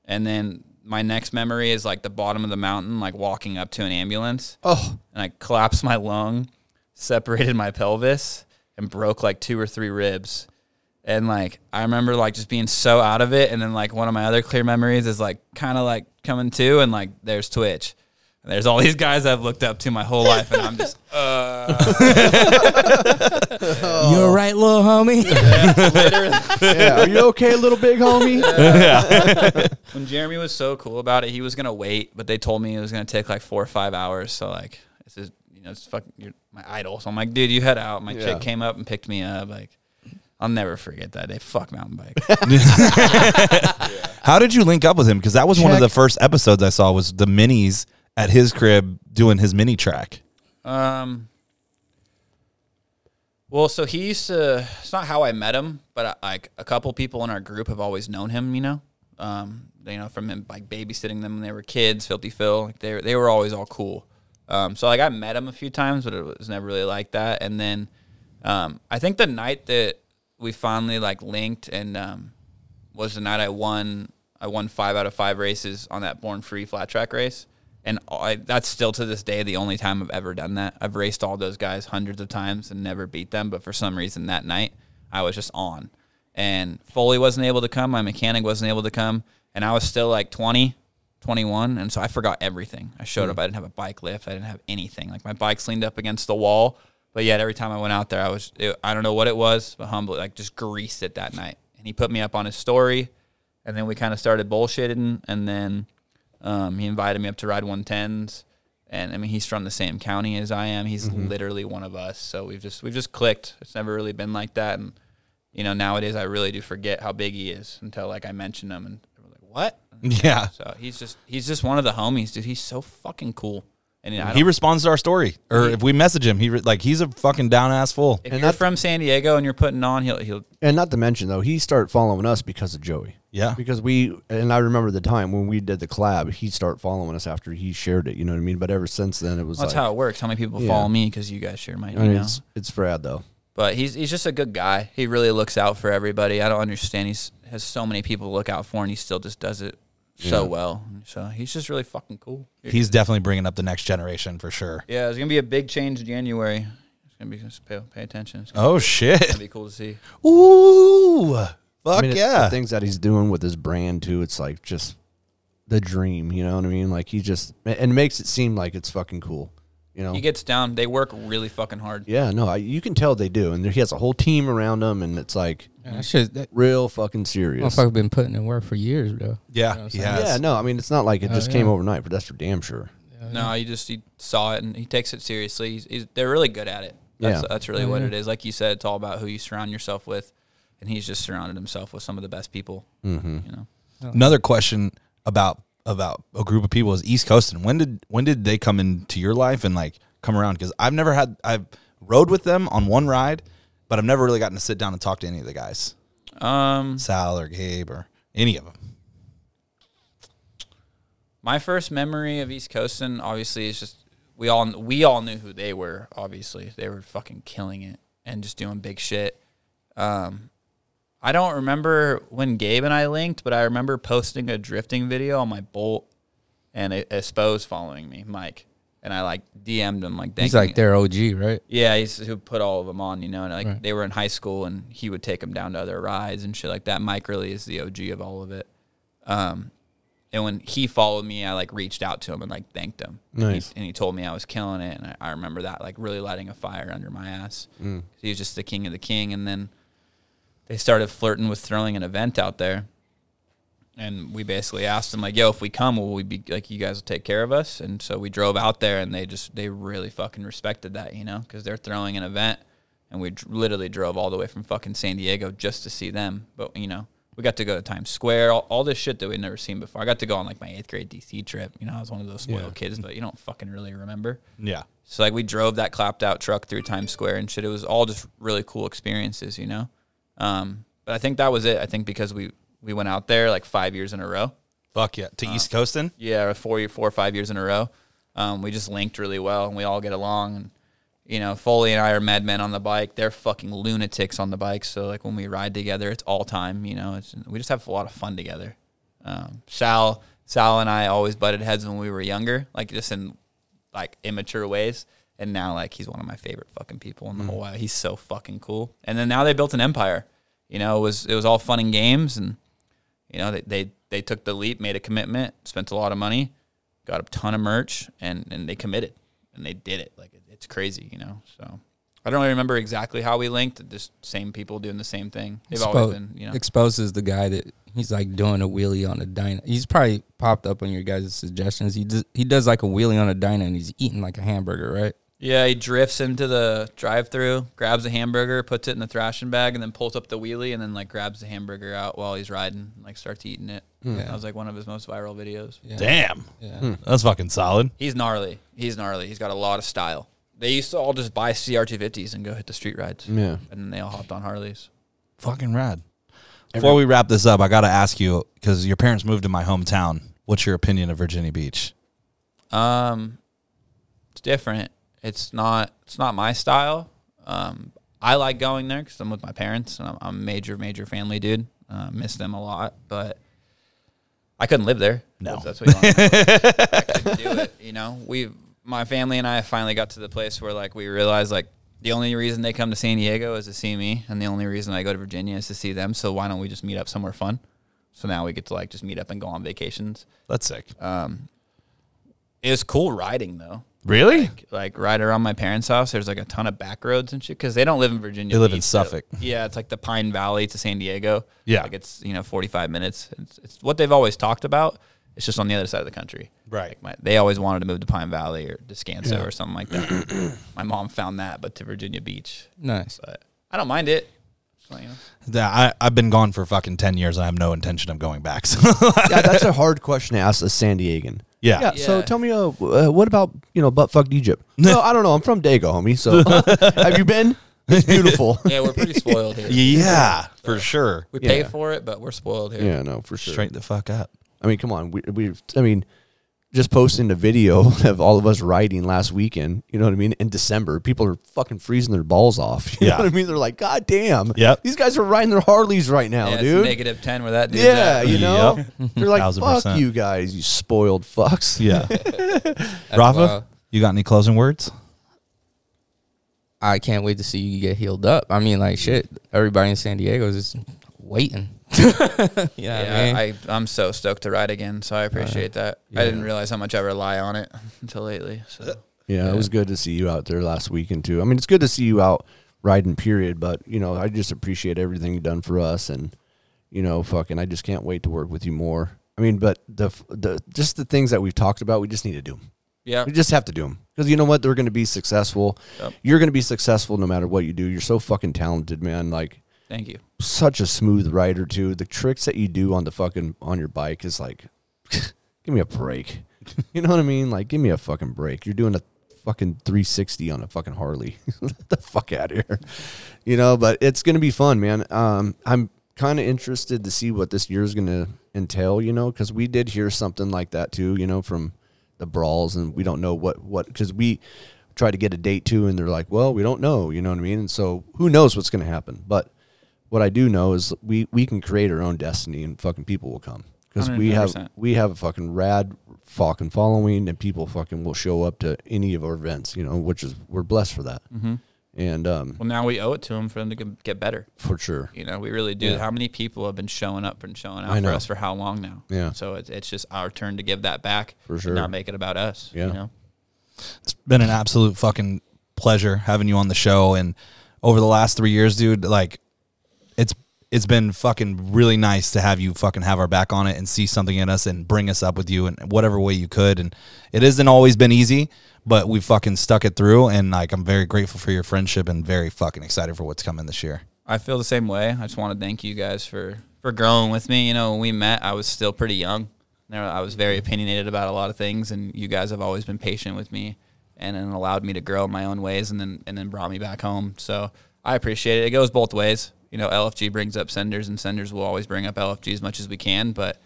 And then my next memory is like the bottom of the mountain, like walking up to an ambulance Oh, and I collapsed my lung, separated my pelvis, and broke like two or three ribs. And like I remember like just being so out of it. And then like one of my other clear memories is like kind of like coming to and like there's Twitch. And there's all these guys I've looked up to my whole life, and I'm just uh, You're right, little homie. literally. yeah. Are you okay, little big homie? When Jeremy was so cool about it, he was gonna wait, but they told me it was gonna take like four or five hours. So like this is you know it's fucking you're my idol. So I'm like, dude, you head out. My Yeah. chick came up and picked me up. Like I'll never forget that day. Fuck mountain bike. How did you link up with him? Because that was one of the first episodes I saw was the minis at his crib doing his mini track. Um. Well, so he used to. It's not how I met him, but like a couple people in our group have always known him. You know, um, you know from him like babysitting them when they were kids. Filthy Phil, like they they were always all cool. Um, so like I met him a few times, but it was never really like that. And then, um, I think the night that we finally like linked and um, was the night I won. I won five out of five races on that Born Free flat track race, and I, that's still to this day the only time I've ever done that. I've raced all those guys hundreds of times and never beat them, but for some reason that night I was just on, and Foley wasn't able to come. My mechanic wasn't able to come, and I was still like 20, 21, and so I forgot everything. I showed up. Mm-hmm. I didn't have a bike lift. I didn't have anything. Like my bike's leaned up against the wall, but yet every time I went out there, I was it, I don't know what it was, but humbly like just greased it that night. And he put me up on his story, and then we kind of started bullshitting, and then um, he invited me up to ride 110s. And I mean, he's from the same county as I am. He's literally one of us. So we've just we've just clicked. It's never really been like that. And you know, nowadays I really do forget how big he is until like I mention him, and we're like, "What?" Yeah. So he's just he's just one of the homies, dude. He's so fucking cool. And I He responds to our story, or if we message him, he re- like he's a fucking down ass fool. if and you're from San Diego and you're putting on, he'll he'll And not to mention though, he started following us because of Joey. Yeah. Because we and I remember the time when we did the collab, he started following us after he shared it. You know what I mean? But ever since then, it was that's like, how it works. How many people Yeah. follow me because you guys share my, you I mean, know. it's it's Brad though. But he's he's just a good guy. He really looks out for everybody. I don't understand. He's has so many people to look out for, and he still just does it so Yeah. well. So he's just really fucking cool. He's definitely bringing up the next generation for sure. yeah, it's gonna be a big change in January. It's gonna be just pay, pay attention. It's gonna Oh shit! be cool to see. Ooh, fuck I mean, it- yeah! the things that he's doing with his brand too. It's like just the dream. You know what I mean? Like he just and makes it seem like it's fucking cool. You know? He gets down. They work really fucking hard. yeah, no, I, you can tell they do, and he has a whole team around him, and it's like that shit, that real fucking serious. motherfucker been putting in work for years, bro. yeah, You know what he has. Yeah, no, I mean it's not like it Oh, just came yeah. overnight, but that's for damn sure. No, he just he saw it and he takes it seriously. He's, he's, they're really good at it. That's, Yeah. that's really what it is. Like you said, it's all about who you surround yourself with, and he's just surrounded himself with some of the best people. Mm-hmm. You know, Another question about about a group of people is East Coast, and when did when did they come into your life and like come around? Because I've never had I've rode with them on one ride, but I've never really gotten to sit down and talk to any of the guys, um, Sal or Gabe or any of them. my first memory of East Coastin obviously is just we all we all knew who they were. Obviously, they were fucking killing it and just doing big shit. Um, I don't remember when Gabe and I linked, but I remember posting a drifting video on my Bolt, and a, a following me, Mike, and I like DM'd him like, He's like their OG, right? Yeah, he's who put all of them on, you know, and like Right. they were in high school, and he would take them down to other rides and shit like that. Mike really is the OG of all of it. Um, and when he followed me, I like reached out to him and like thanked him. And he- Nice. And he, told me I was killing it, and I, I remember that like really lighting a fire under my ass. He was just the king of the king, and then they started flirting with throwing an event out there. And we basically asked them like, "Yo, if we come, will we be like you guys will take care of us?" And so we drove out there, and they just they really fucking respected that, you know, because they're throwing an event, and we dr- literally drove all the way from fucking San Diego just to see them. But you know, we got to go to Times Square, all, all this shit that we'd never seen before. I got to go on like my eighth grade DC trip. You know, I was one of those spoiled kids, but you don't fucking really remember. Yeah, So like we drove that clapped out truck through Times Square and shit. It was all just really cool experiences, you know. Um, but I think that was it. I think because we we went out there like five years in a row, Fuck yeah. To East Coastin? Yeah, four, four or five years in a row. Um, we just linked really well, and we all get along. And you know, Foley and I are madmen on the bike. They're fucking lunatics on the bike. So like when we ride together, it's all time. You know, it's we just have a lot of fun together. Um, Sal, Sal and I always butted heads when we were younger, like just in like immature ways. And now like he's one of my favorite fucking people in the mm. whole world. He's so fucking cool. And then now they built an empire. You know, it was it was all fun and games, and you know they they they took the leap, made a commitment, spent a lot of money, got a ton of merch, and and they committed and they did it. Like it, it's crazy, you know. So I don't really remember exactly how we linked. Just same people doing the same thing. They've always been, you know. exposes the guy that he's like doing a wheelie on a diner. He's probably popped up on your guys' suggestions. He does, he does like a wheelie on a diner and he's eating like a hamburger, right? Yeah, he drifts into the drive-through, grabs a hamburger, puts it in the thrashing bag, and then pulls up the wheelie, and then like grabs the hamburger out while he's riding, and, like starts eating it. Yeah. That was like one of his most viral videos. Yeah. Damn. Yeah. That's fucking solid. He's gnarly. He's gnarly. He's got a lot of style. They used to all just buy CR250s and go hit the street rides. Yeah. And then they all hopped on Harleys. Fucking rad. Before we wrap this up, I got to ask you because your parents moved to my hometown. What's your opinion of Virginia Beach? Um, it's different. It's not. It's not my style. Um, I like going there because I'm with my parents and I'm, I'm a major, major family dude. Uh, miss them a lot, but I couldn't live there. No. that's, what you want. I couldn't do it. You know, we, my family and I, finally got to the place where like we realized like the only reason they come to San Diego is to see me, and the only reason I go to Virginia is to see them. So why don't we just meet up somewhere fun? So now we get to like just meet up and go on vacations. That's sick. Um, it was cool riding though. Really? Like, like right around my parents' house, there's like a ton of back roads and shit because they don't live in Virginia. They live in Beach, so- Suffolk. yeah, it's like the Pine Valley to San Diego. Yeah. like it's you know 45 minutes. It's, it's what they've always talked about. It's just on the other side of the country. Right. Like my, they always wanted to move to Pine Valley or Descanso Yeah. or something like that. my mom found that, but to Virginia Beach. Nice. But I don't mind it. So, you know. Yeah, I, I've been gone for fucking 10 years and I have no intention of going back. So, yeah, that's a hard question to ask a San Diegan. Yeah. Yeah. So Yeah. tell me, uh, uh, what about you know butt fucked Egypt? no, I don't know. I'm from Dago, homie. So have you been? It's beautiful. Yeah, we're pretty spoiled here. Yeah, for sure. We pay Yeah. for it, but we're spoiled here. yeah, no, for sure. Straight the fuck up. I mean, come on. We, we, I mean, just posting a video of all of us riding last weekend. You know what I mean? In December, people are fucking freezing their balls off. You Yeah. know what I mean? They're like, God damn. Yep. These guys are riding their Harleys right now, Yeah, it's dude. negative 10 where that dude's yeah, at. you know? Yep. They're like, fuck percent. you guys, you spoiled fucks. Yeah. Rafa, wild. you got any closing words? I can't wait to see you get healed up. I mean, like shit. Everybody in San Diego is just waiting. yeah, Yeah, I, I'm so stoked to ride again, so I appreciate that. I didn't realize how much I rely on it until lately. So Yeah, Yeah. it was good to see you out there last weekend too. I mean, it's good to see you out riding, period. But you know, I just appreciate everything you've done for us, and you know, fucking, I just can't wait to work with you more. I mean, but the the just the things that we've talked about, we just need to do. 'em. yeah, We just have to do them because you know what? They're going to be successful. Yep. You're going to be successful no matter what you do. You're so fucking talented, man. Like thank you. such a smooth rider too. The tricks that you do on the fucking on your bike is like, give me a break. You know what I mean? Like, give me a fucking break. You're doing a fucking 360 on a fucking Harley. Get the fuck out of here. You know, but it's gonna be fun, man. Um, I'm kind of interested to see what this year's gonna entail. You know, because we did hear something like that too. You know, from the brawls, and we don't know what what because we tried to get a date too, and they're like, well, we don't know. You know what I mean? And so who knows what's gonna happen, but what I do know is we we can create our own destiny and fucking people will come because we have we have a fucking rad fucking following and people fucking will show up to any of our events, you know, which is we're blessed for that. hmm And um Well, now we owe it to them for them to get- get better. for sure. You know, we really do. Yeah. How many people have been showing up and showing I out for us for how long now? Yeah. So it's it's just our turn to give that back. For and sure. not make it about us. Yeah. You know. It's been an absolute fucking pleasure having you on the show. And over the last three years, dude, like it's it's been fucking really nice to have you fucking have our back on it and see something in us and bring us up with you in whatever way you could. And it hasn't always been easy, but we fucking stuck it through. And like I'm very grateful for your friendship and very fucking excited for what's coming this year. I feel the same way. I just want to thank you guys for for growing with me. You know, when we met, I was still pretty young. I was very opinionated about a lot of things, and you guys have always been patient with me, and then allowed me to grow in my own ways, and then and then brought me back home. So I appreciate it. It goes both ways. You know, LFG brings up senders, and senders will always bring up LFG as much as we can. But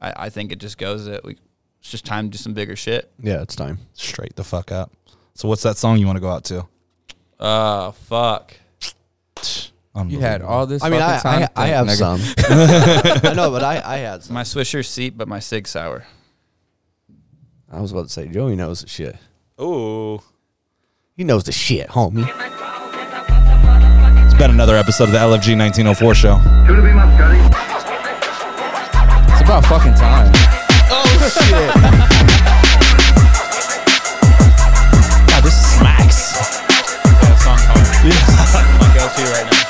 I, I think it just goes that we it's just time to do some bigger shit. Yeah, it's time. Straight the fuck up. So what's that song you want to go out to? Oh fuck. You had all this. I mean, I, time I, I to have think, some. I know, but I, I had some. My Swisher seat, but my Sig Sauer. I was about to say, Joey knows the shit. Oh, He knows the shit, homie. It's been another episode of the LFG 1904 show. It's about fucking time. Oh shit. God, this smacks. That song hard. my go-to right now.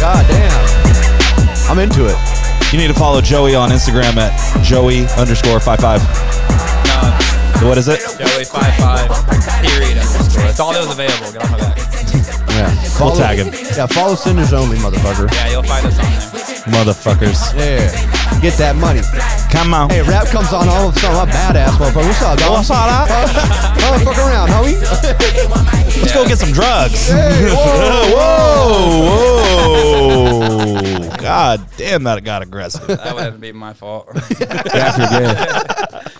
God damn. I'm into it. You need to follow Joey on Instagram at Joey underscore five five. No, What is it? Joey five five period underscore. That's all that was available. Get off my back. Yeah. We'll Follow- tag him. Yeah, follow Senders only, motherfucker. Yeah, you'll find us on there. Motherfuckers. Yeah. Get that money. Come on. Hey, rap comes on all of a sudden. I'm a badass motherfucker. What's up, dog? What's up, dog? Oh, fuck around, homie. Let's go get some drugs. Hey, whoa. whoa, whoa. God damn, that got aggressive. That would have to be my fault. That's I forget.